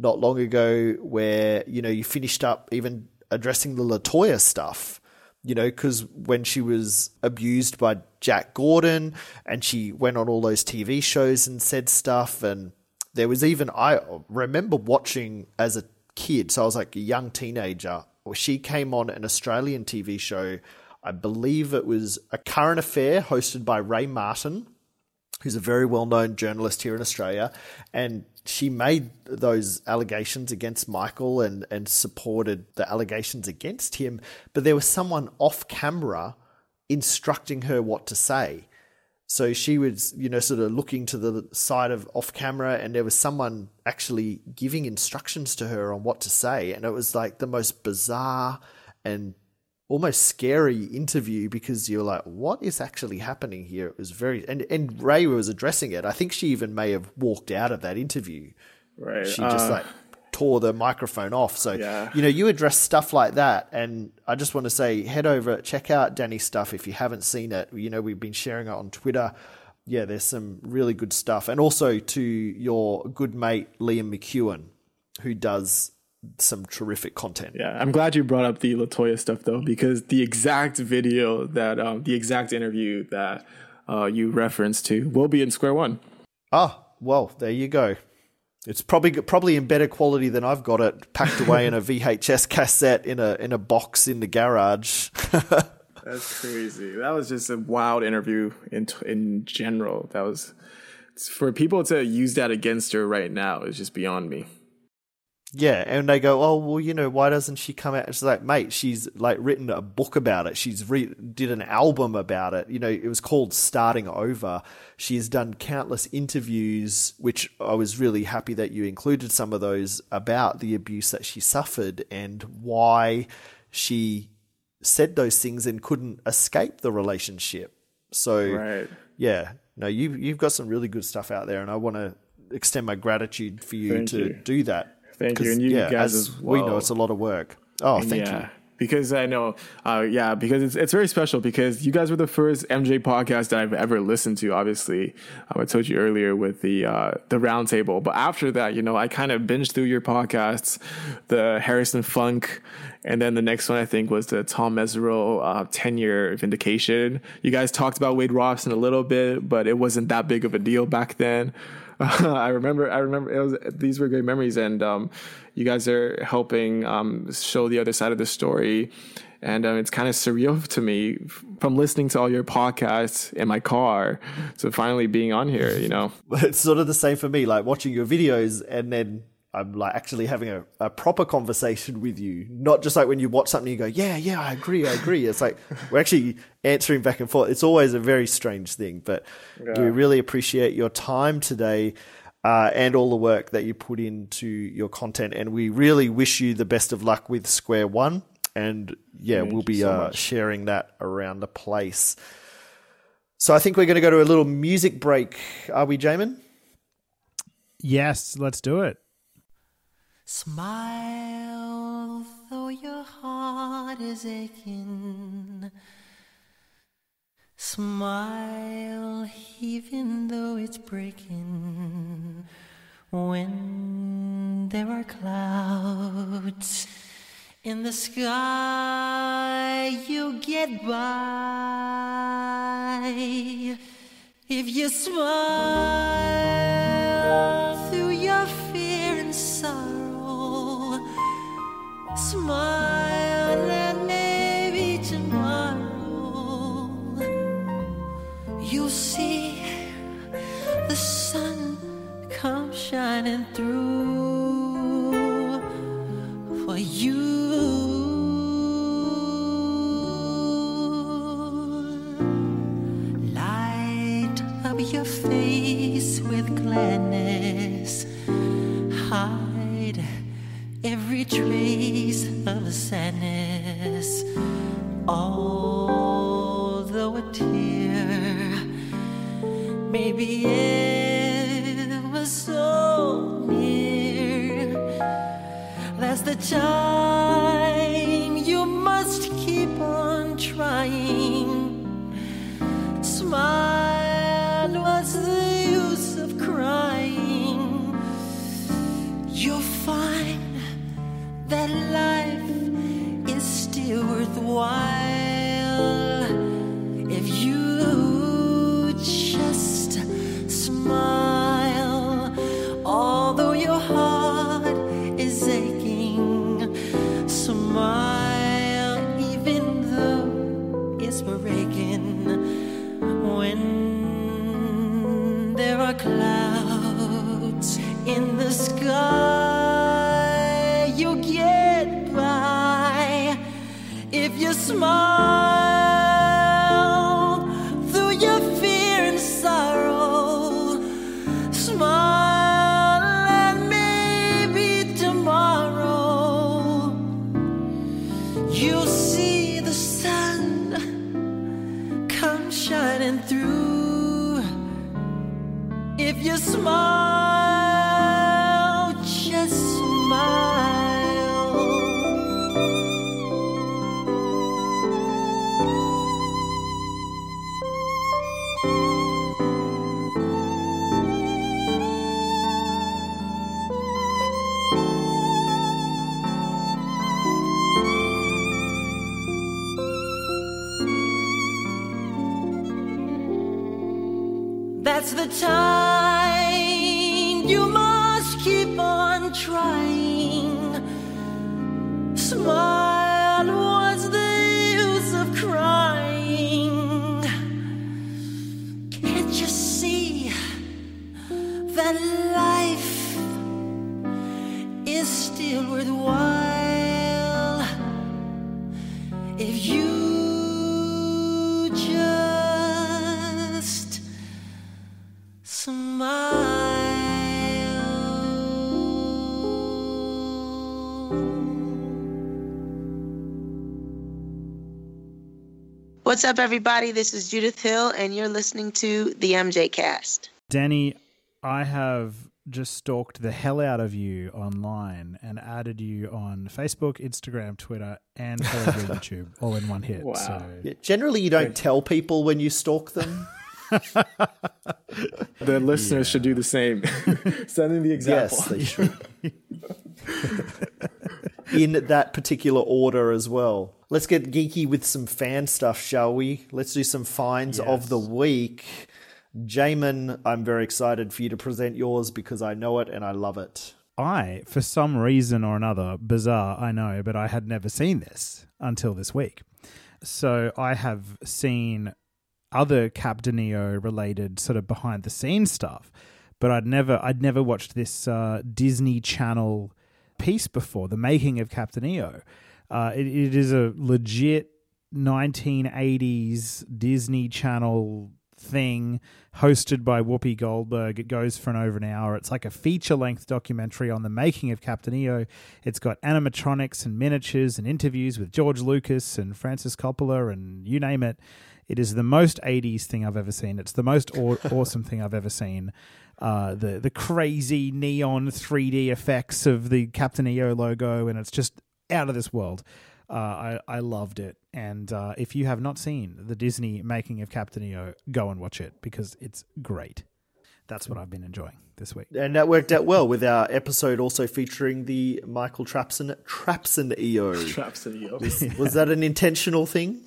not long ago where you know you finished up even addressing the Latoya stuff you know, because when she was abused by Jack Gordon and she went on all those TV shows and said stuff. And there was even, I remember watching as a kid, so I was like a young teenager, she came on an Australian TV show. I believe it was A Current Affair hosted by Ray Martin, who's a very well known journalist here in Australia. And she made those allegations against Michael and, and supported the allegations against him. But there was someone off camera instructing her what to say. So she was, you know, sort of looking to the side of off camera, and there was someone actually giving instructions to her on what to say. And it was like the most bizarre and almost scary interview because you're like, what is actually happening here? It was very, and, and Ray was addressing it. I think she even may have walked out of that interview. Right. She just Uh, like tore the microphone off. So, Yeah. you know, you address stuff like that. And I just want to say, head over, check out Danny's stuff if you haven't seen it. You know, we've been sharing it on Twitter. Yeah, there's some really good stuff. And also to your good mate, Liam McEwan, who does some terrific content. Yeah, I'm glad you brought up the Latoya stuff though, because the exact video that, um, the exact interview that uh, you referenced to will be in Square One. Ah, well, there you go. It's probably probably in better quality than I've got it packed away in a VHS cassette in a in a box in the garage. That's crazy. That was just a wild interview in in general. That was for people to use that against her right now is just beyond me. Yeah, and they go, oh well, you know, why doesn't she come out? She's like, mate, she's like written a book about it. She's re- did an album about it. You know, it was called Starting Over. She has done countless interviews, which I was really happy that you included some of those about the abuse that she suffered and why she said those things and couldn't escape the relationship. So, Right. yeah, no, you you've got some really good stuff out there, and I want to extend my gratitude for you Thank to you. do that. Thank you, and you yeah, guys as as we know, it's a lot of work. Oh, thank yeah. you. Because I know, uh, yeah, because it's it's very special because you guys were the first MJ podcast that I've ever listened to. Obviously, um, I told you earlier with the uh, the roundtable, but after that, you know, I kind of binged through your podcasts, the Harrison Funk, and then the next one I think was the Tom Mesereau uh, ten year vindication. You guys talked about Wade Robson a little bit, but it wasn't that big of a deal back then. I remember, I remember was these were great memories, and um, you guys are helping um, show the other side of the story, and um, it's kind of surreal to me from listening to all your podcasts in my car to finally being on here. You know, It's sort of the same for me, like watching your videos and then I'm like actually having a, a proper conversation with you. Not just like when you watch something, you go, yeah, yeah, I agree, I agree. It's like we're actually answering back and forth. It's always a very strange thing, but we really appreciate your time today. Uh, and all the work that you put into your content, and we really wish you the best of luck with Square One. And yeah, we'll be so uh, sharing that around the place. So I think we're going to go to a little music break. Are we, Jamon? Yes, let's do it. Smile, though your heart is aching. Smile, even though it's breaking. When there are clouds in the sky, you get by. If you smile through your fear and sorrow, smile and maybe tomorrow you'll see the sun come shining through for you. Light up your face with gladness. Every trace of sadness. Although a tear may be ever so near, that's the time you must keep on trying. Smile, that life is still worthwhile if you just smile. Although your heart is aching, smile even though it's breaking. When there are clouds smile. What's up, everybody? This is Judith Hill, and you're listening to the MJ Cast. Danny, I have just stalked the hell out of you online and added you on Facebook, Instagram, Twitter, and followed you YouTube all in one hit. Wow. So Yeah, generally, you don't tell people when you stalk them. The listeners should do the same. Setting the example. yes, they should. In that particular order as well. Let's get geeky with some fan stuff, shall we? Let's do some finds of the week. Jamon, I'm very excited for you to present yours because I know it and I love it. I, for some reason or another, bizarre, I know, but I had never seen this until this week. So I have seen other Captain EO related sort of behind the scenes stuff, but I'd never I'd never watched this uh, Disney Channel piece before, the making of Captain EO. Uh, it, it is a legit 1980s Disney Channel thing hosted by Whoopi Goldberg. It goes for an over an hour. It's like a feature length documentary on the making of Captain EO. It's got animatronics and miniatures and interviews with George Lucas and Francis Coppola and you name it. It is the most 80s thing I've ever seen. It's the most aw- awesome thing I've ever seen. Uh, the the crazy neon 3D effects of the Captain EO logo, and it's just out of this world. Uh, I, I loved it. And uh, if you have not seen the Disney making of Captain EO, go and watch it because it's great. That's what I've been enjoying this week. And that worked out well with our episode also featuring the Michael Trapson Trapson EO. Traps in you. Was that an intentional thing?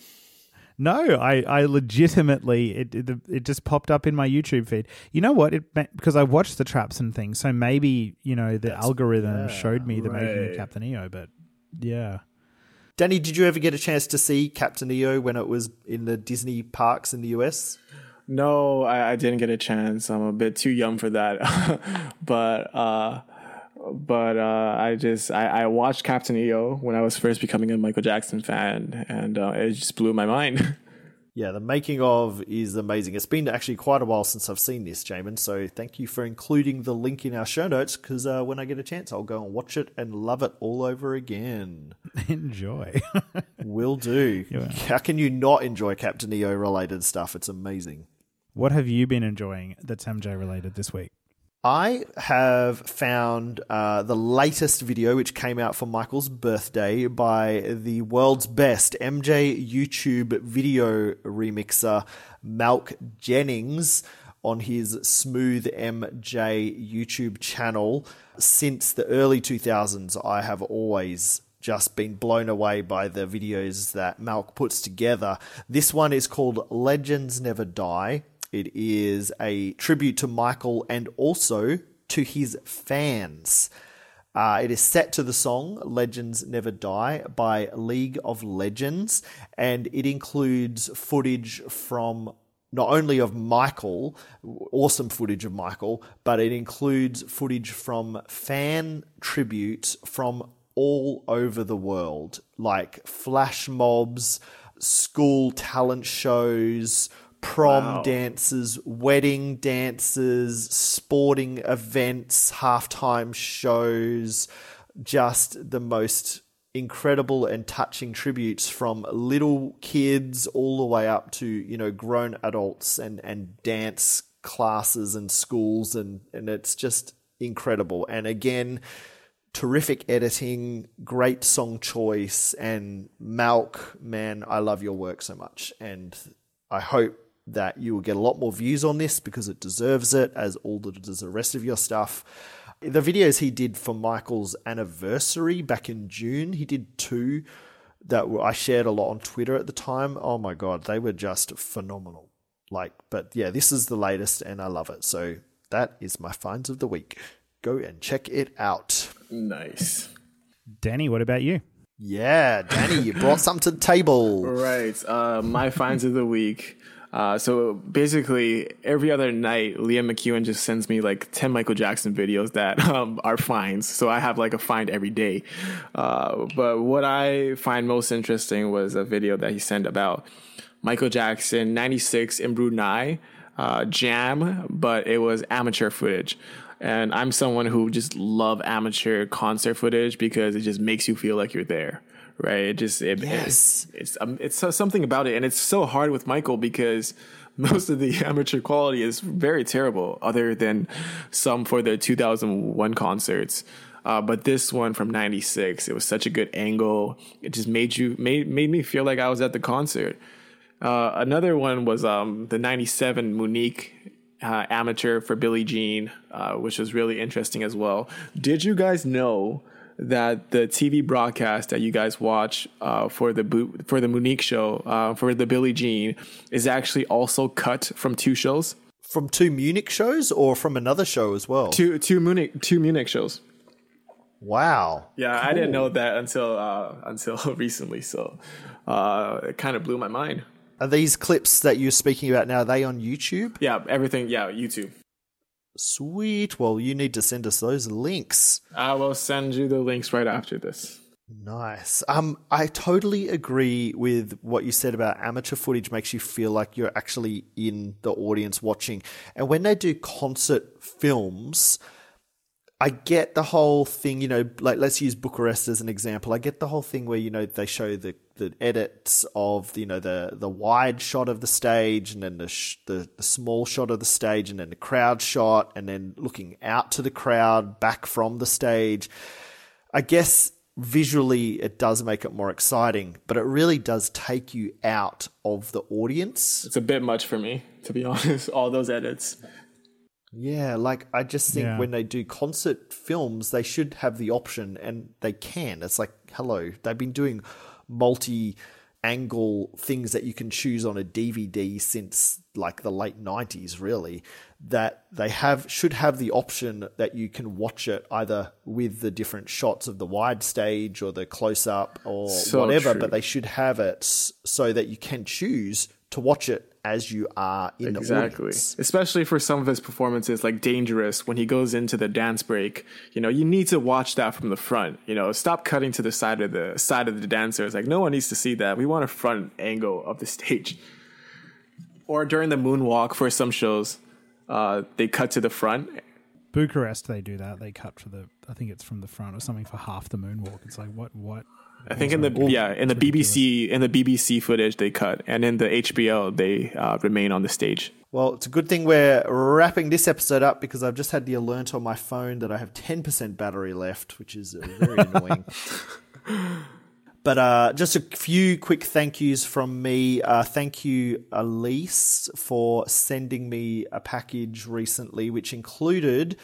No, I, I legitimately it, it it just popped up in my YouTube feed. You know what? It because I watched the Trapson things, so maybe you know the algorithm showed me the making of. Captain EO. But yeah, Danny, did you ever get a chance to see Captain EO when it was in the Disney parks in the US? No, I, I didn't get a chance. I'm a bit too young for that. but uh, but uh, I just I, I watched Captain EO when I was first becoming a Michael Jackson fan, and uh, it just blew my mind. Yeah, the making of is amazing. It's been actually quite a while since I've seen this, Jamon. So thank you for including the link in our show notes because uh, when I get a chance, I'll go and watch it and love it all over again. enjoy. Will do. How can you not enjoy Captain EO related stuff? It's amazing. what have you been enjoying that's MJ related this week? I have found uh, the latest video, which came out for Michael's birthday, by the world's best MJ YouTube video remixer, Malk Jennings, on his Smooth MJ YouTube channel. Since the early 2000s, I have always just been blown away by the videos that Malk puts together. This one is called Legends Never Die. It is a tribute to Michael and also to his fans. Uh, it is set to the song Legends Never Die by League of Legends, and it includes footage from not only of Michael, awesome footage of Michael, but it includes footage from fan tributes from all over the world, like flash mobs, school talent shows, prom Wow. dances, wedding dances, sporting events, halftime shows, just the most incredible and touching tributes from little kids all the way up to, you know, grown adults and, and dance classes and schools and, and it's just incredible. And again, terrific editing, great song choice, and Malk, man, I love your work so much. And I hope that you will get a lot more views on this because it deserves it, as all the, does the rest of your stuff. The videos he did for Michael's anniversary back in June, he did two that were, I shared a lot on Twitter at the time. Oh my God, they were just phenomenal. Like, but yeah, this is the latest and I love it. So that is my finds of the week. Go and check it out. Nice. Danny, what about you? Yeah, Danny, you brought something to the table. Right. Uh, my finds of the week. Uh, so basically, every other night, Liam McEwan just sends me like 10 Michael Jackson videos that um, are finds. So I have like a find every day. Uh, but what I find most interesting was a video that he sent about Michael Jackson 96 in Brunei uh, jam, but it was amateur footage. And I'm someone who just love amateur concert footage because it just makes you feel like you're there, right? It just it, Yes. it- it's um, it's so- something about it, and it's so hard with Michael because most of the amateur quality is very terrible, other than some for the 2001 concerts. Uh, but this one from '96, it was such a good angle. It just made you made made me feel like I was at the concert. Uh, another one was um, the 97 Munich uh, amateur for Billie Jean, uh, which was really interesting as well. Did you guys know that the TV broadcast that you guys watch uh, for the Bo- for the Munich show uh, for the Billie Jean is actually also cut from two shows, From two Munich shows or from another show as well? two two Munich two Munich shows? Wow. Yeah, I didn't know that until uh, until recently, so uh, it kind of blew my mind. Are these clips that you're speaking about now, are they on YouTube? Yeah, everything. Yeah, YouTube. Sweet. Well, you need to send us those links. I will send you the links right after this. Nice. Um, I totally agree with what you said about amateur footage makes you feel like you're actually in the audience watching. And when they do concert films, I get the whole thing, you know, like let's use Bucharest as an example. I get the whole thing where, you know, they show the, the edits of, you know, the, the wide shot of the stage and then the, sh- the, the small shot of the stage and then the crowd shot and then looking out to the crowd back from the stage. I guess visually it does make it more exciting, but it really does take you out of the audience. It's a bit much for me, to be honest. All those edits. Yeah, like I just think Yeah. when they do concert films, they should have the option, and they can. It's like, hello, they've been doing multi angle things that you can choose on a DVD since like the late 90s really that they have should have the option that you can watch it either with the different shots of the wide stage or the close up or So whatever true. but they should have it so that you can choose to watch it as you are in the Exactly. audience Especially for some of his performances, like Dangerous, when he goes into the dance break. You know, you need to watch that from the front. You know, stop cutting to the side of the side of the dancers. Like, no one needs to see that. We want a front angle of the stage. Or during the moonwalk for some shows, uh, they cut to the front. Bucharest, they do that. They cut for the, I think it's from the front or something for half the moonwalk. It's like, what, what? I think in the yeah in the BBC in the BBC footage they cut, and in the HBO they uh, remain on the stage. Well, it's a good thing we're wrapping this episode up because I've just had the alert on my phone that I have 10% battery left, which is very annoying. But uh, just a few quick thank yous from me. Uh, thank you, Elise, for sending me a package recently, which included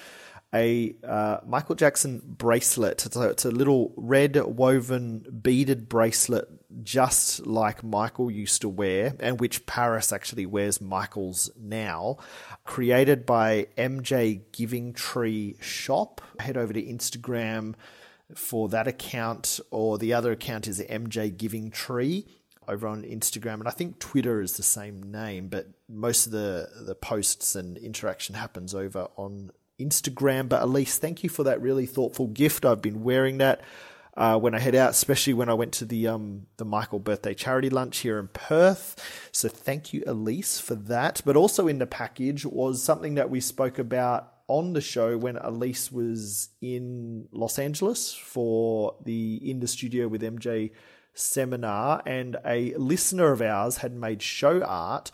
a uh, Michael Jackson bracelet. It's a, it's a little red woven beaded bracelet, just like Michael used to wear, and which Paris actually wears Michael's now. Created by MJ Giving Tree Shop. Head over to Instagram for that account, or the other account is MJ Giving Tree over on Instagram, and I think Twitter is the same name, but most of the the posts and interaction happens over on Instagram. But Elise, thank you for that really thoughtful gift. I've been wearing that. uh, when I head out, especially when I went to the um, the Michael birthday charity lunch here in Perth. So thank you, Elise, for that. But also in the package was something that we spoke about on the show when Elise was in Los Angeles for the In the Studio with MJ seminar, and a listener of ours had made show art.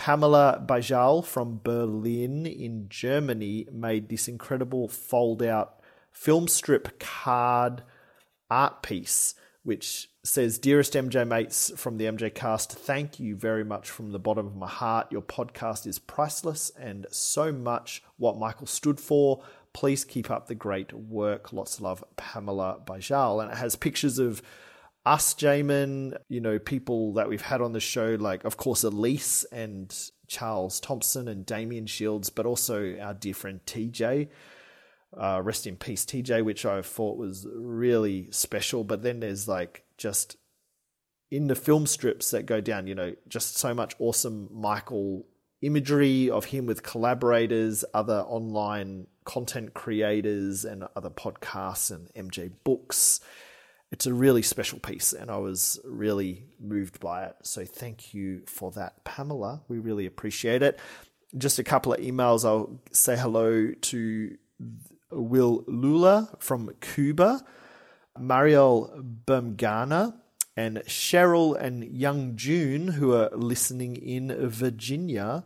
Pamela Bajal from Berlin in Germany made this incredible fold out film strip card art piece, which says, Dearest MJ mates from the MJ cast, thank you very much from the bottom of my heart. Your podcast is priceless and so much what Michael stood for. Please keep up the great work. Lots of love, Pamela Bajal. And it has pictures of us, Jamon, you know, people that we've had on the show, like, of course, Elise and Charles Thomson and Damien Shields, but also our dear friend TJ. Uh, rest in peace, TJ, which I thought was really special. But then there's like just in the film strips that go down, you know, just so much awesome Michael imagery of him with collaborators, other online content creators, and other podcasts and MJ books. It's a really special piece, and I was really moved by it. So thank you for that, Pamela. We really appreciate it. Just a couple of emails. I'll say hello to Will Lula from Cuba, Mariel Bumgana, and Cheryl and Young June, who are listening in Virginia.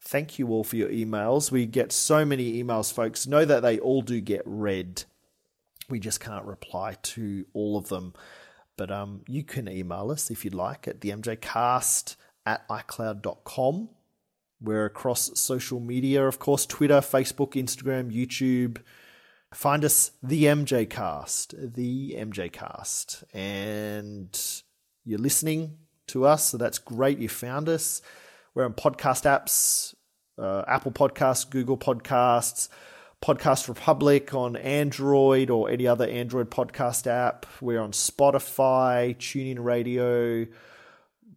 Thank you all for your emails. We get so many emails, folks. Know that they all do get read. We just can't reply to all of them. But um, you can email us if you'd like at the mjcast at icloud.com. We're across social media, of course, Twitter, Facebook, Instagram, YouTube. Find us the MJ Cast, the MJ Cast, and you're listening to us, so that's great. You found us. We're on podcast apps, uh, Apple Podcasts, Google Podcasts, Podcast Republic on Android or any other Android podcast app. We're on Spotify, TuneIn Radio,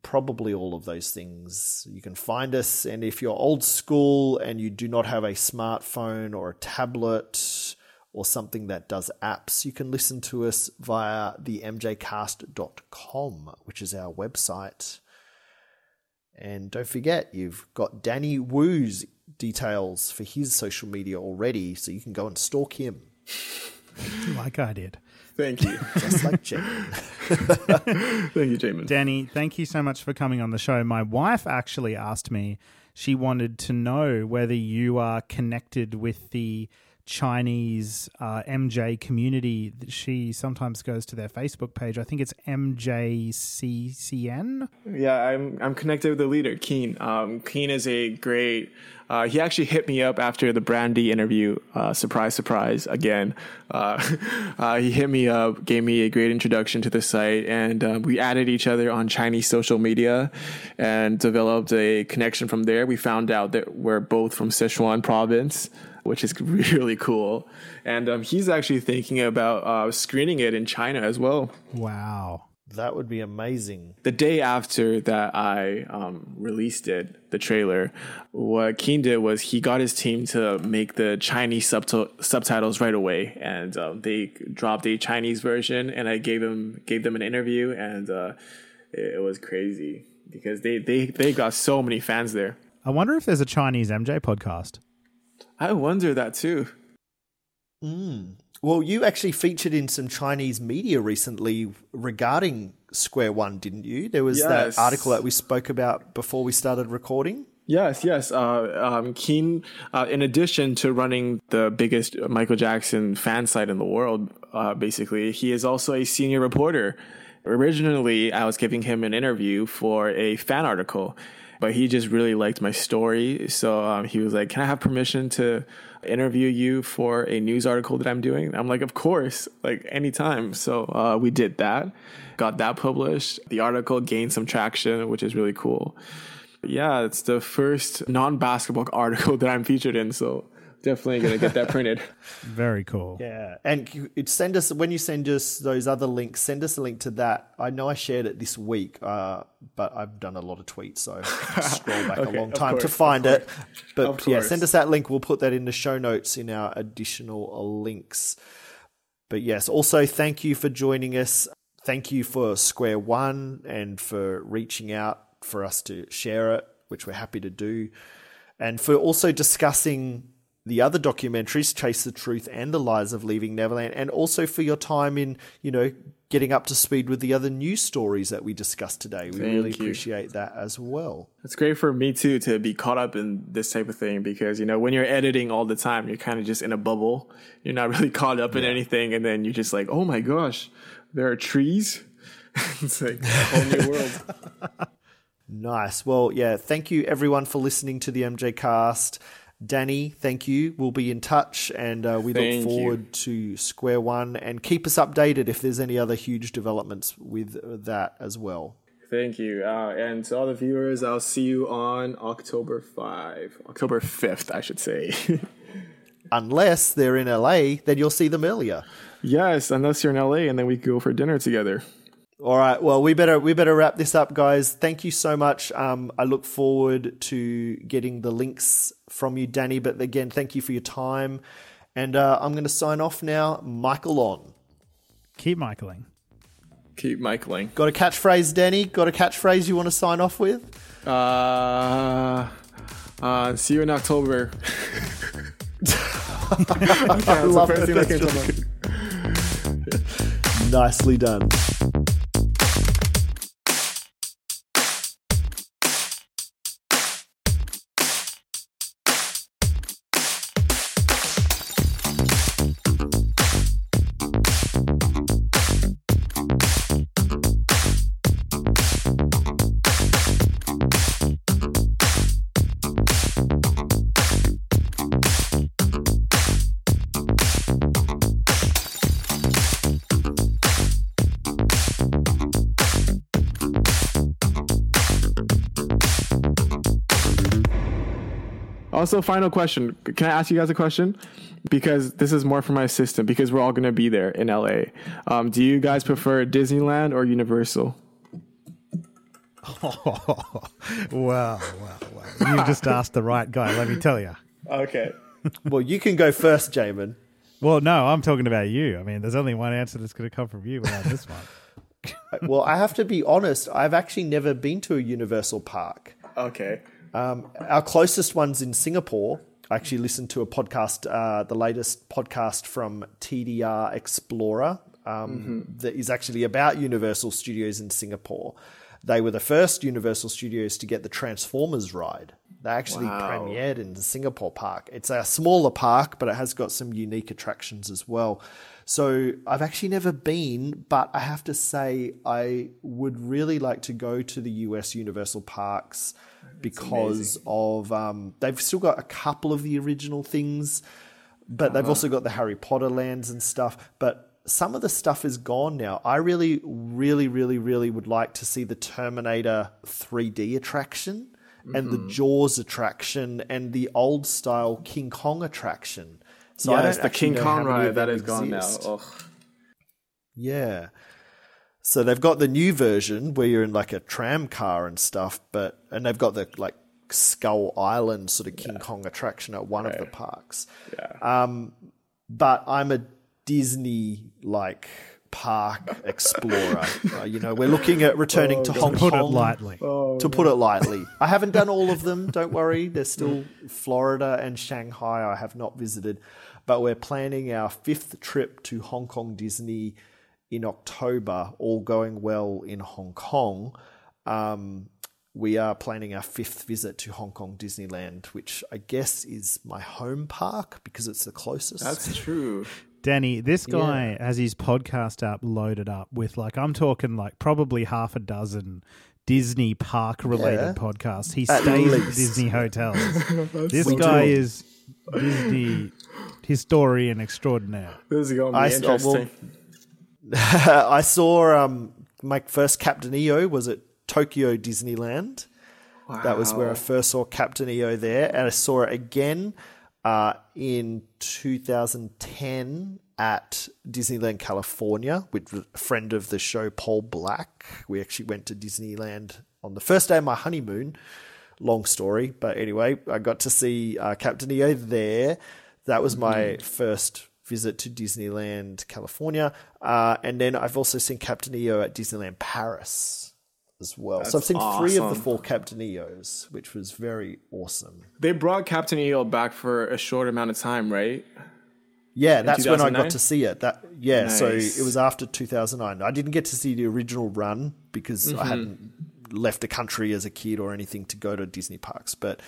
probably all of those things. You can find us, and if you're old school and you do not have a smartphone or a tablet or something that does apps, you can listen to us via the mjcast.com, which is our website. And don't forget, you've got Danny Wu's details for his social media already, so you can go and stalk him. like I did. Thank you. Just like Jamon. Thank you, Jamon. Danny, thank you so much for coming on the show. My wife actually asked me, she wanted to know whether you are connected with the Chinese uh, MJ community. She sometimes goes to their Facebook page. I think it's MJCCN. Yeah, I'm I'm connected with the leader, Keen. Um, Keen is a great. Uh, he actually hit me up after the Brandi interview. Uh, surprise, surprise! Again, uh, uh, he hit me up, gave me a great introduction to the site, and um, we added each other on Chinese social media, and developed a connection from there. We found out that we're both from Sichuan province which is really cool. And um, he's actually thinking about uh, screening it in China as well. Wow. That would be amazing. The day after that I um, released it, the trailer, what Keen did was he got his team to make the Chinese subti- subtitles right away, and um, they dropped a Chinese version, and I gave them gave them an interview, and uh, it, it was crazy because they, they they got so many fans there. I wonder if there's a Chinese MJ podcast. I wonder that too. Mm. Well, you actually featured in some Chinese media recently regarding Square One, didn't you? There was Yes. that article that we spoke about before we started recording. Yes, yes. Uh, um, Keen, uh, in addition to running the biggest Michael Jackson fan site in the world, uh, basically, he is also a senior reporter. Originally, I was giving him an interview for a fan article, but he just really liked my story. So um, he was like, Can I have permission to interview you for a news article that I'm doing? I'm like, Of course, like anytime. So uh, we did that, got that published. The article gained some traction, which is really cool. Yeah, it's the first non basketball article that I'm featured in. So definitely going to get that printed. Very cool. Yeah, and send us when you send us those other links. Send us a link to that. I know I shared it this week, uh, but I've done a lot of tweets, so scroll back Okay, a long time to course, of find it. But yeah, send us that link. We'll put that in the show notes in our additional links. But yes, also thank you for joining us. Thank you for Square One and for reaching out for us to share it, which we're happy to do, and for also discussing the other documentaries, Chase the Truth and The Lies of Leaving Neverland, and also for your time in, you know, getting up to speed with the other news stories that we discussed today. We Thank really you. appreciate that as well. It's great for me too to be caught up in this type of thing because you know when you're editing all the time, you're kind of just in a bubble. You're not really caught up in anything, and then you're just like, oh my gosh, there are trees. it's like a whole new world. Nice. Well, yeah, thank you everyone for listening to the MJ cast. Danny, thank you. We'll be in touch and uh, we Thank look you. forward to Square One and keep us updated if there's any other huge developments with that as well. Thank you, uh, and to all the viewers, I'll see you on October five, October fifth, I should say. Unless they're in LA, then you'll see them earlier. yes, unless you're in LA, and then we can go for dinner together. All right. Well, we better we better wrap this up, guys. Thank you so much. Um, I look forward to getting the links from you, Danny. But again, thank you for your time. And uh, I'm going to sign off now. Michael on. Keep Michaeling. Keep Michaeling. Got a catchphrase, Danny? Got a catchphrase you want to sign off with? Uh, uh, see you in October. I love first it. that came That's to really good. Nicely done. Also, final question. Can I ask you guys a question? Because this is more for my assistant, because we're all going to be there in LA. Um, do you guys prefer Disneyland or Universal? wow, wow, wow. You just asked the right guy, let me tell you. Okay. Well, you can go first, Jamon. Well, no, I'm talking about you. I mean, there's only one answer that's going to come from you without this one. Well, I have to be honest. I've actually never been to a Universal park. Okay. Um, our closest one's in Singapore. I actually listened to a podcast, uh, the latest podcast from TDR Explorer, um, that is actually about Universal Studios in Singapore. They were the first Universal Studios to get the Transformers ride. They actually Wow. premiered in the Singapore park. It's a smaller park, but it has got some unique attractions as well. So I've actually never been, but I have to say I would really like to go to the US Universal parks because of um, they've still got a couple of the original things, but they've also got the Harry Potter lands and stuff. But some of the stuff is gone now. I really, really, really, really would like to see the Terminator 3D attraction and the Jaws attraction and the old style King Kong attraction. So I don't the King Kong ride that is gone now. Ugh. Yeah. So they've got the new version where you're in like a tram car and stuff, but and they've got the like Skull Island sort of King Kong attraction at one of the parks. Yeah. Um, but I'm a Disney like park explorer. uh, you know, we're looking at returning to Hong Kong. To Put it Kong. lightly. to put it lightly, I haven't done all of them. Don't worry. There's still Florida and Shanghai I have not visited, but we're planning our fifth trip to Hong Kong Disney in October. All going well in Hong Kong. Um, we are planning our fifth visit to Hong Kong Disneyland, which I guess is my home park because it's the closest. That's true. Danny, this guy has his podcast app loaded up with like I'm talking like probably half a dozen Disney park related Yeah. podcasts. He At stays at least. Disney hotels. this We guy do. is Disney historian extraordinaire. This is going to I be s- oh, well, interesting. I saw um, my first Captain EO was at Tokyo Disneyland. That was where I first saw Captain EO there, and I saw it again uh, in 2010 at Disneyland California with a friend of the show, Paul Black. We actually went to Disneyland on the first day of my honeymoon. Long story, but anyway, I got to see uh, Captain EO there. That was my first visit to Disneyland California, uh, and then I've also seen Captain EO at Disneyland Paris as well. so I've That's seen three of the four Captain EOs, which was very awesome. They brought Captain EO back for a short amount of time, right? Yeah, that's when I got to see it. That yeah, so it was after 2009. I didn't get to see the original run because Mm-hmm. I hadn't left the country as a kid or anything to go to Disney parks. But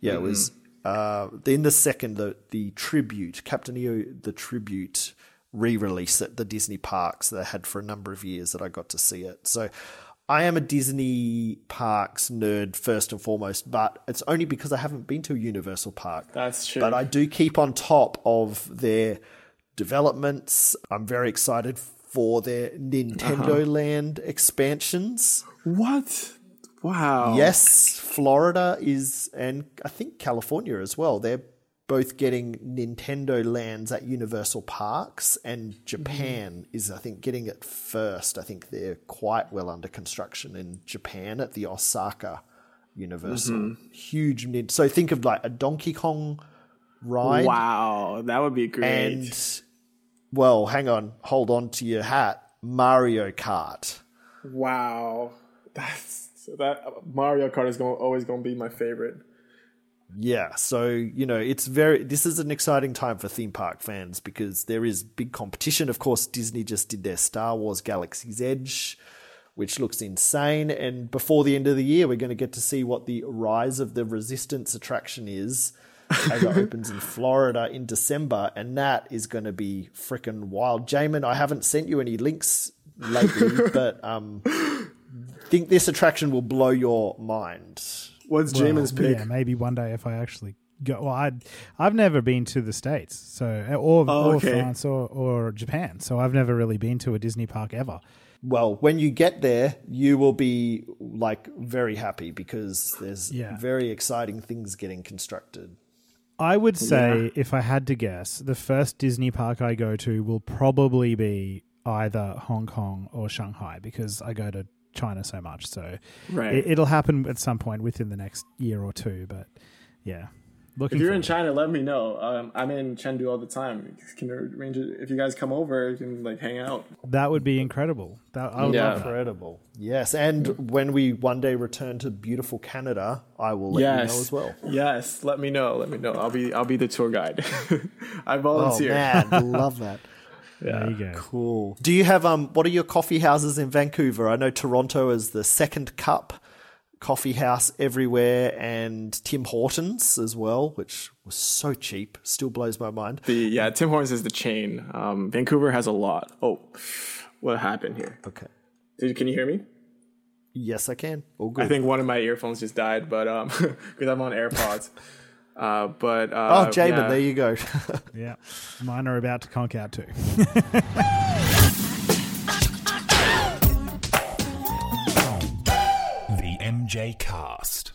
yeah, it was Mm-hmm. Uh, in the second the the tribute Captain EO the tribute re-release at the Disney parks that I had for a number of years that I got to see it. So I am a Disney parks nerd first and foremost, but it's only because I haven't been to a Universal park. That's true. But I do keep on top of their developments. I'm very excited for their Nintendo Uh-huh. Land expansions. What? Wow. Yes, Florida is, and I think California as well. They're both getting Nintendo lands at Universal Parks, and Japan mm-hmm. is, I think, getting it first. I think they're quite well under construction in Japan at the Osaka Universal. Mm-hmm. Huge. Nin- So think of like a Donkey Kong ride. Wow, that would be great. And, well, hang on, hold on to your hat. Mario Kart. wow, that's that Mario Kart is going always going to be my favorite. Yeah, so you know, it's very. This is an exciting time for theme park fans because there is big competition. Of course, Disney just did their Star Wars Galaxy's Edge, which looks insane. And before the end of the year, we're going to get to see what the Rise of the Resistance attraction is. it opens in Florida in December, and that is going to be freaking wild. Jamon, I haven't sent you any links lately, but um, think this attraction will blow your mind. What's Well, Jamon's pick? Yeah, maybe one day if I actually go. Well, I I've never been to the states, so or, Oh, or okay. France or, or Japan, so I've never really been to a Disney park ever. well, when you get there, you will be like very happy because there's Yeah. very exciting things getting constructed. I would say, if I had to guess, the first Disney park I go to will probably be either Hong Kong or Shanghai because I go to China so much. So Right. it, it'll happen at some point within the next year or two. But yeah, looking. If you're in forward. China, let me know. Um, I'm in Chengdu all the time. Can arrange it if you guys come over. You can like hang out. that would be incredible. That I would Yeah. love that. Incredible. Yes, and when we one day return to beautiful Canada, I will let you know as well. Yes, let me know. Let me know. I'll be I'll be the tour guide. I Oh volunteer. man, love that. There you go. Cool. Do you have um? What are your coffee houses in Vancouver? I know Toronto is the second cup coffee house everywhere, and Tim Hortons as well, which was so cheap. Still blows my mind. The yeah, Tim Hortons is the chain. Um, Vancouver has a lot. Oh, what happened here? Okay. Did, can you hear me? Yes, I can. All good. I think one of my earphones just died, but um, because I'm on AirPods. Uh, but oh, uh, Jamon, yeah. there you go. Yeah, mine are about to conk out too. The MJ Cast.